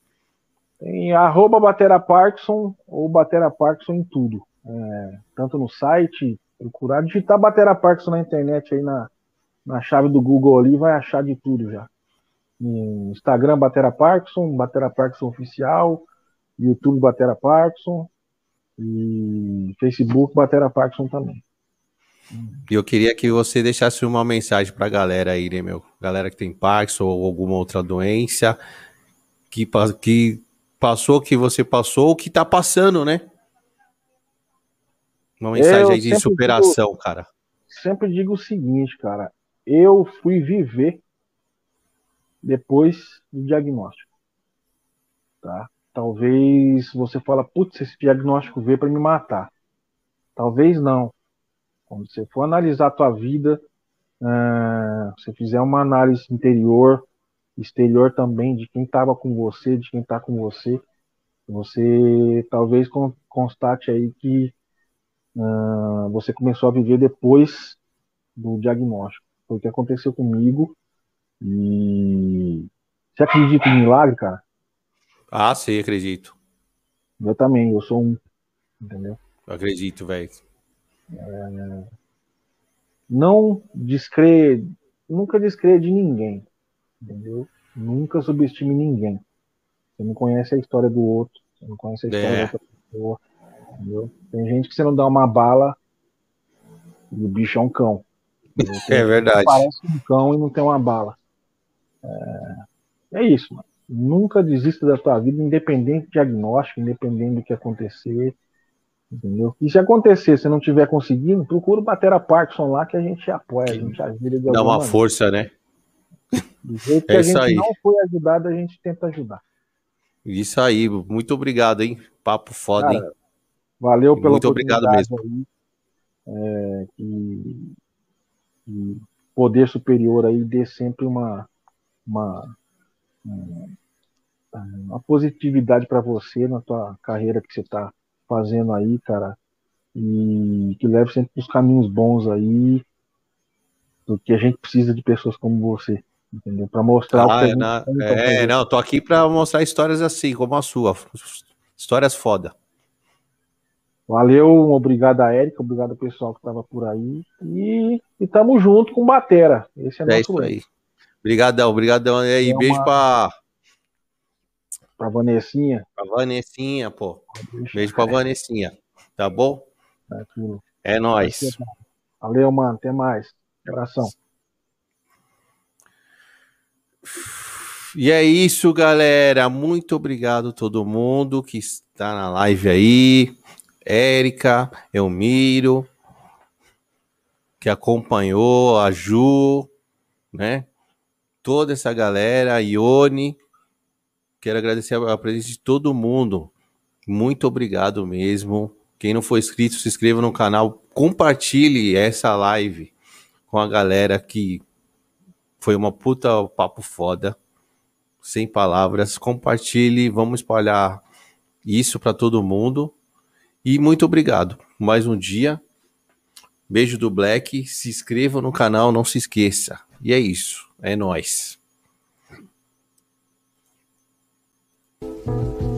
Tem arroba Batera Parkinson ou Batera Parkinson em tudo. É, tanto no site, procurar, digitar Batera Parkinson na internet aí na, na chave do Google ali, vai achar de tudo já. No Instagram, Batera Parkinson, Batera Parkinson Oficial, YouTube, Batera Parkinson, e Facebook, Batera Parkinson também. E eu queria que você deixasse uma mensagem para a galera aí, né, meu? Galera que tem Parkinson ou alguma outra doença, que, que passou, que você passou, ou que tá passando, né? Uma mensagem eu aí de superação, digo, cara. Sempre digo o seguinte, cara. Eu fui viver depois do diagnóstico. Tá? Talvez você fala, putz, esse diagnóstico veio para me matar. Talvez não. Quando você for analisar a tua vida, uh, você fizer uma análise interior, exterior também, de quem estava com você, de quem está com você, você talvez constate aí que uh, você começou a viver depois do diagnóstico. Foi o que aconteceu comigo e você acredita em milagre, cara? Ah, sim, acredito. Eu também, eu sou um. Entendeu? Eu acredito, velho. É... Não descrer, nunca descrer de ninguém, entendeu? Nunca subestime ninguém. Você não conhece a história do outro, você não conhece a história é. da outra pessoa, entendeu? Tem gente que você não dá uma bala e o bicho é um cão. (laughs) É verdade. Parece um cão e não tem uma bala. É, é isso, mano. Nunca desista da tua vida, independente do diagnóstico, independente do que acontecer. Entendeu? E se acontecer, se não tiver conseguindo, procura bater a Parkinson lá que a gente apoia, a gente ajuda Dá uma maneira. força, né? Do jeito que é a gente aí. não foi ajudado, a gente tenta ajudar. Isso aí, muito obrigado, hein? Papo foda, Cara, hein? Valeu pelo Muito obrigado mesmo. Aí, é, que, que poder superior aí dê sempre uma, uma, uma positividade para você na tua carreira que você está fazendo aí, cara, e que leve sempre os caminhos bons aí, do que a gente precisa de pessoas como você, entendeu? Para mostrar ah, o que na... É, não, tô aqui para mostrar histórias assim, como a sua, histórias foda. Valeu, obrigado a Érica, obrigado ao pessoal que estava por aí. E, e tamo junto com Batera. Esse é, é nosso isso aí. Obrigadão, obrigadão. E aí, é beijo uma... pra. Pra Vanessinha. Pra Vanessinha, pô. Beijo pra Vanessinha. Tá bom? Tá é nóis. Valeu, mano. Até mais. Abração. E é isso, galera. Muito obrigado a todo mundo que está na live aí. Érica, Elmiro, que acompanhou, a Ju, né? Toda essa galera, Ione. Quero agradecer a presença de todo mundo. Muito obrigado mesmo. Quem não for inscrito, se inscreva no canal, compartilhe essa live com a galera que foi uma puta papo foda. Sem palavras, compartilhe, vamos espalhar isso para todo mundo. E muito obrigado. Mais um dia. Beijo do Black. Se inscreva no canal, não se esqueça. E é isso. É nós. Thank you.